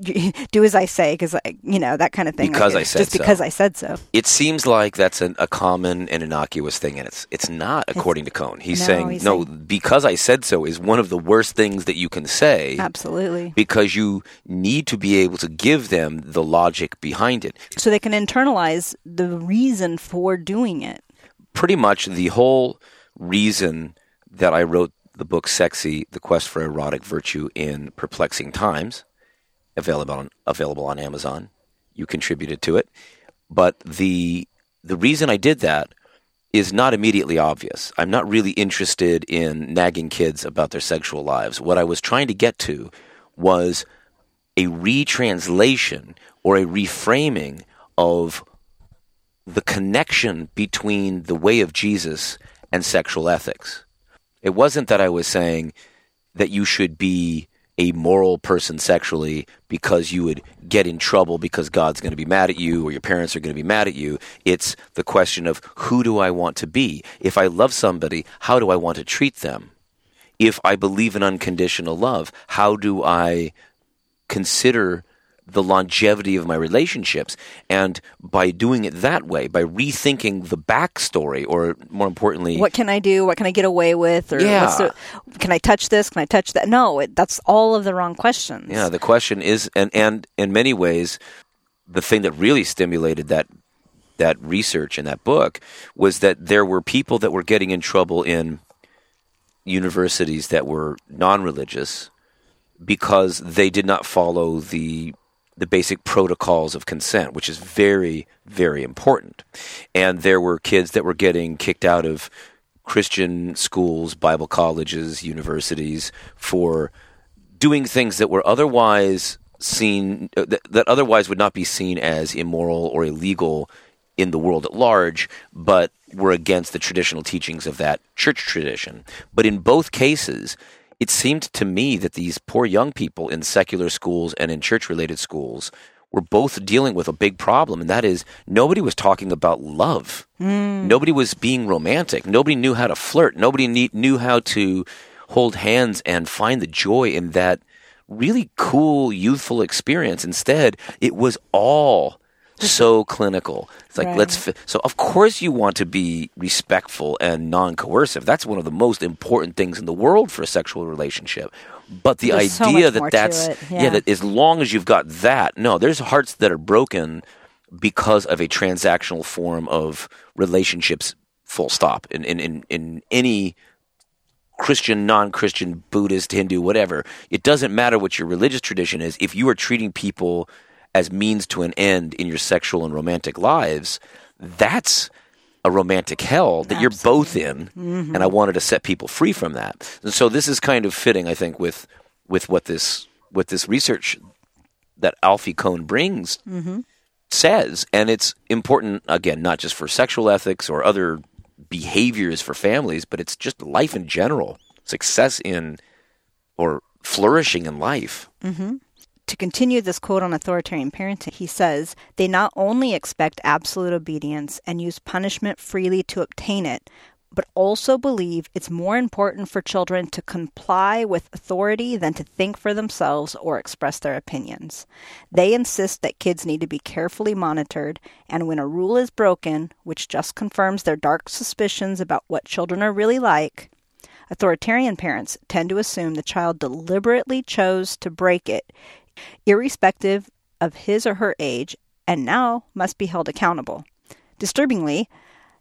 Speaker 5: do as I say because you know that kind of thing.
Speaker 1: Because
Speaker 5: Like,
Speaker 1: I said
Speaker 5: just
Speaker 1: so.
Speaker 5: because I said so.
Speaker 1: It seems like that's an, a common and innocuous thing, and it's it's not according to Kohn. He's
Speaker 5: No,
Speaker 1: saying
Speaker 5: he's
Speaker 1: no,
Speaker 5: saying-
Speaker 1: because I said so is one of the worst things that you can say.
Speaker 5: Absolutely.
Speaker 1: because you need to be able to give them the logic behind it.
Speaker 5: so they can internalize the reason for doing it.
Speaker 1: Pretty much the whole reason that I wrote the book Sexy, The Quest for Erotic Virtue in Perplexing Times, available on, available on Amazon. You contributed to it. But the the reason I did that is not immediately obvious. I'm not really interested in nagging kids about their sexual lives. What I was trying to get to was a retranslation or a reframing of the connection between the way of Jesus and sexual ethics. It wasn't that I was saying that you should be a moral person sexually because you would get in trouble because God's going to be mad at you or your parents are going to be mad at you. It's the question of who do I want to be? If I love somebody, how do I want to treat them? If I believe in unconditional love, how do I consider the longevity of my relationships. And by doing it that way, by rethinking the backstory, or more importantly,
Speaker 5: What can I do? What can I get away with? Or
Speaker 1: Yeah.
Speaker 5: what's the, can I touch this? Can I touch that? No, it, that's all of the wrong questions.
Speaker 1: yeah, the question is, and, and in many ways, the thing that really stimulated that that research in that book was that there were people that were getting in trouble in universities that were non-religious because they did not follow the the basic protocols of consent, which is very, very important. And there were kids that were getting kicked out of Christian schools, Bible colleges, universities for doing things that were otherwise seen uh, that, that otherwise would not be seen as immoral or illegal in the world at large, but were against the traditional teachings of that church tradition. But in both cases, it seemed to me that these poor young people in secular schools and in church related schools were both dealing with a big problem, and that is nobody was talking about love. Hmm. Nobody was being romantic. Nobody knew how to flirt. Nobody ne- knew how to hold hands and find the joy in that really cool youthful experience. Instead, it was all so clinical. It's like
Speaker 5: Right.
Speaker 1: let's so of course you want to be respectful and non-coercive. That's one of the most important things in the world for a sexual relationship. But the
Speaker 5: There's
Speaker 1: idea
Speaker 5: more
Speaker 1: that that's yeah.
Speaker 5: yeah.
Speaker 1: that as long as you've got that, no, there's hearts that are broken because of a transactional form of relationships. Full stop. In in in, in any Christian, non Christian, Buddhist, Hindu, whatever. It doesn't matter what your religious tradition is. If you are treating people as means to an end in your sexual and romantic lives, that's a romantic hell that you're both in. Mm-hmm. And I wanted to set people free from that. And so this is kind of fitting, I think, with with what this with this research that Alfie Kohn brings mm-hmm. says, and it's important again, not just for sexual ethics or other behaviors for families, but it's just life in general, success in or flourishing in life. Mm-hmm.
Speaker 5: To continue this quote on authoritarian parenting, he says, they not only expect absolute obedience and use punishment freely to obtain it, but also believe it's more important for children to comply with authority than to think for themselves or express their opinions. They insist that kids need to be carefully monitored, and when a rule is broken, which just confirms their dark suspicions about what children are really like, Authoritarian parents tend to assume the child deliberately chose to break it, irrespective of his or her age, and now must be held accountable. Disturbingly,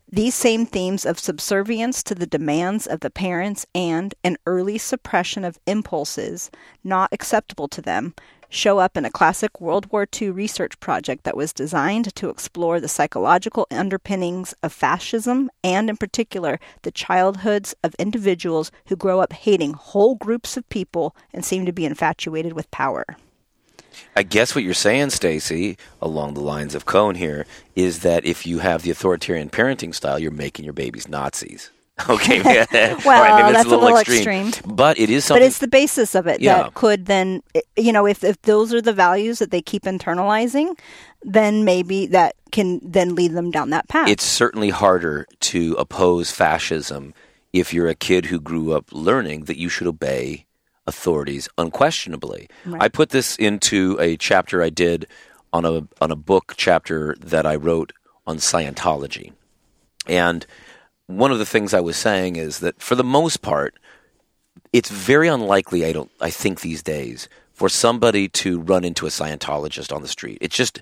Speaker 5: these same themes of subservience to the demands of the parents and an early suppression of impulses not acceptable to them show up in a classic World War II research project that was designed to explore the psychological underpinnings of fascism and, in particular, the childhoods of individuals who grow up hating whole groups of people and seem to be infatuated with power.
Speaker 1: I guess what you're saying, Stacy, along the lines of Kohn here, is that if you have the authoritarian parenting style, you're making your babies Nazis. Okay, well,
Speaker 5: well that's a little, a little extreme.
Speaker 1: extreme. but it is something.
Speaker 5: But it's the basis of it yeah. that could then, you know, if if those are the values that they keep internalizing, then maybe that can then lead them down that path.
Speaker 1: It's certainly harder to oppose fascism if you're a kid who grew up learning that you should obey authorities unquestionably. Right. I put this into a chapter I did on a on a book chapter that I wrote on Scientology. And one of the things I was saying is that for the most part, it's very unlikely I don't I think these days for somebody to run into a Scientologist on the street. It's just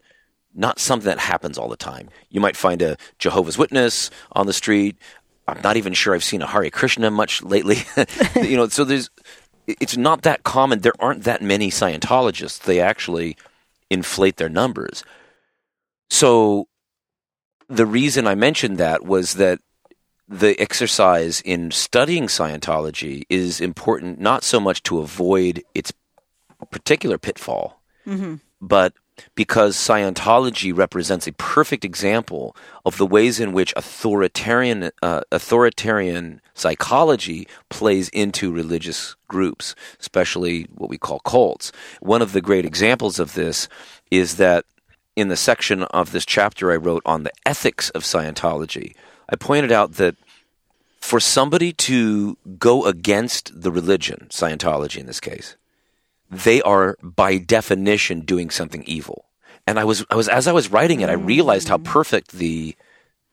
Speaker 1: not something that happens all the time. You might find a Jehovah's Witness on the street. I'm not even sure I've seen a Hare Krishna much lately. you know, so there's it's not that common. There aren't that many Scientologists. They actually inflate their numbers. So the reason I mentioned that was that the exercise in studying Scientology is important not so much to avoid its particular pitfall, mm-hmm. but because Scientology represents a perfect example of the ways in which authoritarian uh, authoritarian psychology plays into religious groups, especially what we call cults. One of the great examples of this is that in the section of this chapter I wrote on the ethics of Scientology, I pointed out that for somebody to go against the religion, Scientology in this case, they are by definition doing something evil. And I was, I was, as I was writing it, I realized how mm. perfect the,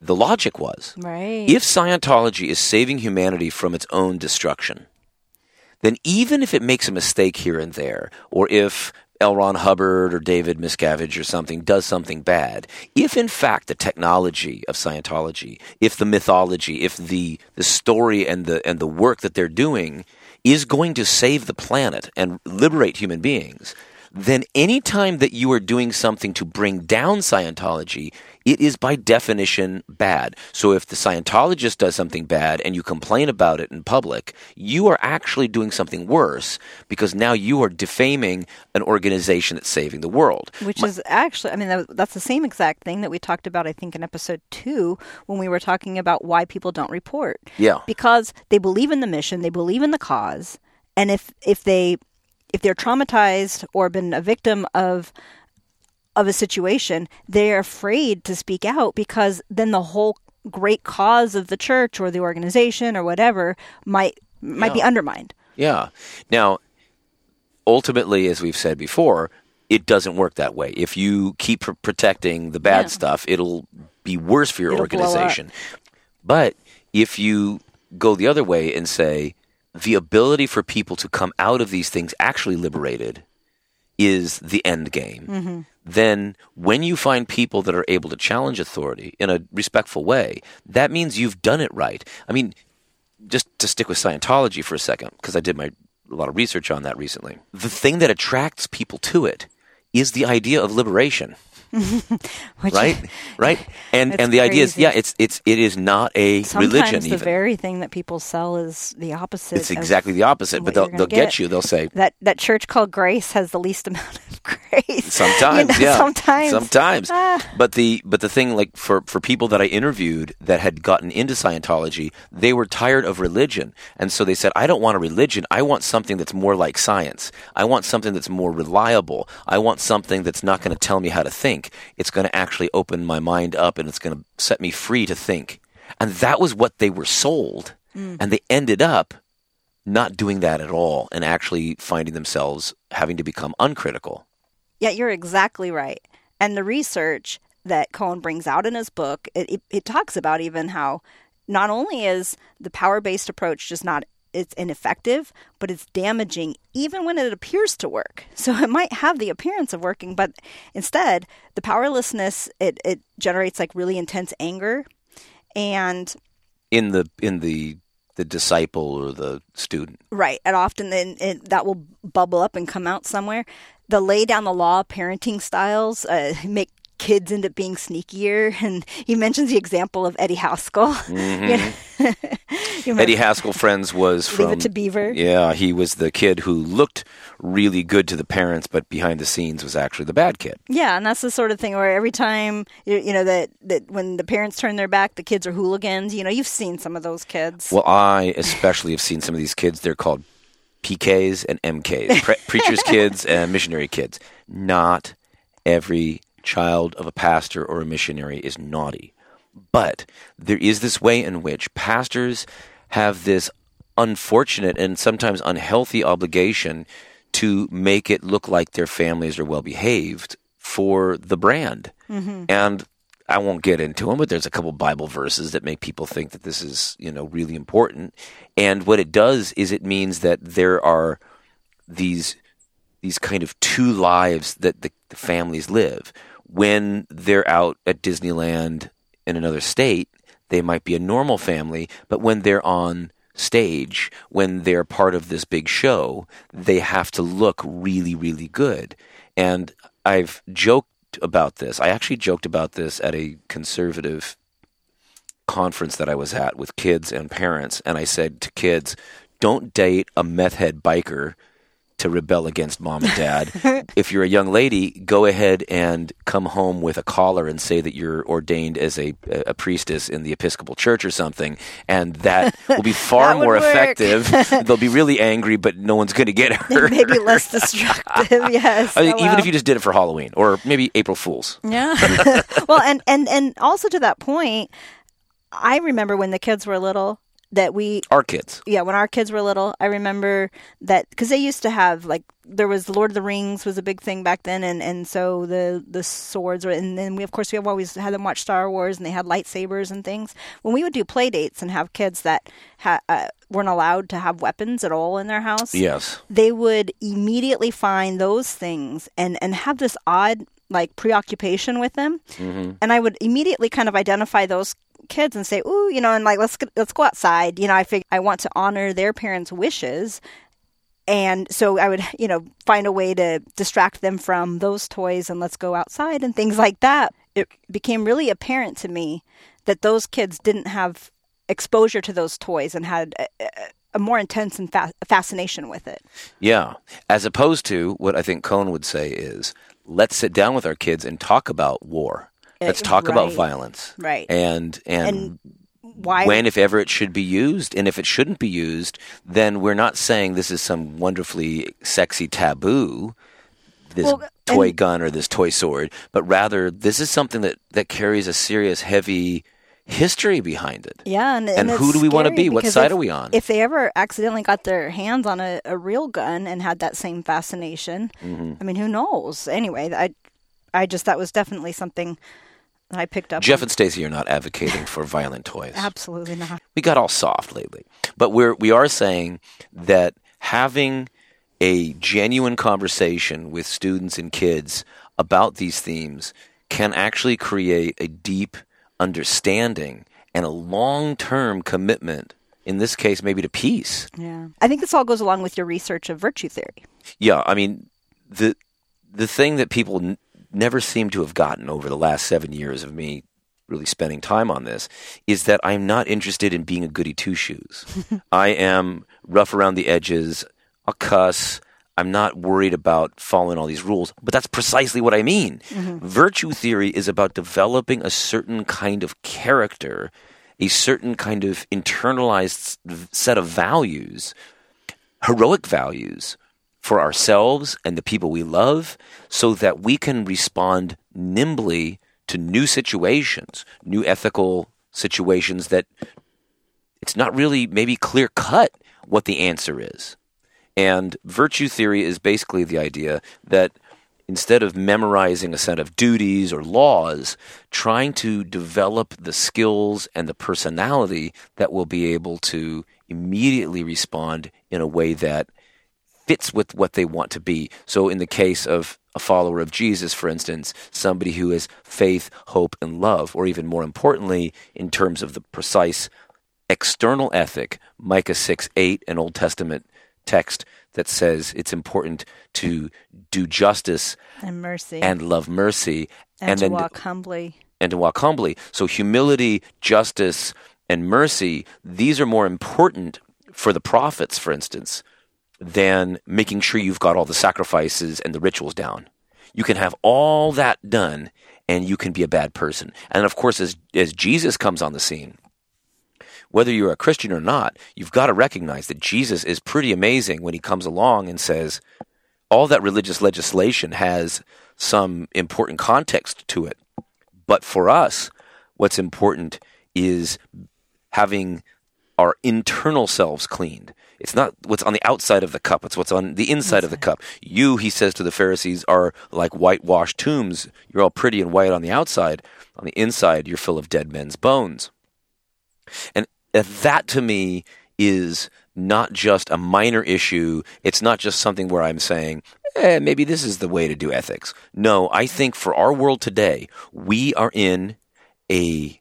Speaker 1: the logic was.
Speaker 5: Right.
Speaker 1: If Scientology is saving humanity from its own destruction, then even if it makes a mistake here and there, or if L. Ron Hubbard or David Miscavige or something does something bad, if in fact the technology of Scientology, if the mythology, if the, the story and the, and the work that they're doing is going to save the planet and liberate human beings, then any time that you are doing something to bring down Scientology, it is by definition bad. So if the Scientologist does something bad and you complain about it in public, you are actually doing something worse because now you are defaming an organization that's saving the world.
Speaker 5: Which My- is actually, I mean, that's the same exact thing that we talked about, I think, in episode two when we were talking about why people don't report.
Speaker 1: Yeah.
Speaker 5: Because they believe in the mission, they believe in the cause, and if if they if they're traumatized or been a victim of of a situation, they're afraid to speak out because then the whole great cause of the church or the organization or whatever might might yeah. be undermined.
Speaker 1: Yeah. Now, ultimately, as we've said before, it doesn't work that way. If you keep pr- protecting the bad yeah. stuff, it'll be worse for your
Speaker 5: it'll
Speaker 1: organization. But if you go the other way and say the ability for people to come out of these things actually liberated is the end game. Mm-hmm then when you find people that are able to challenge authority in a respectful way, that means you've done it right. I mean, just to stick with Scientology for a second, because I did my a lot of research on that recently. The thing that attracts people to it is the idea of liberation. right, right, and and the
Speaker 5: crazy.
Speaker 1: idea is, yeah, it's it's it is not a
Speaker 5: Sometimes
Speaker 1: religion.
Speaker 5: the
Speaker 1: even.
Speaker 5: very thing that people sell is the opposite.
Speaker 1: It's exactly the opposite, but they'll they'll get. get. you. They'll say
Speaker 5: that that church called Grace has the least amount of grace.
Speaker 1: Sometimes,
Speaker 5: you know,
Speaker 1: yeah,
Speaker 5: sometimes,
Speaker 1: sometimes.
Speaker 5: Ah.
Speaker 1: But the but the thing, like for for people that I interviewed that had gotten into Scientology, they were tired of religion, and so they said, "I don't want a religion. I want something that's more like science. I want something that's more reliable. I want something that's not going to tell me how to think. It's going to actually open my mind up and it's going to set me free to think. And that was what they were sold. Mm. And they ended up not doing that at all and actually finding themselves having to become uncritical.
Speaker 5: Yeah, you're exactly right. And the research that Kohn brings out in his book, it, it, it talks about even how not only is the power based approach just not it's ineffective, but it's damaging even when it appears to work. So it might have the appearance of working, but instead, the powerlessness it, it generates like really intense anger and
Speaker 1: in the in the the disciple or the student.
Speaker 5: Right. And often then it, that will bubble up and come out somewhere. The lay down the law parenting styles uh, make kids end up being sneakier. And he mentions the example of Eddie Haskell. You mm-hmm. know?
Speaker 1: Eddie Haskell Friends was
Speaker 5: Leave
Speaker 1: from
Speaker 5: it to Beaver.
Speaker 1: Yeah, he was the kid who looked really good to the parents, but behind the scenes was actually the bad kid.
Speaker 5: Yeah, and that's the sort of thing where every time you, you know that that when the parents turn their back, the kids are hooligans. You know, you've seen some of those kids.
Speaker 1: Well, I especially have seen some of these kids. They're called PKs and MKs, pre- preachers' kids and missionary kids. Not every child of a pastor or a missionary is naughty, but there is this way in which pastors have this unfortunate and sometimes unhealthy obligation to make it look like their families are well behaved for the brand. Mm-hmm. And I won't get into them, but there's a couple Bible verses that make people think that this is, you know, really important. And what it does is it means that there are these these kind of two lives that the, the families live. When they're out at Disneyland in another state, they might be a normal family, but when they're on stage, when they're part of this big show, they have to look really, really good. And I've joked about this. I actually joked about this at a conservative conference that I was at with kids and parents, and I said to kids, "Don't date a meth head biker to rebel against mom and dad. if you're a young lady, go ahead and come home with a collar and say that you're ordained as a, a priestess in the Episcopal Church or something, and that will be far more
Speaker 5: work.
Speaker 1: effective. They'll be really angry, but no one's going to get hurt.
Speaker 5: Maybe less destructive. yes.
Speaker 1: I mean,
Speaker 5: Oh,
Speaker 1: even if you just did it for Halloween or maybe April Fools.
Speaker 5: Yeah. well, and and and also to that point, I remember when the kids were little that we
Speaker 1: Our kids.
Speaker 5: yeah when our kids were little i remember that because they used to have like there was lord of the rings was a big thing back then and and so the the swords were and then we of course we have always had them watch star wars and they had lightsabers and things when we would do play dates and have kids that ha- uh, weren't allowed to have weapons at all in their house
Speaker 1: Yes.
Speaker 5: they would immediately find those things and and have this odd like preoccupation with them and i would immediately kind of identify those kids and say ooh you know and like let's let's go outside you know i fig- i want to honor their parents wishes and so i would you know find a way to distract them from those toys and let's go outside and things like that it became really apparent to me that those kids didn't have exposure to those toys and had a, a- a more intense and fa- fascination with it
Speaker 1: Yeah. As opposed to what I think Kohn would say is let's sit down with our kids and talk about war. Let's talk about violence.
Speaker 5: Right.
Speaker 1: And and,
Speaker 5: And why
Speaker 1: when if ever it should be used and if it shouldn't be used, then we're not saying this is some wonderfully sexy taboo this
Speaker 5: Well,
Speaker 1: toy
Speaker 5: and-
Speaker 1: gun or this toy sword, but rather this is something that that carries a serious heavy history behind it.
Speaker 5: Yeah, and,
Speaker 1: And
Speaker 5: it's
Speaker 1: who do we wanna be? What side
Speaker 5: if-
Speaker 1: are we on?
Speaker 5: If they ever accidentally got their hands on a, a real gun and had that same fascination,
Speaker 1: Mm-hmm.
Speaker 5: I mean, who knows? Anyway, I, I just that was definitely something I picked up.
Speaker 1: Jeff
Speaker 5: on.
Speaker 1: and Stacy are not advocating for violent toys.
Speaker 5: absolutely not.
Speaker 1: we got all soft lately. But we're we are saying that having a genuine conversation with students and kids about these themes can actually create a deep understanding and a long-term commitment in this case maybe to peace.
Speaker 5: Yeah, I think this all goes along with your research of virtue theory.
Speaker 1: Yeah, I mean the the thing that people never seem to have gotten over the last 7 years of me really spending time on this is that I'm not interested in being a goody two shoes. I am rough around the edges. I'll cuss. I'm not worried about following all these rules, but that's precisely what I mean. Mm-hmm. Virtue theory is about developing a certain kind of character, a certain kind of internalized set of values, heroic values for ourselves and the people we love so that we can respond nimbly to new situations, new ethical situations that it's not really maybe clear cut what the answer is. And virtue theory is basically the idea that instead of memorizing a set of duties or laws, trying to develop the skills and the personality that will be able to immediately respond in a way that fits with what they want to be. So, in the case of a follower of Jesus, for instance, somebody who has faith, hope, and love, or even more importantly, in terms of the precise external ethic, Micah 6 8, an Old Testament text that says it's important to do justice
Speaker 5: And mercy.
Speaker 1: and love mercy
Speaker 5: And to
Speaker 1: then
Speaker 5: walk humbly.
Speaker 1: and to walk humbly. So humility, justice, and mercy, these are more important for the prophets, for instance, than making sure you've got all the sacrifices and the rituals down. You can have all that done and you can be a bad person. And of course, as, as Jesus comes on the scene, whether you're a Christian or not, you've got to recognize that Jesus is pretty amazing when he comes along and says, all that religious legislation has some important context to it. But for us, what's important is having our internal selves cleaned. It's not what's on the outside of the cup, it's what's on the inside of the cup. You, he says to the Pharisees, are like whitewashed tombs. You're all pretty and white on the outside. On the inside, you're full of dead men's bones. And that to me is not just a minor issue. It's not just something where I'm saying, eh, maybe this is the way to do ethics. No, I think for our world today, we are in a,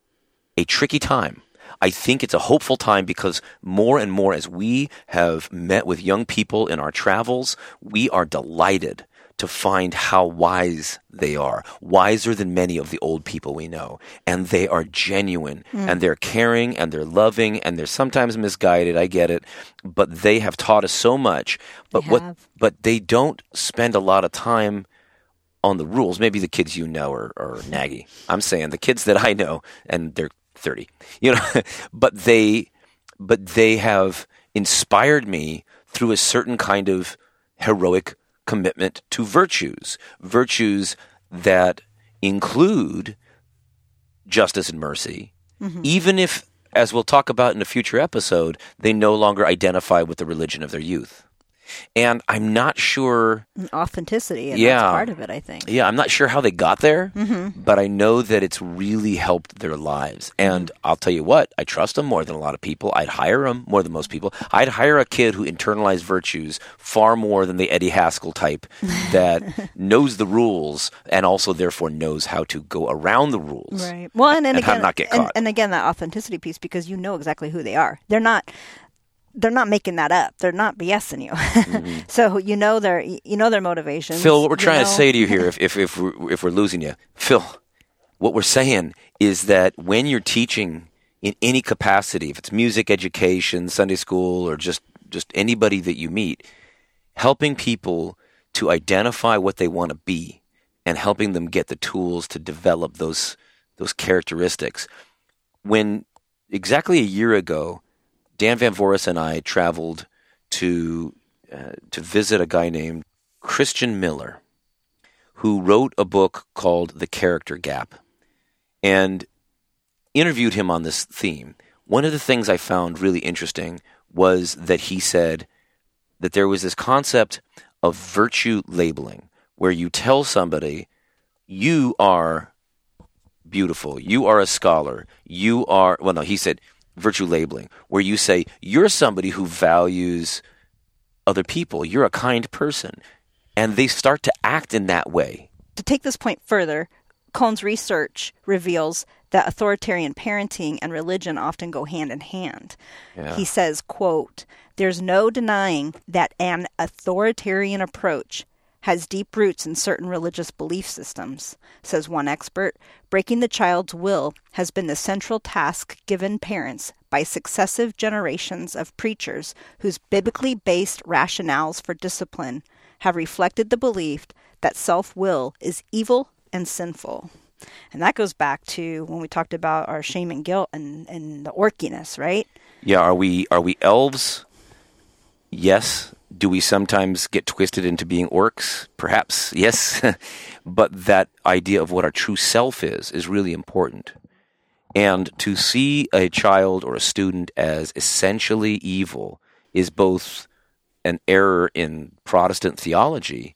Speaker 1: a tricky time. I think it's a hopeful time because more and more as we have met with young people in our travels, we are delighted to find how wise they are, wiser than many of the old people we know. And they are genuine hmm. and they're caring and they're loving and they're sometimes misguided. I get it. But they have taught us so much. But
Speaker 5: They
Speaker 1: what,
Speaker 5: have.
Speaker 1: but they don't spend a lot of time on the rules. Maybe the kids you know are, are naggy. I'm saying the kids that I know, and they're 30, you know, but they, but they have inspired me through a certain kind of heroic commitment to virtues, virtues that include justice and mercy, mm-hmm. even if, as we'll talk about in a future episode, they no longer identify with the religion of their youth. And I'm not sure
Speaker 5: authenticity. And
Speaker 1: Yeah.
Speaker 5: that's part of it, I think.
Speaker 1: yeah, I'm not sure how they got there, mm-hmm. but I know that it's really helped their lives. And mm-hmm. I'll tell you what, I trust them more than a lot of people. I'd hire them more than most people. I'd hire a kid who internalized virtues far more than the Eddie Haskell type that knows the rules and also therefore knows how to go around the rules.
Speaker 5: Right. Well, and, and,
Speaker 1: And how
Speaker 5: again,
Speaker 1: not get
Speaker 5: and,
Speaker 1: caught.
Speaker 5: and again, that authenticity piece because you know exactly who they are. They're not. They're not making that up. They're not BSing you. so you know their you know their motivations.
Speaker 1: Mm-hmm. Phil, what we're
Speaker 5: you
Speaker 1: trying to say to you here, if, if, if, we're, if we're losing you, Phil, what we're saying is that when you're teaching in any capacity, if it's music education, Sunday school, or just, just anybody that you meet, helping people to identify what they want to be and helping them get the tools to develop those, those characteristics. When exactly a year ago, Dan Van Voorhis and I traveled to uh, to visit a guy named Christian Miller, who wrote a book called The Character Gap, and interviewed him on this theme. One of the things I found really interesting was that he said that there was this concept of virtue labeling, where you tell somebody, you are beautiful, you are a scholar, you are, well, no, he said virtue labeling, where you say, you're somebody who values other people, you're a kind person. And they start to act in that way.
Speaker 5: to take this point further, Kohn's research reveals that authoritarian parenting and religion often go hand in hand.
Speaker 1: Yeah.
Speaker 5: He says, quote, "There's no denying that an authoritarian approach has deep roots in certain religious belief systems." Says one expert, "Breaking the child's will has been the central task given parents by successive generations of preachers whose biblically based rationales for discipline have reflected the belief that self will is evil and sinful. And that goes back to when we talked about our shame and guilt and, and the orkiness, right?
Speaker 1: Yeah, are we are we elves? Yes. Do we sometimes get twisted into being orcs? Perhaps, yes. but that idea of what our true self is is really important. And to see a child or a student as essentially evil is both an error in Protestant theology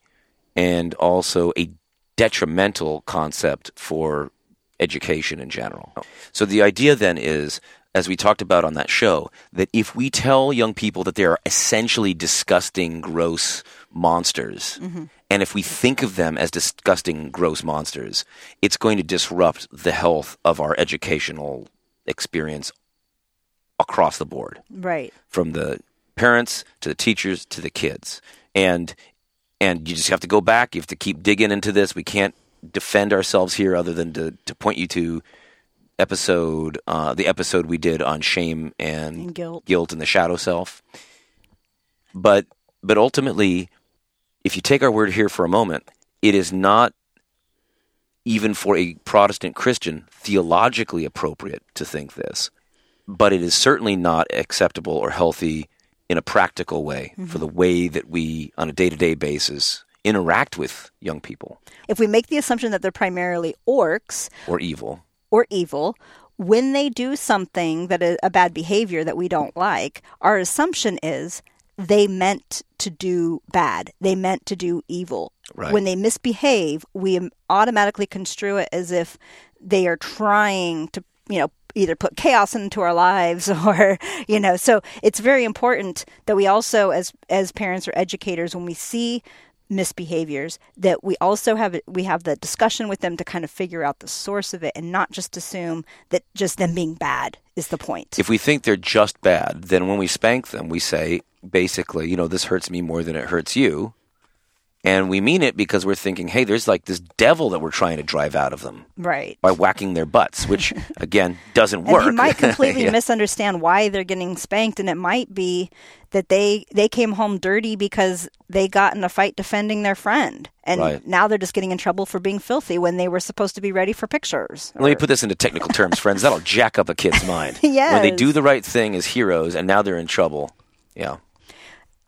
Speaker 1: and also a detrimental concept for education in general. So the idea then is, as we talked about on that show, that if we tell young people that they are essentially disgusting, gross monsters, mm-hmm. and if we think of them as disgusting, gross monsters, it's going to disrupt the health of our educational experience across the board
Speaker 5: Right.
Speaker 1: from the parents to the teachers to the kids. And and you just have to go back. You have to keep digging into this. We can't defend ourselves here other than to, to point you to episode uh, the episode we did on shame and,
Speaker 5: And guilt.
Speaker 1: guilt and the shadow self. But but ultimately, if you take our word here for a moment, it is not even for a Protestant Christian theologically appropriate to think this, but it is certainly not acceptable or healthy in a practical way for the way that we, on a day to day basis, interact with young people
Speaker 5: If we make the assumption that they're primarily orcs
Speaker 1: or evil.
Speaker 5: Or evil, when they do something that is a bad behavior that we don't like, our assumption is they meant to do bad. They meant to do evil.
Speaker 1: Right.
Speaker 5: When they misbehave, we automatically construe it as if they are trying to, you know, either put chaos into our lives or, you know, so it's very important that we also as as parents or educators when we see misbehaviors that we also have we have the discussion with them to kind of figure out the source of it and not just assume that just them being bad is the point.
Speaker 1: If we think they're just bad, then when we spank them, we say, basically, you know, this hurts me more than it hurts you. And we mean it because we're thinking, hey, there's like this devil that we're trying to drive out of them
Speaker 5: right.
Speaker 1: by whacking their butts, which, again, doesn't
Speaker 5: And
Speaker 1: work.
Speaker 5: he might completely
Speaker 1: Yeah.
Speaker 5: misunderstand why they're getting spanked, and it might be that they they came home dirty because they got in a fight defending their friend, and
Speaker 1: Right.
Speaker 5: now they're just getting in trouble for being filthy when they were supposed to be ready for pictures.
Speaker 1: Let me put this into technical terms, friends. That'll jack up a kid's mind.
Speaker 5: Yes.
Speaker 1: When they do the right thing as heroes and now they're in trouble. Yeah.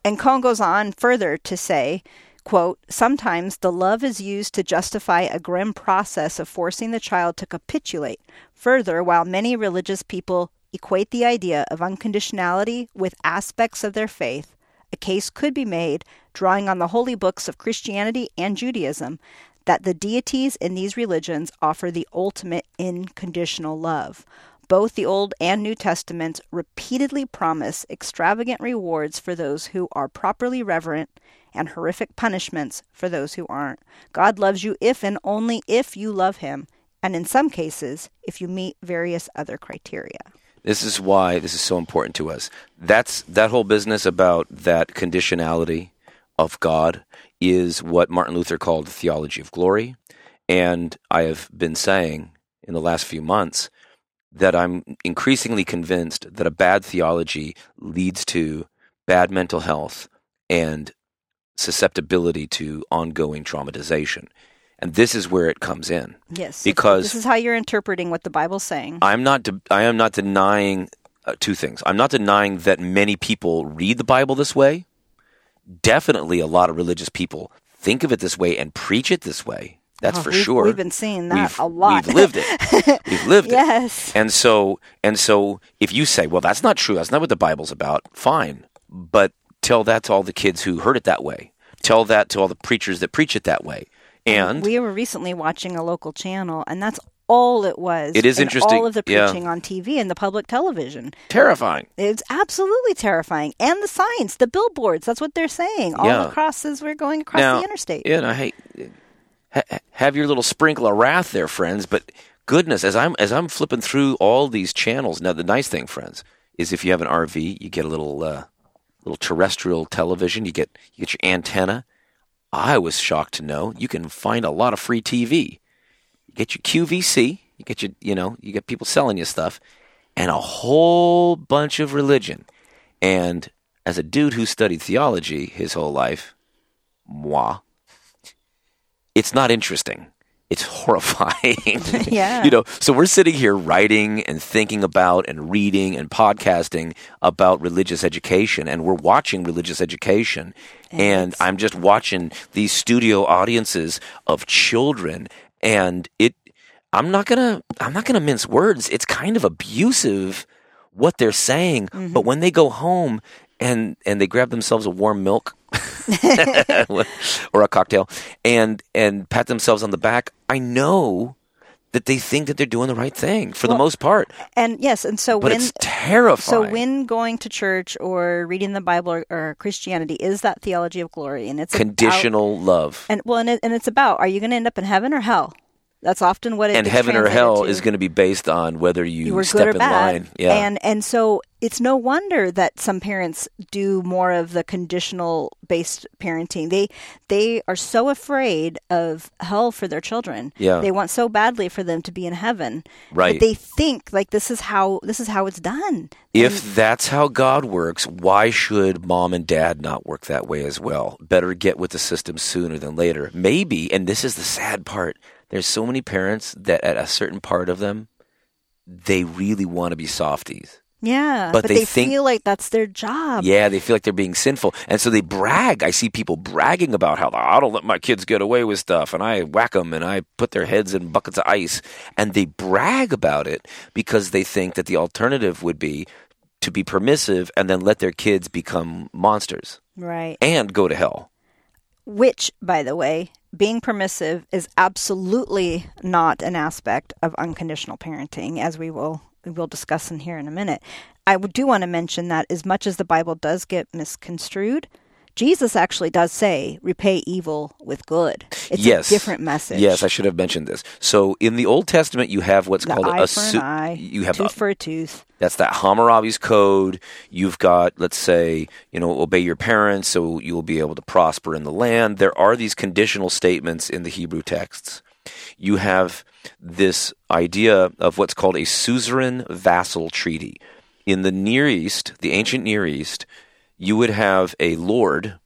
Speaker 5: And Kohn goes on further to say, quote, sometimes the love is used to justify a grim process of forcing the child to capitulate. Further, while many religious people equate the idea of unconditionality with aspects of their faith, a case could be made, drawing on the holy books of Christianity and Judaism, that the deities in these religions offer the ultimate unconditional love. Both the Old and New Testaments repeatedly promise extravagant rewards for those who are properly reverent and horrific punishments for those who aren't. God loves you if and only if you love Him, and in some cases, if you meet various other criteria.
Speaker 1: This is why this is so important to us. That's that whole business about that conditionality of God is what Martin Luther called the theology of glory. And I have been saying in the last few months that I'm increasingly convinced that a bad theology leads to bad mental health and susceptibility to ongoing traumatization. And this is where it comes in.
Speaker 5: Yes.
Speaker 1: Because-
Speaker 5: this is how you're interpreting what the Bible's saying.
Speaker 1: I'm not. De- I am not denying uh, two things. I'm not denying that many people read the Bible this way. Definitely, a lot of religious people think of it this way and preach it this way. That's
Speaker 5: Oh,
Speaker 1: for
Speaker 5: we've-
Speaker 1: sure.
Speaker 5: We've been seeing that
Speaker 1: We've-
Speaker 5: a lot.
Speaker 1: We've lived it. We've lived it.
Speaker 5: yes.
Speaker 1: And so, and so, if you say, "Well, that's not true. That's not what the Bible's about," fine. But tell that to all the kids who heard it that way. Tell that to all the preachers that preach it that way. And
Speaker 5: we were recently watching a local channel, and that's all it was.
Speaker 1: It is
Speaker 5: in
Speaker 1: interesting,
Speaker 5: All of the
Speaker 1: yeah.
Speaker 5: preaching on TV and the public television.
Speaker 1: terrifying.
Speaker 5: It's absolutely terrifying. And the signs, the billboards, that's what they're saying all
Speaker 1: Yeah.
Speaker 5: across as we're going across
Speaker 1: now,
Speaker 5: the interstate.
Speaker 1: Yeah, now, hey, ha- have your little sprinkle of wrath there, friends. But goodness, as I'm as I'm flipping through all these channels now, the nice thing, friends, is if you have an RV, you get a little uh, little terrestrial television. You get you get your antenna. I was shocked to know you can find a lot of free TV. You get your QVC. You get your you know you get people selling you stuff, and a whole bunch of religion. And as a dude who studied theology his whole life, moi, it's not interesting. It's horrifying.
Speaker 5: Yeah.
Speaker 1: you know, so we're sitting here writing and thinking about and reading and podcasting about religious education and we're watching religious education and
Speaker 5: it's-
Speaker 1: I'm just watching these studio audiences of children and it I'm not going to I'm not to mince words. It's kind of abusive what they're saying, mm-hmm. but when they go home and and they grab themselves a warm milk or a cocktail and and pat themselves on the back, I know that they think that they're doing the right thing for the most part.
Speaker 5: And yes, and so
Speaker 1: But
Speaker 5: when
Speaker 1: it's terrifying.
Speaker 5: so when going to church or reading the Bible or, or Christianity is that theology of glory, and it's about-
Speaker 1: conditional love.
Speaker 5: and well, and, it, and it's about are you going to end up in heaven or hell? That's often what it
Speaker 1: And heaven or hell
Speaker 5: to.
Speaker 1: is going to be based on whether you,
Speaker 5: you
Speaker 1: step
Speaker 5: good or
Speaker 1: in
Speaker 5: bad.
Speaker 1: line. Yeah.
Speaker 5: And and so it's no wonder that some parents do more of the conditional based parenting. They they are so afraid of hell for their children.
Speaker 1: Yeah.
Speaker 5: They want so badly for them to be in heaven.
Speaker 1: Right.
Speaker 5: But they think like this is how this is how it's done.
Speaker 1: If that's how God works, why should mom and dad not work that way as well? Better get with the system sooner than later. Maybe, and this is the sad part, there's so many parents that at a certain part of them, they really want to be softies.
Speaker 5: Yeah.
Speaker 1: But
Speaker 5: But,
Speaker 1: they
Speaker 5: they,
Speaker 1: think-
Speaker 5: feel like that's their job.
Speaker 1: Yeah, they feel like they're being sinful. And so they brag. I see people bragging about how oh, I don't let my kids get away with stuff and I whack them and I put their heads in buckets of ice. And they brag about it because they think that the alternative would be to be permissive and then let their kids become monsters
Speaker 5: Right.
Speaker 1: and go to hell.
Speaker 5: Which, by the way, being permissive is absolutely not an aspect of unconditional parenting, as we will we will discuss in here in a minute. I do want to mention that as much as the Bible does get misconstrued, Jesus actually does say, "Repay evil with good." It's
Speaker 1: yes.
Speaker 5: a different message.
Speaker 1: Yes, I should have mentioned this. So in the Old Testament, you have what's
Speaker 5: the
Speaker 1: called
Speaker 5: eye
Speaker 1: a
Speaker 5: for
Speaker 1: su-
Speaker 5: an eye,
Speaker 1: you have
Speaker 5: tooth
Speaker 1: a,
Speaker 5: for a tooth.
Speaker 1: That's that Hammurabi's code. You've got, let's say, you know, obey your parents so you will be able to prosper in the land. There are these conditional statements in the Hebrew texts. You have this idea of what's called a suzerain vassal treaty. In the Near East, the ancient Near East, you would have a lord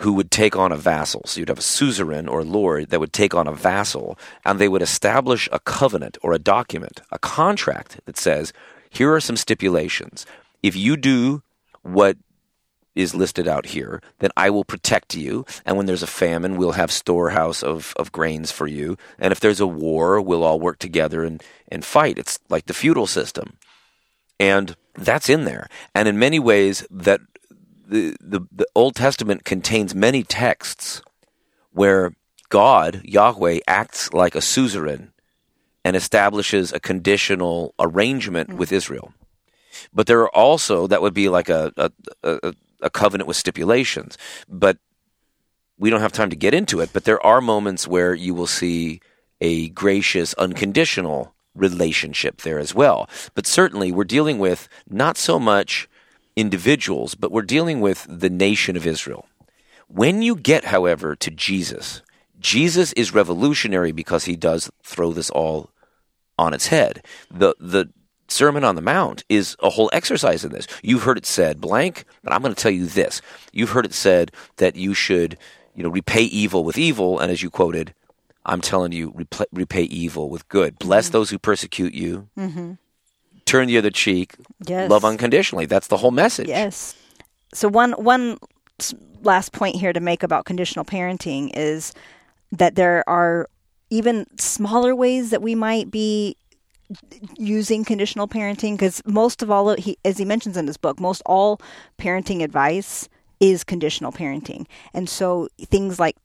Speaker 1: who would take on a vassal. So you'd have a suzerain or lord that would take on a vassal, and they would establish a covenant or a document, a contract that says, here are some stipulations. If you do what is listed out here, then I will protect you. And when there's a famine, we'll have storehouse of, of grains for you. And if there's a war, we'll all work together and, and fight. It's like the feudal system. And that's in there. And in many ways, that the, the, the Old Testament contains many texts where God, Yahweh, acts like a suzerain and establishes a conditional arrangement mm. with Israel. But there are also that would be like a a, a a covenant with stipulations. But we don't have time to get into it. But there are moments where you will see a gracious, unconditional relationship there as well. But certainly, we're dealing with not so much individuals, but we're dealing with the nation of Israel. When you get, however, to Jesus, Jesus is revolutionary because he does throw this all on its head. The the Sermon on the Mount is a whole exercise in this. You've heard it said blank, but I'm going to tell you this. You've heard it said that you should, you know, repay evil with evil, and as you quoted, I'm telling you, repay, repay evil with good. Bless those who persecute you. Mm-hmm. Turn the other cheek.
Speaker 5: Yes.
Speaker 1: Love unconditionally. That's the whole message.
Speaker 5: Yes. So one one last point here to make about conditional parenting is that there are even smaller ways that we might be using conditional parenting because most of all he as he mentions in his book most all parenting advice is conditional parenting and so things like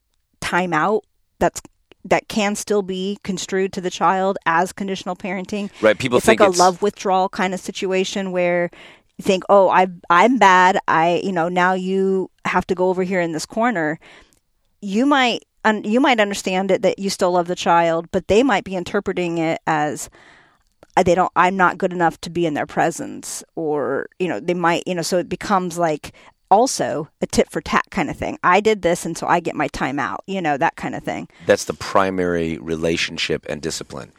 Speaker 5: timeout that's that can still be construed to the child as conditional parenting.
Speaker 1: Right, people
Speaker 5: it's
Speaker 1: think
Speaker 5: like a love withdrawal kind of situation where you think oh i i'm bad. I you know now you have to go over here in this corner. You might un- you might understand it that you still love the child but they might be interpreting it as uh, they don't i'm not good enough to be in their presence or you know they might you know so it becomes like also a tit for tat kind of thing i did this and so i get my time out you know that kind of thing
Speaker 1: That's the primary relationship and discipline.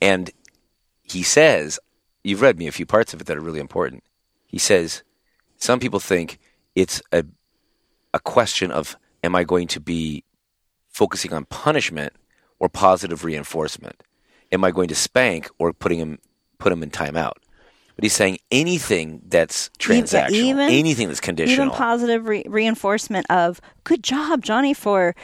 Speaker 1: And he says, you've read me a few parts of it that are really important. He says, some people think it's a, a question of, am I going to be focusing on punishment or positive reinforcement? Am I going to spank or putting him, put him in timeout? But he's saying anything that's transactional,
Speaker 5: even-
Speaker 1: anything that's conditional.
Speaker 5: even positive re- reinforcement of good job johnny for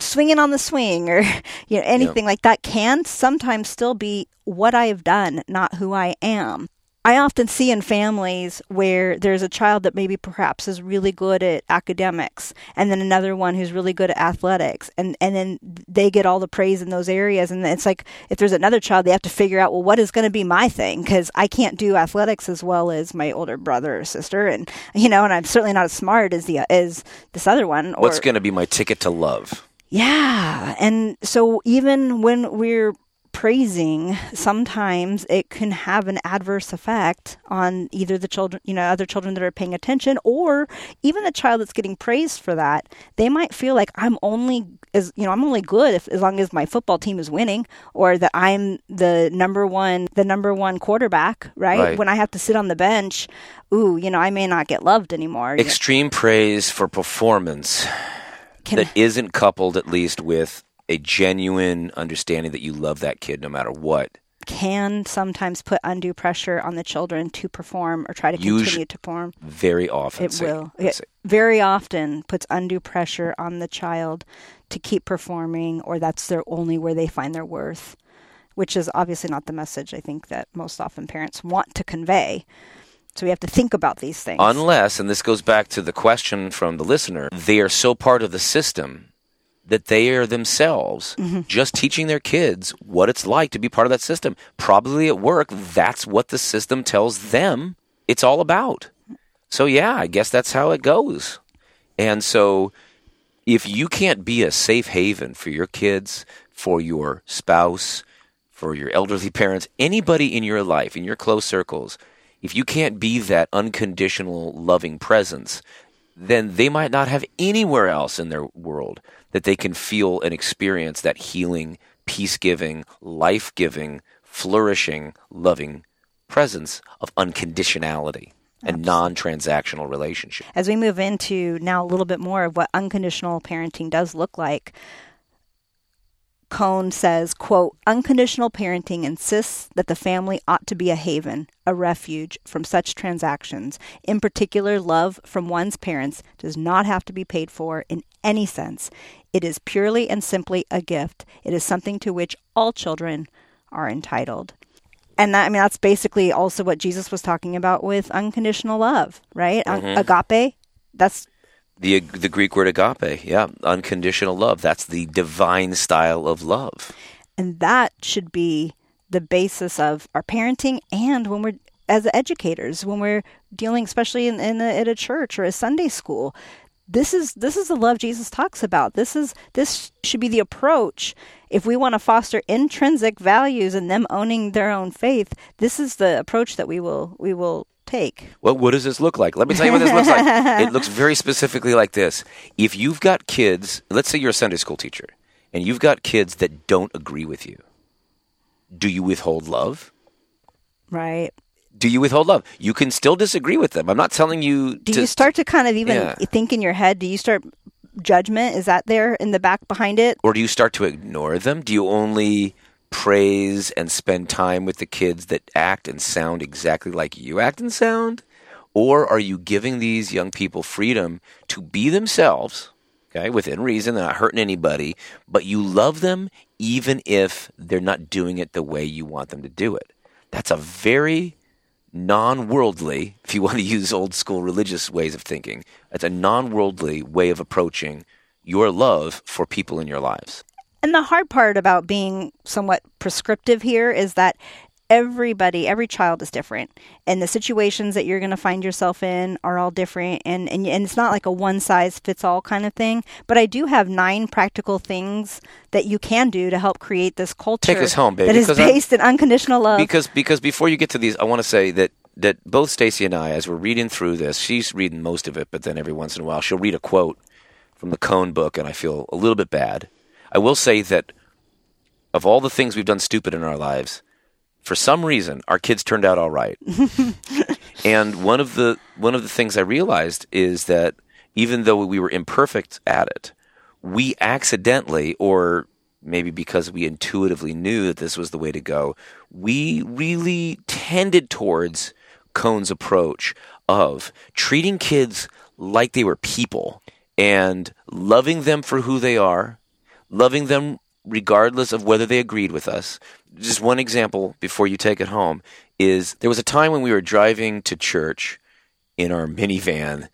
Speaker 5: swinging on the swing or you know anything like that can sometimes still be what I have done, not who I am. I often see in families where there's a child that maybe perhaps is really good at academics and then another one who's really good at athletics and and then they get all the praise in those areas and it's like if there's another child they have to figure out well what is going to be my thing cuz I can't do athletics as well as my older brother or sister and you know and I'm certainly not as smart as the as this other one or
Speaker 1: What's going to be my ticket to love?
Speaker 5: yeah. And so even when we're praising sometimes it can have an adverse effect on either the children you know other children that are paying attention or even the child that's getting praised for that. They might feel like i'm only as you know i'm only good if as long as my football team is winning or that i'm the number one the number one quarterback right,
Speaker 1: Right.
Speaker 5: when i have to sit on the bench ooh you know i may not get loved anymore.
Speaker 1: Extreme praise for performance
Speaker 5: Can-
Speaker 1: that isn't coupled at least with a genuine understanding that you love that kid no matter what.
Speaker 5: can sometimes put undue pressure on the children to perform or try to continue to perform
Speaker 1: Very often.
Speaker 5: It
Speaker 1: say-
Speaker 5: will. It very often puts undue pressure on the child to keep performing, or that's their only where they find their worth, which is obviously not the message I think that most often parents want to convey. So we have to think about these things.
Speaker 1: Unless, and this goes back to the question from the listener, they are so part of the system that they are themselves
Speaker 5: Mm-hmm.
Speaker 1: just teaching their kids what it's like to be part of that system. Probably at work, that's what the system tells them it's all about. So, yeah, I guess that's how it goes. And so, if you can't be a safe haven for your kids, for your spouse, for your elderly parents, anybody in your life, in your close circles, if you can't be that unconditional loving presence, then they might not have anywhere else in their world that they can feel and experience that healing, peace giving, life giving, flourishing, loving presence of unconditionality and non transactional relationship.
Speaker 5: As we move into now a little bit more of what unconditional parenting does look like, Kohn says, quote, unconditional parenting insists that the family ought to be a haven, a refuge from such transactions. In particular, love from one's parents does not have to be paid for in any sense. It is purely and simply a gift. It is something to which all children are entitled. And that, I mean, that's basically also what Jesus was talking about with unconditional love, right? Un- mm-hmm. agape. That's
Speaker 1: The, the Greek word agape, yeah, unconditional love. That's the divine style of love.
Speaker 5: and that should be the basis of our parenting and when we're as educators when we're dealing especially in, in a, at a church or a sunday school this is this is the love jesus talks about this is this should be the approach if we want to foster intrinsic values and them owning their own faith this is the approach that we will we will take
Speaker 1: Well, what does this look like? Let me tell you what this looks like. It looks very specifically like this. If you've got kids, let's say you're a Sunday school teacher, and you've got kids that don't agree with you, do you withhold love?
Speaker 5: right
Speaker 1: Do you withhold love? You can still disagree with them. I'm not telling you
Speaker 5: do
Speaker 1: to
Speaker 5: you start to kind of even
Speaker 1: Yeah.
Speaker 5: think in your head do you start judgment is that there in the back behind it
Speaker 1: or do you start to ignore them? Do you only praise and spend time with the kids that act and sound exactly like you act and sound? Or are you giving these young people freedom to be themselves, okay, within reason, they're not hurting anybody, but you love them even if they're not doing it the way you want them to do it? That's a very non worldly, if you want to use old school religious ways of thinking, that's a non worldly way of approaching your love for people in your lives.
Speaker 5: And the hard part about being somewhat prescriptive here is that everybody, every child is different. And the situations that you're going to find yourself in are all different. And, and, and it's not like a one size fits all kind of thing. But I do have nine practical things that you can do to help create this culture
Speaker 1: Take us home, baby,
Speaker 5: that is
Speaker 1: 'cause I'm-
Speaker 5: based in unconditional love.
Speaker 1: because because before you get to these, I want to say that that both Stacy and I, as we're reading through this, she's reading most of it, but then every once in a while she'll read a quote from the Kohn book, and I feel a little bit bad. I will say that of all the things we've done stupid in our lives, for some reason our kids turned out all right. and one of the one of the things I realized is that even though we were imperfect at it, we accidentally or maybe because we intuitively knew that this was the way to go, we really tended towards Kohn's approach of treating kids like they were people and loving them for who they are, loving them regardless of whether they agreed with us. Just one example before you take it home is there was a time when we were driving to church in our minivan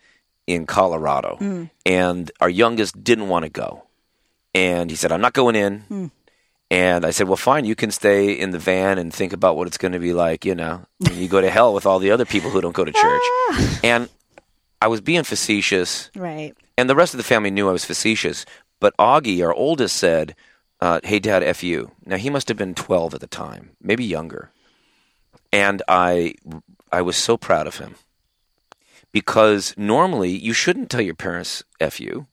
Speaker 1: in Colorado, hmm. and our youngest didn't want to go. And he said, I'm not going in. Hmm. And I said, Well, fine, you can stay in the van and think about what it's going to be like, you know, when you go to hell with all the other people who don't go to church. and I was being facetious,
Speaker 5: right.
Speaker 1: and the rest of the family knew I was facetious. But Augie, our oldest, said, uh, "Hey, Dad, f you." Now he must have been twelve at the time, maybe younger, and I I was so proud of him because normally you shouldn't tell your parents f you,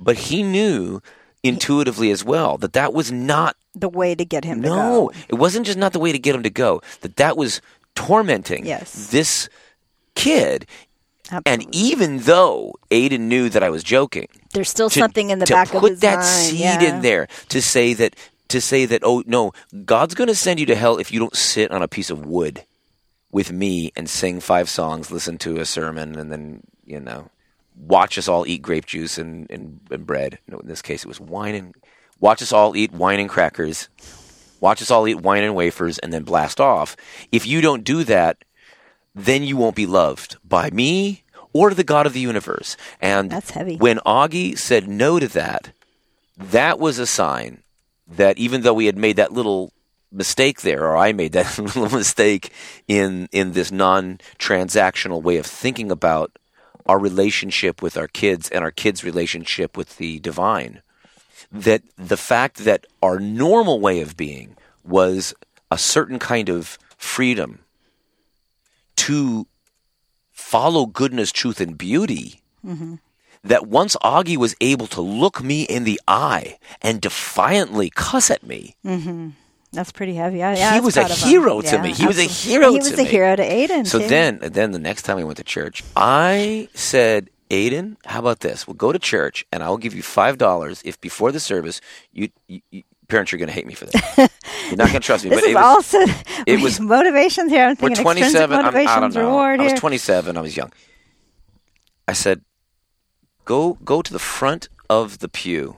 Speaker 1: but he knew intuitively as well that that was not
Speaker 5: The way to get him to go.
Speaker 1: no, it wasn't just not the way to get him to go. That that was tormenting
Speaker 5: Yes.
Speaker 1: this kid. And even though Aiden knew that I was joking,
Speaker 5: There's still
Speaker 1: to-
Speaker 5: something in the back of his mind.
Speaker 1: To put that seed
Speaker 5: yeah.
Speaker 1: in there to say that to say that oh no, God's going to send you to hell if you don't sit on a piece of wood with me and sing five songs, listen to a sermon, and then you know watch us all eat grape juice and, and, and bread. No, in this case, it was wine and watch us all eat wine and crackers. Watch us all eat wine and wafers and then blast off. If you don't do that, then you won't be loved by me or the God of the universe. And
Speaker 5: That's heavy.
Speaker 1: when Augie said no to that, that was a sign that even though we had made that little mistake there, or I made that little mistake in in this non-transactional way of thinking about our relationship with our kids and our kids' relationship with the divine, that the fact that our normal way of being was a certain kind of freedom to follow goodness, truth, and beauty. That once Augie was able to look me in the eye and defiantly cuss at me,
Speaker 5: That's pretty heavy. I,
Speaker 1: He
Speaker 5: yeah, I
Speaker 1: was a
Speaker 5: proud of him.
Speaker 1: hero to me. He was a
Speaker 5: absolutely.
Speaker 1: hero
Speaker 5: He was a
Speaker 1: me.
Speaker 5: hero to Aiden.
Speaker 1: So
Speaker 5: too.
Speaker 1: then, then the next time we went to church, I said, Aiden, how about this? We'll go to church, and I will give you five dollars if before the service, you, you, you parents are going to hate me for this. You're not going to trust me.
Speaker 5: this
Speaker 1: but
Speaker 5: is
Speaker 1: it was,
Speaker 5: also
Speaker 1: it was-
Speaker 5: motivations here. I'm
Speaker 1: we're
Speaker 5: thinking
Speaker 1: 27. I'm, I don't know.
Speaker 5: reward
Speaker 1: I was 27. I was young. I said, go go to the front of the pew,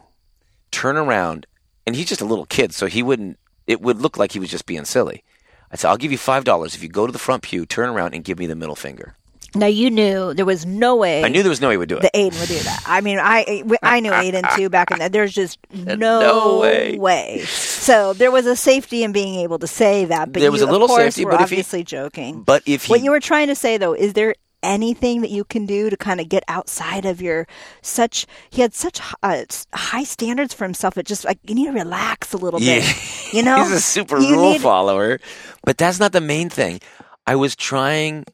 Speaker 1: turn around, and he's just a little kid, so he wouldn't. It would look like he was just being silly. I said, I'll give you five dollars if you go to the front pew, turn around, and give me the middle finger.
Speaker 5: Now you knew there was no way.
Speaker 1: I knew there was no way he would do it.
Speaker 5: that Aiden would do that. I mean, I I knew Aiden too back in that. There's just no,
Speaker 1: No way.
Speaker 5: So there was a safety in being able to say that. But
Speaker 1: There was
Speaker 5: you,
Speaker 1: a little
Speaker 5: course,
Speaker 1: safety, but if he-
Speaker 5: obviously joking.
Speaker 1: but if he
Speaker 5: what you were trying to say though is there anything that you can do to kind of get outside of your such he had such uh, high standards for himself it just like you need to relax a little
Speaker 1: Yeah.
Speaker 5: bit you know
Speaker 1: He's a super
Speaker 5: You
Speaker 1: rule
Speaker 5: need-
Speaker 1: follower. But that's not the main thing. I was trying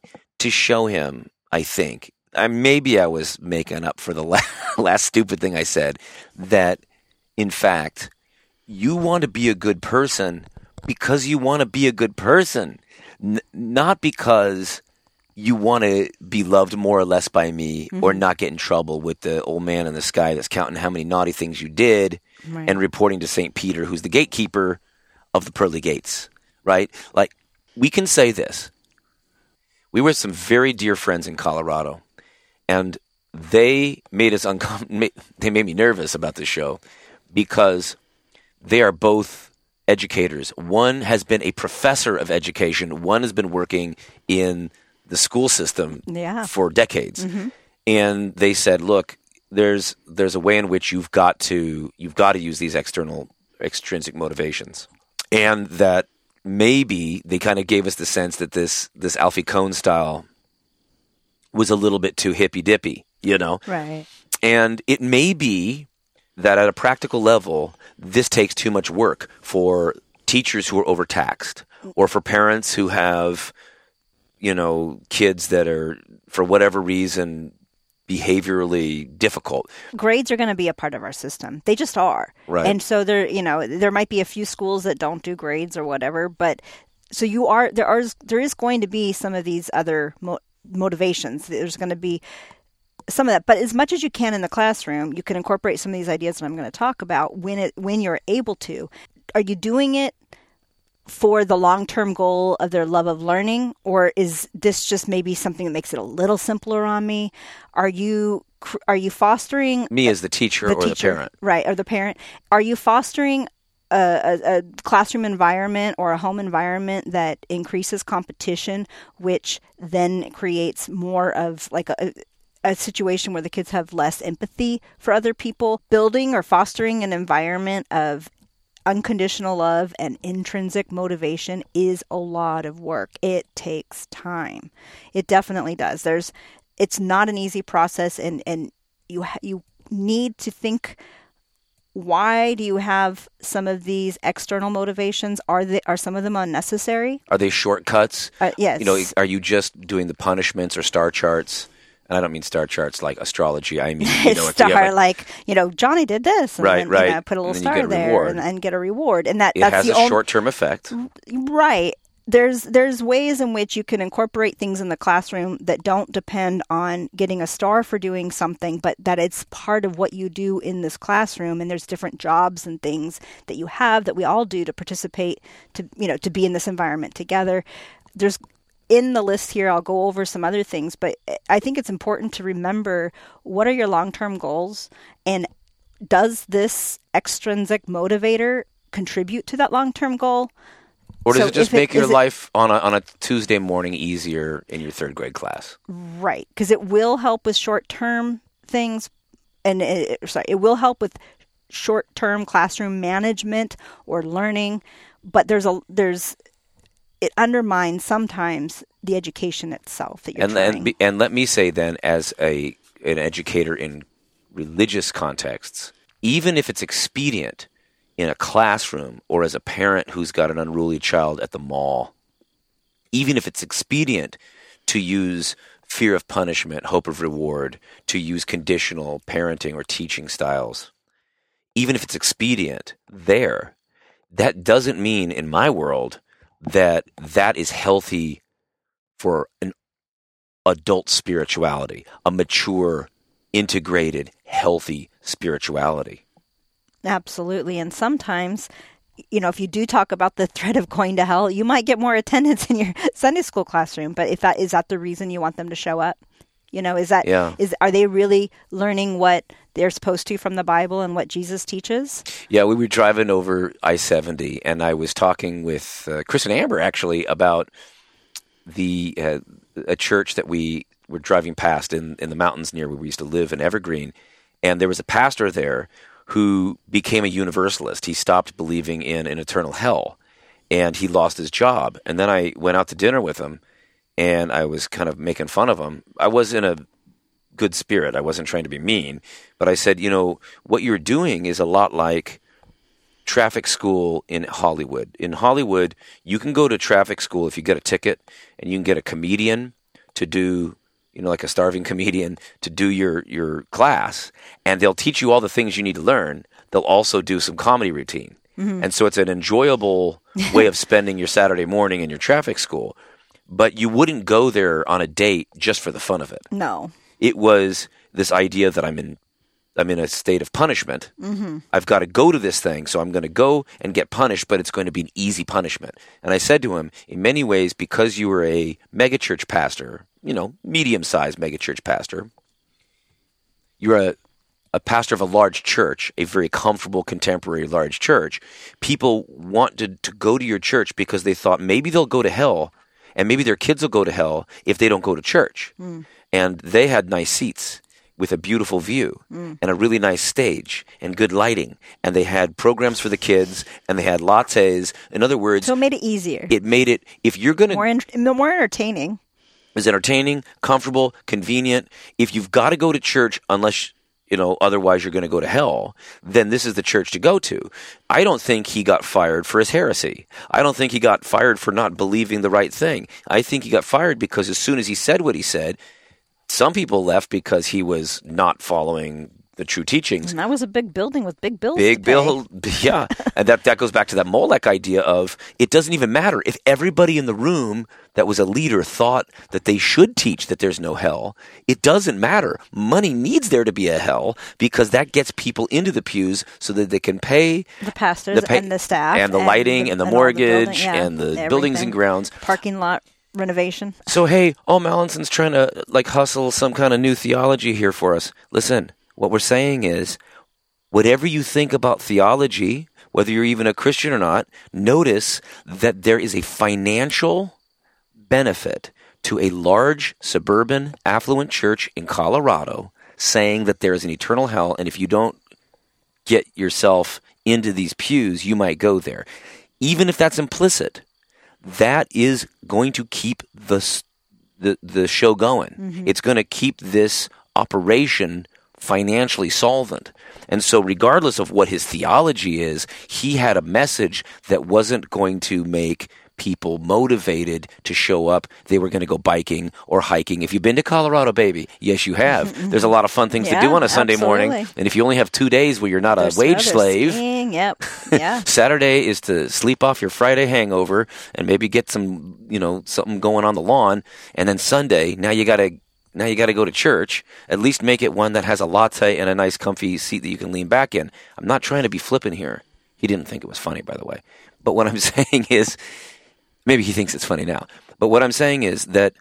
Speaker 1: to show him, I think, I, maybe I was making up for the la- last stupid thing I said, that in fact, you want to be a good person because you want to be a good person, N- not because you want to be loved more or less by me or
Speaker 5: Mm-hmm.
Speaker 1: not get in trouble with the old man in the sky that's counting how many naughty things you did
Speaker 5: Right.
Speaker 1: and reporting to St. Peter, who's the gatekeeper of the pearly gates, right? Like, we can say this. We were some very dear friends in Colorado, and they made us uncom- they made me nervous about this show because they are both educators. One has been a professor of education, one has been working in the school system
Speaker 5: Yeah.
Speaker 1: for decades. Mm-hmm. And they said, "Look, there's there's a way in which you've got to you've got to use these external extrinsic motivations." And that maybe they kind of gave us the sense that this this Alfie Kohn style was a little bit too hippy dippy, you know?
Speaker 5: right
Speaker 1: And it may be that at a practical level, this takes too much work for teachers who are overtaxed or for parents who have, you know, kids that are, for whatever reason, behaviorally difficult.
Speaker 5: grades are going to be a part of our system. They just are.
Speaker 1: Right.
Speaker 5: And so there, you know, there might be a few schools that don't do grades or whatever, but so you are there are there is going to be some of these other mo- motivations. There's going to be some of that, but as much as you can in the classroom, you can incorporate some of these ideas that I'm going to talk about when it when you're able to. Are you doing it for the long-term goal of their love of learning or is this just maybe something that makes it a little simpler on me? Are you are you fostering
Speaker 1: Me as the teacher or the parent.
Speaker 5: right, or the parent. Are you fostering a, a, a classroom environment or a home environment that increases competition, which then creates more of like a, a situation where the kids have less empathy for other people? Building or fostering an environment of unconditional love and intrinsic motivation is a lot of work. It takes time. It definitely does. There's it's not an easy process and and you ha- you need to think why do you have some of these external motivations? Are they are some of them unnecessary?
Speaker 1: Are they shortcuts?
Speaker 5: Uh, yes.
Speaker 1: You know, are you just doing the punishments or star charts? And I don't mean star charts like astrology. I mean, you know,
Speaker 5: star
Speaker 1: a-
Speaker 5: like you know Johnny did this, and
Speaker 1: Right,
Speaker 5: then,
Speaker 1: right.
Speaker 5: You know, put a little
Speaker 1: And
Speaker 5: star
Speaker 1: get a
Speaker 5: there and, and get a reward, and that
Speaker 1: it
Speaker 5: that's
Speaker 1: has
Speaker 5: the
Speaker 1: a
Speaker 5: only
Speaker 1: short-term effect.
Speaker 5: right. There's there's ways in which you can incorporate things in the classroom that don't depend on getting a star for doing something, but that it's part of what you do in this classroom. And there's different jobs and things that you have that we all do to participate to you know to be in this environment together. There's in the list here, I'll go over some other things, but I think it's important to remember what are your long term goals and does this extrinsic motivator contribute to that long term goal?
Speaker 1: Or does
Speaker 5: So
Speaker 1: it just
Speaker 5: if it-
Speaker 1: make your
Speaker 5: is it-
Speaker 1: life on a, on a Tuesday morning easier in your third grade class?
Speaker 5: Right, because it will help with short term things, and it, sorry, it will help with short term classroom management or learning. But there's a there's it undermines sometimes the education itself that you're
Speaker 1: and and, be- and let me say then, as a an educator in religious contexts, even if it's expedient in a classroom or as a parent who's got an unruly child at the mall, even if it's expedient to use fear of punishment, hope of reward, to use conditional parenting or teaching styles, even if it's expedient there, that doesn't mean in my world that that is healthy for an adult spirituality, a mature, integrated, healthy spirituality.
Speaker 5: Absolutely. And sometimes, you know, if you do talk about the threat of going to hell, you might get more attendance in your Sunday school classroom. But if that is that the reason you want them to show up? You know, is that is
Speaker 1: Yeah.
Speaker 5: are they really learning what they're supposed to from the Bible and what Jesus teaches?
Speaker 1: Yeah, we were driving over I 70, and I was talking with uh, Chris and Amber actually about the uh, a church that we were driving past in, in the mountains near where we used to live in Evergreen. And there was a pastor there who became a universalist. He stopped believing in an eternal hell and he lost his job. And then I went out to dinner with him and I was kind of making fun of him. I was in a good spirit. I wasn't trying to be mean, but I said, you know, what you're doing is a lot like traffic school in Hollywood. In Hollywood, you can go to traffic school if you get a ticket and you can get a comedian to do, you know, like a starving comedian to do your your class and they'll teach you all the things you need to learn. They'll also do some comedy routine. Mm-hmm. And so it's an enjoyable way of spending your Saturday morning in your traffic school. But you wouldn't go there on a date just for the fun of it
Speaker 5: No.
Speaker 1: it was this idea that I'm in I'm in a state of punishment. Mm-hmm. I've got to go to this thing, so I'm going to go and get punished, but it's going to be an easy punishment. And I said to him, in many ways, because you were a megachurch pastor, you know, medium-sized megachurch pastor, you're a a pastor of a large church, a very comfortable contemporary large church, people wanted to go to your church because they thought maybe they'll go to hell and maybe their kids will go to hell if they don't go to church. Hmm. And they had nice seats with a beautiful view hmm. and a really nice stage and good lighting. And they had programs for the kids and they had lattes. In other words,
Speaker 5: So it made it easier,
Speaker 1: it made it, if you're going to
Speaker 5: more more entertaining.
Speaker 1: is entertaining, comfortable, convenient. If you've got to go to church, unless you know otherwise you're going to go to hell, then this is the church to go to. I don't think he got fired for his heresy. I don't think he got fired for not believing the right thing. I think he got fired because as soon as he said what he said, some people left because he was not following the true teachings.
Speaker 5: And that was a big building with big bills.
Speaker 1: Big bill, yeah, and that that goes back to that Molech idea of it doesn't even matter if everybody in the room that was a leader thought that they should teach that there's no hell. It doesn't matter. Money needs there to be a hell because that gets people into the pews so that they can pay
Speaker 5: The pastors
Speaker 1: the pay-
Speaker 5: and the staff
Speaker 1: and the lighting and the
Speaker 5: building-
Speaker 1: mortgage
Speaker 5: yeah,
Speaker 1: and the buildings and grounds.
Speaker 5: parking lot renovation.
Speaker 1: So hey, oh Mallinson's trying to like hustle some kind of new theology here for us. Listen, what we're saying is whatever you think about theology, whether you're even a Christian or not, notice that there is a financial benefit to a large suburban affluent church in Colorado saying that there is an eternal hell and if you don't get yourself into these pews, you might go there. Even if that's implicit, that is going to keep the the, the show going. Mm-hmm. It's going to keep this operation financially solvent. And so, regardless of what his theology is, he had a message that wasn't going to make people motivated to show up. They were going to go biking or hiking. If you've been to Colorado, baby, yes, you have. There's a lot of fun things to do on a Sunday morning. And if you only have two days where you're not
Speaker 5: There's
Speaker 1: a wage slave,
Speaker 5: skiing, Yep. Yeah.
Speaker 1: Saturday is to sleep off your Friday hangover and maybe get some, you know, something going on the lawn. And then Sunday, now you got to now you got to go to church. At least make it one that has a latte and a nice comfy seat that you can lean back in. I'm not trying to be flippant here. He didn't think it was funny, by the way. But what I'm saying is maybe he thinks it's funny now. But what I'm saying is that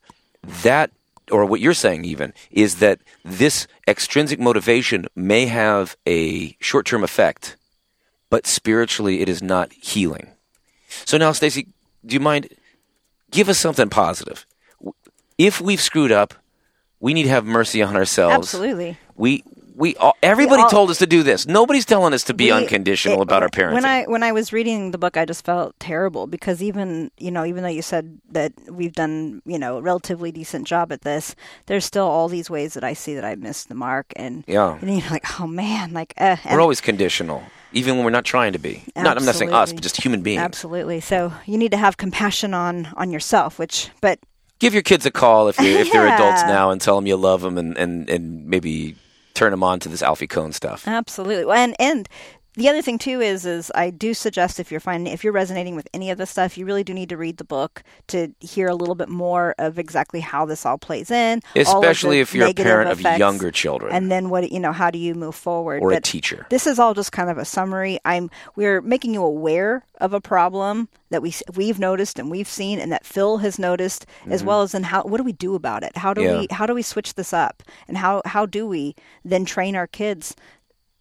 Speaker 1: that or what you're saying even is that this extrinsic motivation may have a short-term effect but spiritually it is not healing. So now, Stacy, do you mind? Give us something positive. If we've screwed up, we need to have mercy on ourselves.
Speaker 5: Absolutely.
Speaker 1: We we all, everybody
Speaker 5: all-
Speaker 1: told us to do this. Nobody's telling us to be
Speaker 5: We-
Speaker 1: unconditional
Speaker 5: it-
Speaker 1: about our parenting.
Speaker 5: When I when I was reading the book, I just felt terrible because even you know even though you said that we've done you know a relatively decent job at this, there's still all these ways that I see that I missed the mark, and
Speaker 1: Yeah.
Speaker 5: and you're like oh man, like uh,
Speaker 1: we're always conditional, even when we're not trying to be. Not, I'm not saying us, but just human beings.
Speaker 5: absolutely. So you need to have compassion on on yourself, which but
Speaker 1: Give your kids a call if, you're, if they're adults now and tell them you love them and, and, and maybe turn them on to this Alfie Kohn stuff.
Speaker 5: Absolutely. And and the other thing too is is I do suggest if you're finding if you're resonating with any of this stuff, you really do need to read the book to hear a little bit more of exactly how this all plays in. all of the
Speaker 1: Especially if you're a parent of younger children
Speaker 5: And then what you know, how do you move forward?
Speaker 1: or a teacher.
Speaker 5: This is all just kind of a summary. I'm we're making you aware of a problem that we we've noticed and we've seen and that Phil has noticed as well as in how what do we do about it? How do
Speaker 1: Mm-hmm. Yeah.
Speaker 5: we how do we switch this up? And how how do we then train our kids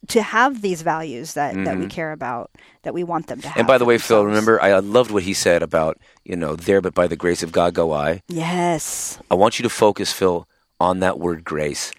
Speaker 5: to have these values that, that we care about, that we want them to have.
Speaker 1: Mm-hmm. And by the way, Phil, remember, I loved what he said about, you know, there but by the grace of God go I.
Speaker 5: Yes.
Speaker 1: I want you to focus, Phil, on that word grace.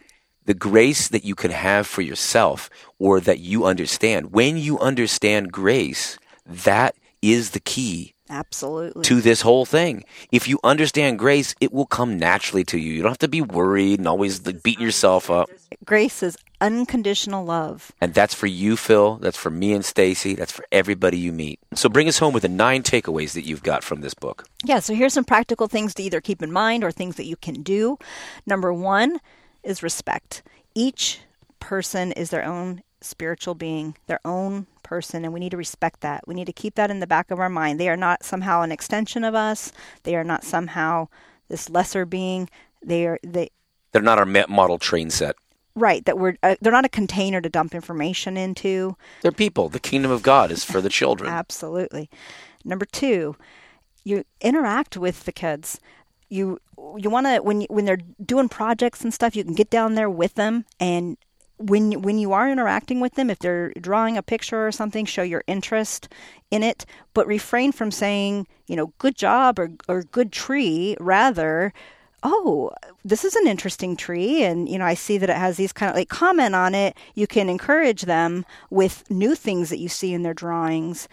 Speaker 1: The grace that you can have for yourself or that you understand. When you understand grace, that is the key
Speaker 5: Absolutely.
Speaker 1: to this whole thing. If you understand grace, it will come naturally to you. You don't have to be worried and always like, beating yourself up.
Speaker 5: Grace is unconditional love.
Speaker 1: And that's for you, Phil. That's for me and Stacy. That's for everybody you meet. So bring us home with the nine takeaways that you've got from this book.
Speaker 5: Yeah, so here's some practical things to either keep in mind or things that you can do. Number one is respect. Each person is their own spiritual being, their own person, and we need to respect that. We need to keep that in the back of our mind. They are not somehow an extension of us. They are not somehow this lesser being. They are they
Speaker 1: They're not our model train set.
Speaker 5: right that we're uh, they're not a container to dump information into.
Speaker 1: They're people. The kingdom of God is for the children.
Speaker 5: Absolutely. Number two, you interact with the kids. You you want to when you, when they're doing projects and stuff, you can get down there with them and when when you are interacting with them, if they're drawing a picture or something, show your interest in it, but refrain from saying, you know, good job or or good tree, rather oh, this is an interesting tree. And, you know, I see that it has these kind of like comment on it. You can encourage them with new things that you see in their drawings,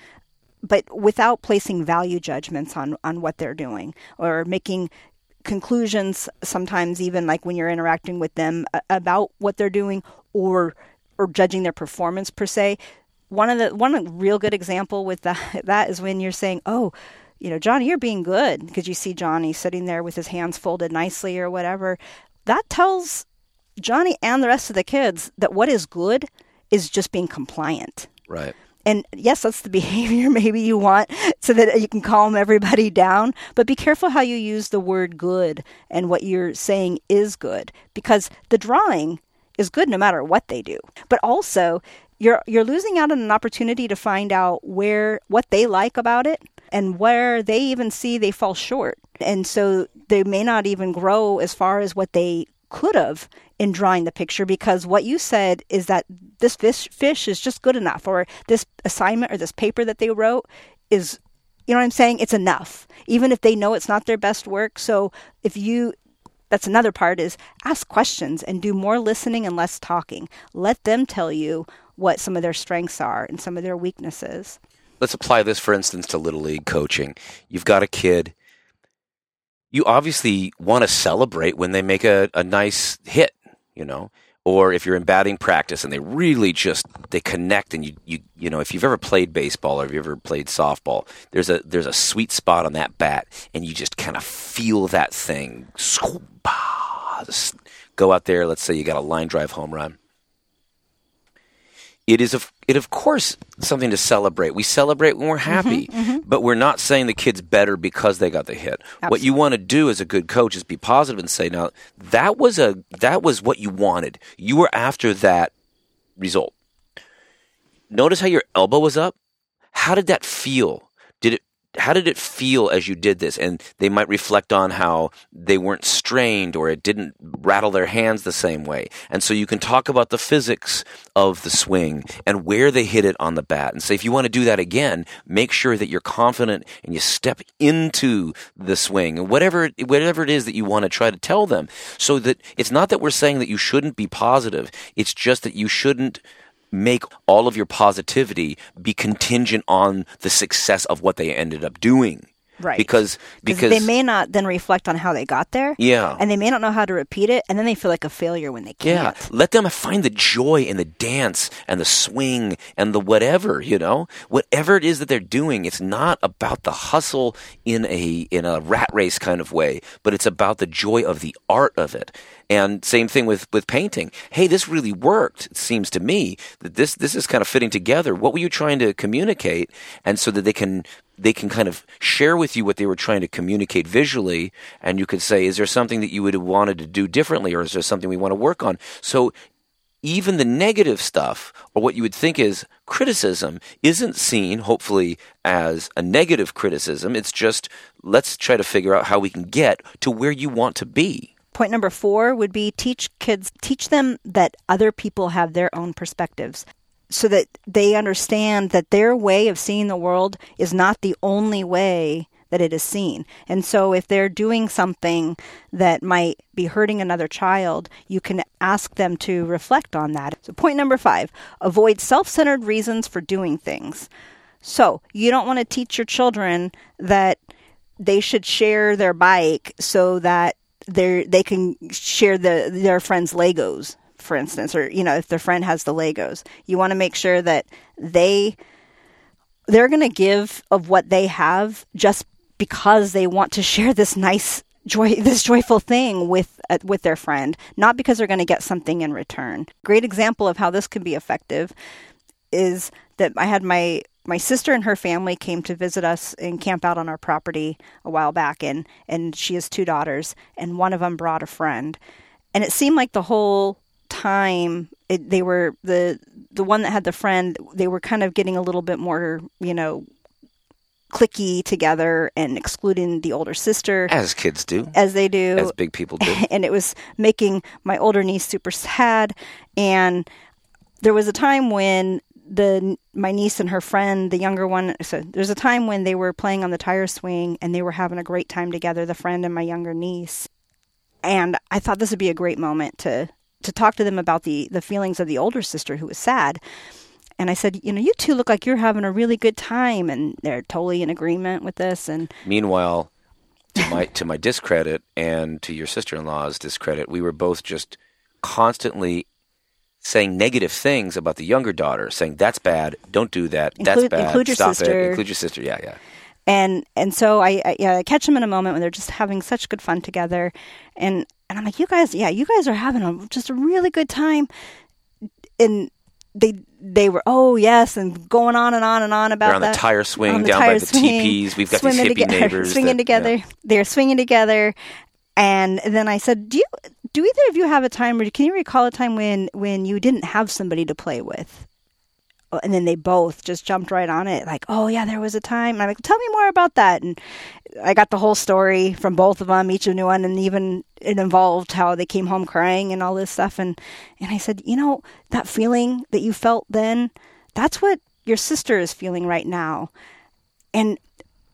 Speaker 5: but without placing value judgments on, on what they're doing or making conclusions sometimes even like when you're interacting with them about what they're doing or or judging their performance per se one of the one real good example with that that is when you're saying oh you know johnny you're being good because you see johnny sitting there with his hands folded nicely or whatever that tells johnny and the rest of the kids that what is good is just being compliant
Speaker 1: Right.
Speaker 5: and yes, that's the behavior maybe you want so that you can calm everybody down. But be careful how you use the word good and what you're saying is good because the drawing is good no matter what they do. But also, you're you're losing out on an opportunity to find out where what they like about it and where they even see they fall short. And so they may not even grow as far as what they could have in drawing the picture because what you said is that this fish fish is just good enough or this assignment or this paper that they wrote is you know what I'm saying it's enough even if they know it's not their best work so if you that's another part is ask questions and do more listening and less talking let them tell you what some of their strengths are and some of their weaknesses
Speaker 1: Let's apply this, for instance, to Little League coaching. You've got a kid. You obviously want to celebrate when they make a, a nice hit, you know, or if you're in batting practice and they really just they connect and you you you know if you've ever played baseball or if you've ever played softball there's a there's a sweet spot on that bat and you just kind of feel that thing Just go out there let's say you got a line drive home run it is of it of course something to celebrate. We celebrate when we're happy, mm-hmm, mm-hmm. but we're not saying the kid's better because they got the hit. What you want to do as a good coach is be positive and say, "Now that was a that was what you wanted. You were after that result. Notice how your elbow was up. How did that feel? How did it feel as you did this? And they might reflect on how they weren't strained or it didn't rattle their hands the same way. And so you can talk about the physics of the swing and where they hit it on the bat and say, if you want to do that again, make sure that you're confident and you step into the swing and whatever, whatever it is that you want to try to tell them so that it's not that we're saying that you shouldn't be positive. It's just that you shouldn't make all of your positivity be contingent on the success of what they ended up doing.
Speaker 5: Right.
Speaker 1: Because because
Speaker 5: they may not then reflect on how they got there.
Speaker 1: Yeah.
Speaker 5: And they may not know how to repeat it, and then they feel like a failure when they can't.
Speaker 1: Yeah, let them find the joy in the dance and the swing and the whatever, you know? Whatever it is that they're doing, it's not about the hustle in a in a rat race kind of way, but it's about the joy of the art of it. And same thing with with painting. Hey, this really worked. It seems to me that this this is kind of fitting together. What were you trying to communicate? And so that they can they can kind of share with you what they were trying to communicate visually, and you could say, is there something that you would have wanted to do differently, or is there something we want to work on? So even the negative stuff, or what you would think is criticism, isn't seen, hopefully, as a negative criticism. It's just let's try to figure out how we can get to where you want to be.
Speaker 5: Point number four would be teach kids, teach them that other people have their own perspectives so that they understand that their way of seeing the world is not the only way that it is seen. And so if they're doing something that might be hurting another child, you can ask them to reflect on that. So point number 5, avoid self-centered reasons for doing things. So, you don't want to teach your children that they should share their bike so that they they can share the their friends Legos for instance, or you know, if their friend has the Legos, you want to make sure that they they're going to give of what they have just because they want to share this nice joy this joyful thing with uh, with their friend, not because they're going to get something in return. Great example of how this can be effective is that I had my my sister and her family came to visit us and camp out on our property a while back and and she has two daughters and one of them brought a friend and it seemed like the whole time it, they were the the one that had the friend they were kind of getting a little bit more you know clicky together and excluding the older sister.
Speaker 1: As kids do,
Speaker 5: as they do.
Speaker 1: As big people do.
Speaker 5: and it was making my older niece super sad. And there was a time when the my niece and her friend the younger one so there's a time when they were playing on the tire swing and they were having a great time together the friend and my younger niece. And i thought this would be a great moment to to talk to them about the the feelings of the older sister who was sad. And i said you know you two look like you're having a really good time and they're totally in agreement with this and
Speaker 1: Meanwhile, to my to my discredit and to your sister in law's discredit, we were both just constantly saying negative things about the younger daughter, saying that's bad, don't do that, that's
Speaker 5: Include-
Speaker 1: bad,
Speaker 5: include your
Speaker 1: stop
Speaker 5: sister.
Speaker 1: it, include your sister, yeah, yeah.
Speaker 5: And and so I, I yeah I catch them in a moment when they're just having such good fun together, and and I'm like, you guys, yeah, you guys are having a, just a really good time, and they they were oh yes and going on and on and on about
Speaker 1: They're on the tire swing
Speaker 5: the
Speaker 1: down
Speaker 5: tire
Speaker 1: by the
Speaker 5: swing,
Speaker 1: teepees. We've got these hippie
Speaker 5: together,
Speaker 1: neighbors
Speaker 5: swinging
Speaker 1: that-
Speaker 5: together.
Speaker 1: yeah.
Speaker 5: They're swinging together, and then I said, do you do either of you have a time? Or can you recall a time when when you didn't have somebody to play with? And then they both just jumped right on it like oh yeah there was a time. And i'm like tell me more about that. And i got the whole story from both of them each a new one and even it involved how they came home crying and all this stuff. And and i said you know that feeling that you felt then that's what your sister is feeling right now. And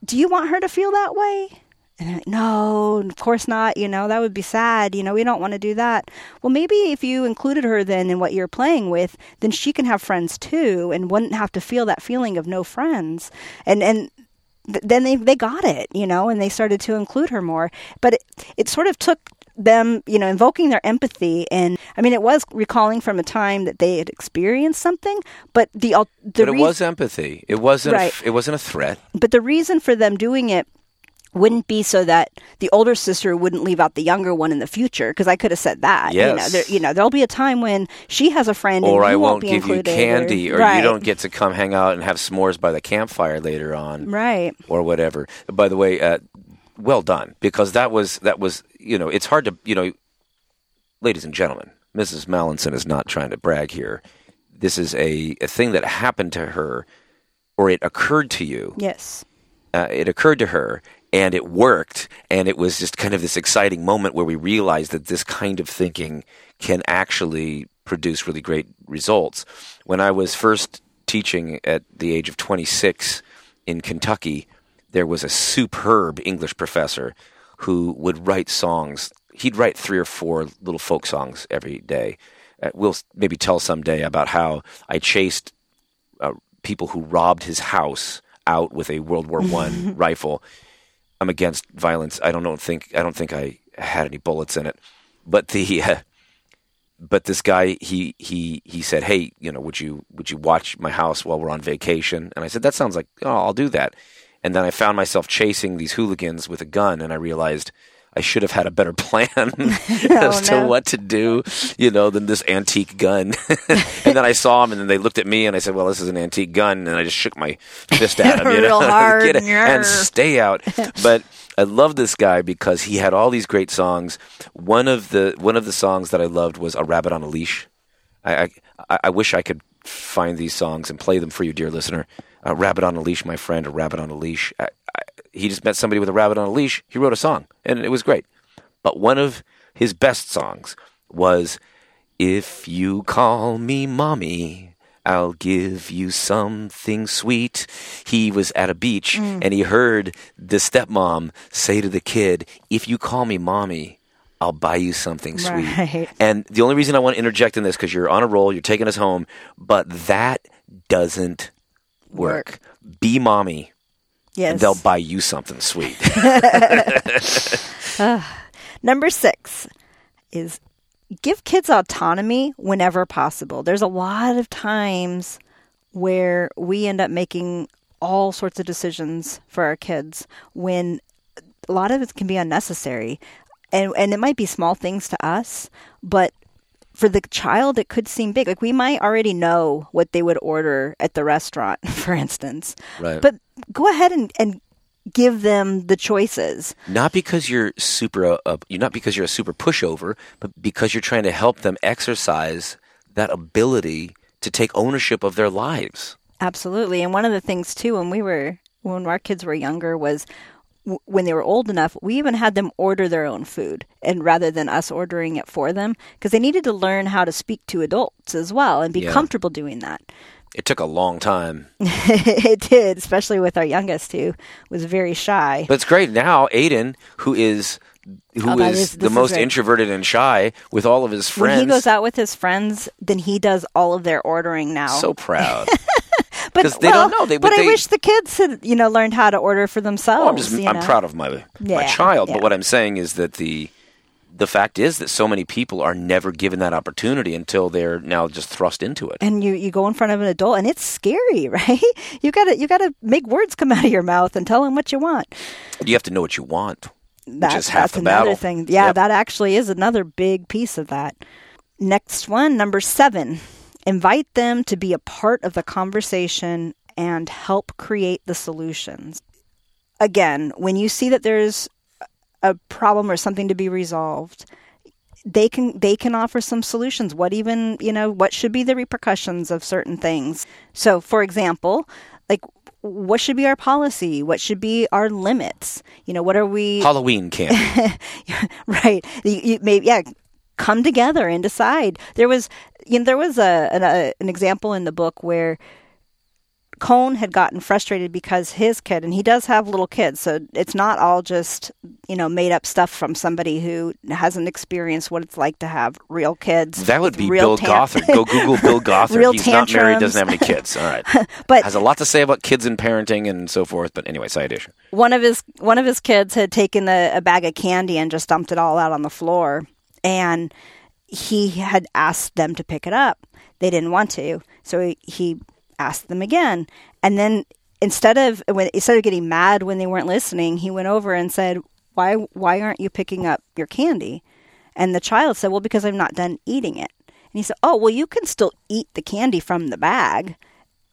Speaker 5: do you want her to feel that way and they're like, no, of course not. You know, that would be sad. You know, we don't want to do that. Well, maybe if you included her then in what you're playing with, then she can have friends too and wouldn't have to feel that feeling of no friends. And, and, th- then they they got it, you know, and they started to include her more. But it, it sort of took them, you know, invoking their empathy. And I mean, it was recalling from a time that they had experienced something, but the, the
Speaker 1: but it was empathy. It wasn't.
Speaker 5: Right.
Speaker 1: f- it wasn't a threat.
Speaker 5: but the reason for them doing it wouldn't be so that the older sister wouldn't leave out the younger one in the future because I could have said that. You know,
Speaker 1: Yes.
Speaker 5: there, you know, there'll be a time when she has a friend
Speaker 1: Or
Speaker 5: and
Speaker 1: I
Speaker 5: you
Speaker 1: won't
Speaker 5: be
Speaker 1: give you
Speaker 5: included,
Speaker 1: candy, or,
Speaker 5: right,
Speaker 1: you don't get to come hang out and have s'mores by the campfire later on.
Speaker 5: right.
Speaker 1: or whatever. By the way, uh, well done because that was that was you know it's hard to you know, ladies and gentlemen, Mrs. Mallinson is not trying to brag here. This is a, a thing that happened to her, or it occurred to you.
Speaker 5: Yes.
Speaker 1: Uh, it occurred to her, and it worked, and it was just kind of this exciting moment where we realized that this kind of thinking can actually produce really great results. When I was first teaching at the age of 26 in Kentucky, there was a superb English professor who would write songs. He'd write three or four little folk songs every day. Uh, we'll maybe tell someday about how I chased uh, people who robbed his house out with a World War One rifle. I'm against violence. I don't, think I don't think I had any bullets in it, but the uh, but this guy he he he said, "Hey, you know, would you would you watch my house while we're on vacation?" And I said, "That sounds like oh, I'll do that." And then I found myself chasing these hooligans with a gun, and I realized I should have had a better plan as oh, to
Speaker 5: no.
Speaker 1: what to do, you know, than this antique gun. and then I saw them, and then they looked at me, and I said, "Well, this is an antique gun," and I just shook my fist at them, you know,
Speaker 5: hard,
Speaker 1: Get it, and stay out. But I love this guy because he had all these great songs. One of the one of the songs that I loved was "A Rabbit on a Leash." I I, I wish I could find these songs and play them for you, dear listener. A rabbit on a leash, my friend. A rabbit on a leash. I, he just met somebody with a rabbit on a leash. He wrote a song, and it was great. But one of his best songs was "If You Call Me Mommy." I'll give you something sweet. He was at a beach mm. and he heard the stepmom say to the kid, If you call me mommy, I'll buy you something sweet.
Speaker 5: Right.
Speaker 1: And the only reason I want to interject in this because you're on a roll, you're taking us home, but that doesn't work. Be mommy,
Speaker 5: Yes.
Speaker 1: and they'll buy you something sweet. Ah.
Speaker 5: Number six is give kids autonomy whenever possible. There's a lot of times where we end up making all sorts of decisions for our kids when a lot of it can be unnecessary. And and it might be small things to us, but for the child it could seem big. Like we might already know what they would order at the restaurant, for instance.
Speaker 1: Right.
Speaker 5: But go ahead and, and give them the choices.
Speaker 1: not because you're super, uh, uh, you're not because you're a super pushover, but because you're trying to help them exercise that ability to take ownership of their lives.
Speaker 5: Absolutely. And one of the things too when we were when our kids were younger was w- when they were old enough, we even had them order their own food and rather than us ordering it for them because they needed to learn how to speak to adults as well and be
Speaker 1: Yeah.
Speaker 5: comfortable doing that.
Speaker 1: It took a long time,
Speaker 5: it did, especially with our youngest who was very shy.
Speaker 1: but it's great now. Aiden, who is who
Speaker 5: Oh,
Speaker 1: is
Speaker 5: is-
Speaker 1: the
Speaker 5: is
Speaker 1: most introverted and shy with all of his
Speaker 5: when
Speaker 1: friends,
Speaker 5: he goes out with his friends, then he does all of their ordering now.
Speaker 1: so proud.
Speaker 5: but
Speaker 1: they
Speaker 5: well,
Speaker 1: don't know. They-
Speaker 5: but
Speaker 1: but
Speaker 5: I wish the kids had, you know, learned how to order for themselves.
Speaker 1: Well, I'm just I'm proud of my my child,
Speaker 5: yeah.
Speaker 1: but what I'm saying is that the the fact is that so many people are never given that opportunity until they're now just thrust into it.
Speaker 5: and you you go in front of an adult and it's scary right you gotta you gotta make words come out of your mouth and tell them what you want
Speaker 1: You have to know what you want,
Speaker 5: that's,
Speaker 1: which is half
Speaker 5: that's
Speaker 1: the
Speaker 5: another
Speaker 1: battle.
Speaker 5: thing yeah
Speaker 1: Yep.
Speaker 5: that actually is another big piece of that next one number seven invite them to be a part of the conversation and help create the solutions again when you see that there's a problem or something to be resolved they can they can offer some solutions. What even you know what should be the repercussions of certain things? So for example like what should be our policy? What should be our limits? You know what are we
Speaker 1: Halloween candy.
Speaker 5: right. You, you maybe yeah come together and decide. There was you know there was a an, a, an example in the book where Kohn had gotten frustrated because his kid, and he does have little kids, so it's not all just you know made up stuff from somebody who hasn't experienced what it's like to have real kids.
Speaker 1: That would be
Speaker 5: real
Speaker 1: Bill
Speaker 5: tan-
Speaker 1: Gothard. Go Google Bill Gothard.
Speaker 5: Real
Speaker 1: He's not married, doesn't have any kids. All right.
Speaker 5: But
Speaker 1: Has a lot to say about kids and parenting and so forth. But anyway, side issue.
Speaker 5: one of his one of his kids had taken a, a bag of candy and just dumped it all out on the floor and he had asked them to pick it up they didn't want to so he, he asked them again and then instead of when instead of getting mad when they weren't listening he went over and said why why aren't you picking up your candy and the child said well because i'm not done eating it and he said oh well you can still eat the candy from the bag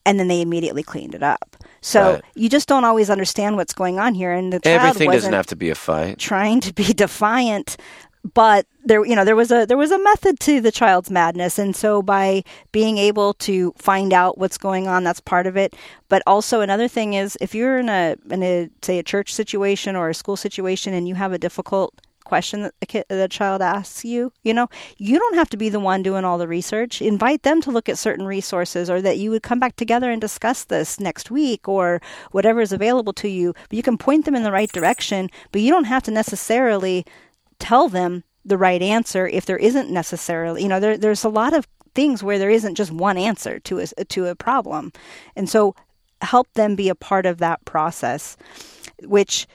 Speaker 5: and then they immediately cleaned it up. So
Speaker 1: Right.
Speaker 5: you just don't always understand what's going on here, and the child
Speaker 1: Everything doesn't have to be a fight.
Speaker 5: trying to be defiant. But there, you know, there was a there was a method to the child's madness, and so by being able to find out what's going on, that's part of it. But also another thing is, if you're in a in a say a church situation or a school situation, and you have a difficult question that the kid, the child asks you, you know, you don't have to be the one doing all the research. Invite them to look at certain resources, or that you would come back together and discuss this next week, or whatever is available to you. But you can point them in the right direction, but you don't have to necessarily tell them the right answer if there isn't necessarily, you know, there, there's a lot of things where there isn't just one answer to a, to a problem, and so help them be a part of that process, which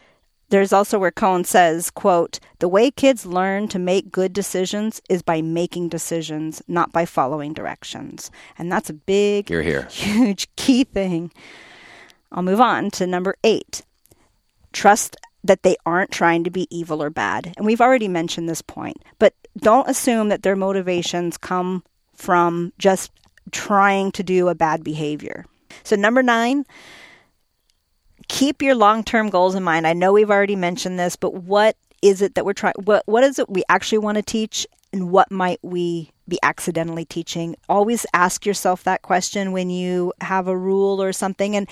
Speaker 5: there's also where Kohn says, quote, the way kids learn to make good decisions is by making decisions, not by following directions. And that's a big,
Speaker 1: You're here.
Speaker 5: huge key thing. I'll move on to number eight. Trust that they aren't trying to be evil or bad. And we've already mentioned this point, but don't assume that their motivations come from just trying to do a bad behavior. So, number nine, keep your long-term goals in mind. I know we've already mentioned this, but what is it that we're trying what what is it we actually want to teach and what might we be accidentally teaching? Always ask yourself that question when you have a rule or something and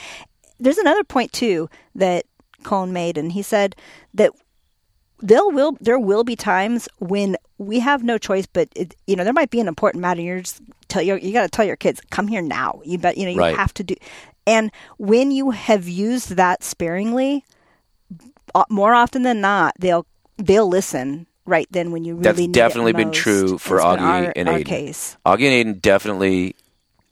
Speaker 5: there's another point too that Kohn made and he said that there will there will be times when we have no choice but it, you know there might be an important matter you're just tell your you got to tell your kids come here now you bet you know you
Speaker 1: Right.
Speaker 5: have to do and when you have used that sparingly uh, more often than not they'll they'll listen right then when you really
Speaker 1: That's
Speaker 5: need it
Speaker 1: definitely been true for Augie
Speaker 5: our,
Speaker 1: and
Speaker 5: our
Speaker 1: Aiden.
Speaker 5: case
Speaker 1: Augie and Aiden definitely,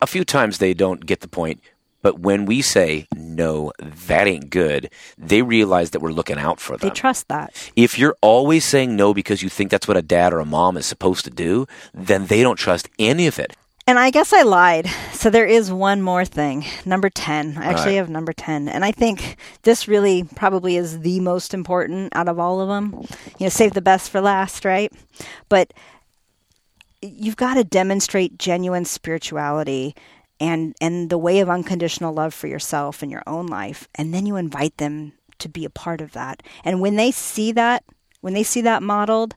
Speaker 1: a few times they don't get the point, but when we say, no, that ain't good, they realize that we're looking out for them.
Speaker 5: they trust that
Speaker 1: if you're always saying no because you think that's what a dad or a mom is supposed to do, then they don't trust any of it.
Speaker 5: And I guess I lied. So there is one more thing. Number 10. I actually
Speaker 1: right.
Speaker 5: have number 10. And I think this really probably is the most important out of all of them. You know, save the best for last, right? But you've got to demonstrate genuine spirituality and and the way of unconditional love for yourself and your own life and then you invite them to be a part of that. And when they see that when they see that modeled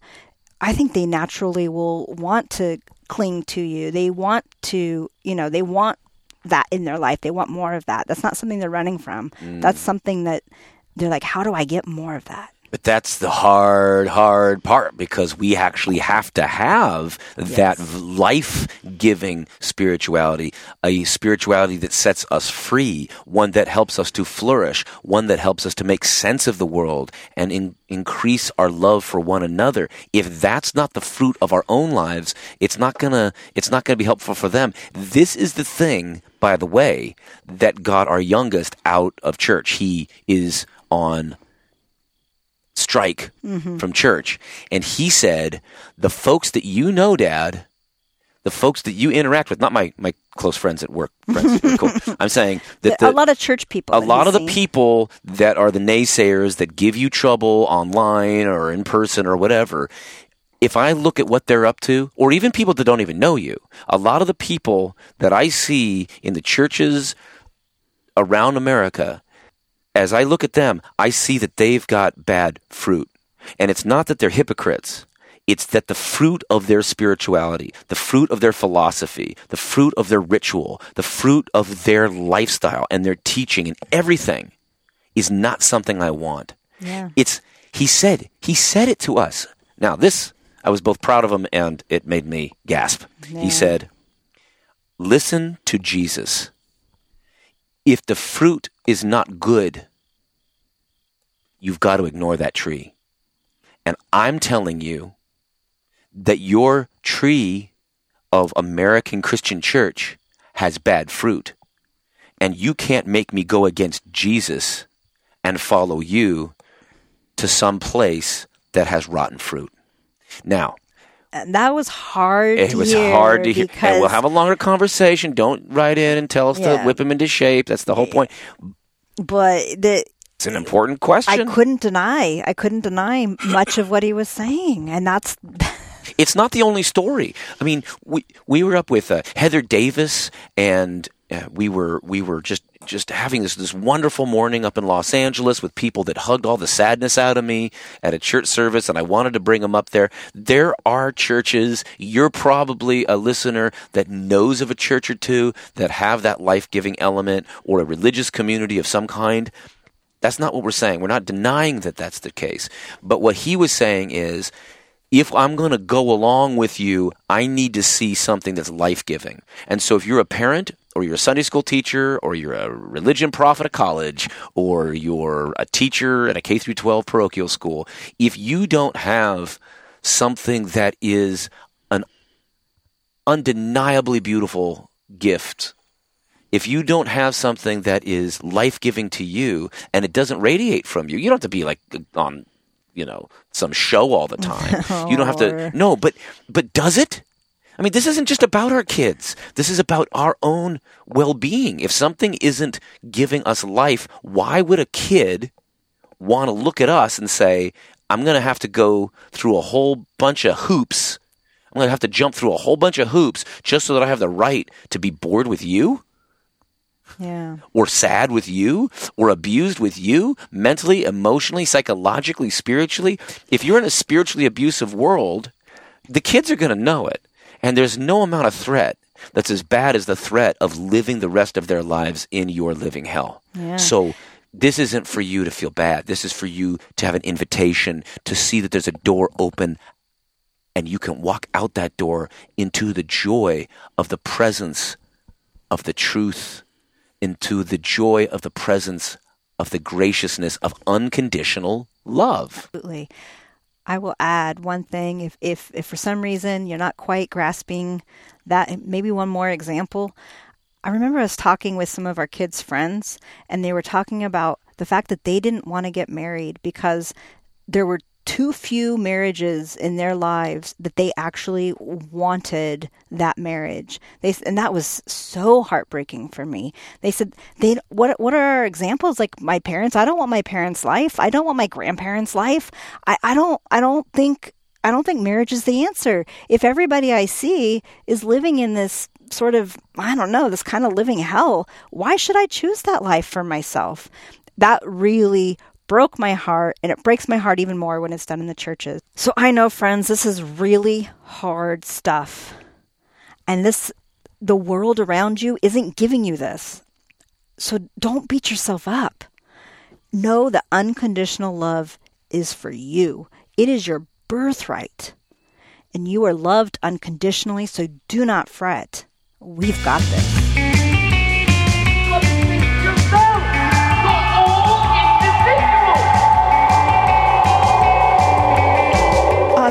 Speaker 5: i think they naturally will want to cling to you. They want to you know they want that in their life. They want more of that. That's not something they're running from. Mm. That's something that they're like how do i get more of that
Speaker 1: But that's the hard, hard part because we actually have to have that life giving spirituality, a spirituality that sets us free, one that helps us to flourish, one that helps us to make sense of the world and in, increase our love for one another. If that's not the fruit of our own lives, it's not gonna, it's not gonna be helpful for them. This is the thing, by the way, that got our youngest out of church. He is on strike mm-hmm. from church. And he said, The folks that you know, Dad, the folks that you interact with, not my, my close friends at work, friends, cool. I'm saying that
Speaker 5: a
Speaker 1: the,
Speaker 5: lot of church people
Speaker 1: a lot of the people that are the naysayers that give you trouble online or in person or whatever, if I look at what they're up to, or even people that don't even know you, a lot of the people that I see in the churches around America, as I look at them, I see that they've got bad fruit. And it's not that they're hypocrites. It's that the fruit of their spirituality, the fruit of their philosophy, the fruit of their ritual, the fruit of their lifestyle and their teaching and everything is not something I want.
Speaker 5: Yeah.
Speaker 1: It's, he said, he said it to us. Now, this, I was both proud of him and it made me gasp.
Speaker 5: Yeah.
Speaker 1: He said, Listen to Jesus if the fruit is not good, you've got to ignore that tree. And I'm telling you that your tree of American Christian church has bad fruit. And you can't make me go against Jesus and follow you to some place that has rotten fruit. Now,
Speaker 5: And that was hard.
Speaker 1: it was hard to hear. And we'll have a longer conversation. Don't write in and tell us to whip him into shape. That's the whole point.
Speaker 5: But the
Speaker 1: It's an important question.
Speaker 5: I couldn't deny. I couldn't deny much of what he was saying, and that's
Speaker 1: it's not the only story. I mean, we we were up with uh, Heather Davis, and uh, we were we were just just having this this wonderful morning up in Los Angeles with people that hugged all the sadness out of me at a church service, and I wanted to bring them up there. There are churches. You're probably a listener that knows of a church or two that have that life giving element or a religious community of some kind. That's not what we're saying. We're not denying that that's the case. But what he was saying is if I'm going to go along with you, I need to see something that's life giving. And so if you're a parent, or you're a Sunday school teacher, or you're a religion prof at a college, or you're a teacher at a K through 12 parochial school, if you don't have something that is an undeniably beautiful gift if you don't have something that is life giving to you and it doesn't radiate from you, you don't have to be like on, you know, some show all the time. you don't have to. No, but but does it? I mean, this isn't just about our kids. This is about our own well being. If something isn't giving us life, why would a kid want to look at us and say, I'm going to have to go through a whole bunch of hoops? I'm going to have to jump through a whole bunch of hoops just so that I have the right to be bored with you?
Speaker 5: yeah.
Speaker 1: or sad with you or abused with you mentally, emotionally, psychologically, spiritually, if you're in a spiritually abusive world, the kids are going to know it. And there's no amount of threat that's as bad as the threat of living the rest of their lives in your living hell.
Speaker 5: Yeah.
Speaker 1: So this isn't for you to feel bad. This is for you to have an invitation to see that there's a door open and you can walk out that door into the joy of the presence of the truth, into the joy of the presence of the graciousness of unconditional love.
Speaker 5: Absolutely. I will add one thing. If, if, if for some reason you're not quite grasping that, maybe one more example. I remember us talking with some of our kids' friends, and they were talking about the fact that they didn't want to get married because there were too few marriages in their lives that they actually wanted that marriage. They and that was so heartbreaking for me. They said they what what are our examples like my parents? I don't want my parents' life. I don't want my grandparents' life. I, I don't I don't think I don't think marriage is the answer. If everybody I see is living in this sort of I don't know, this kind of living hell, why should I choose that life for myself? That really broke my heart and it breaks my heart even more when it's done in the churches. So I know friends, this is really hard stuff. And this the world around you isn't giving you this. So don't beat yourself up. Know that unconditional love is for you. It is your birthright. And you are loved unconditionally, so do not fret. We've got this.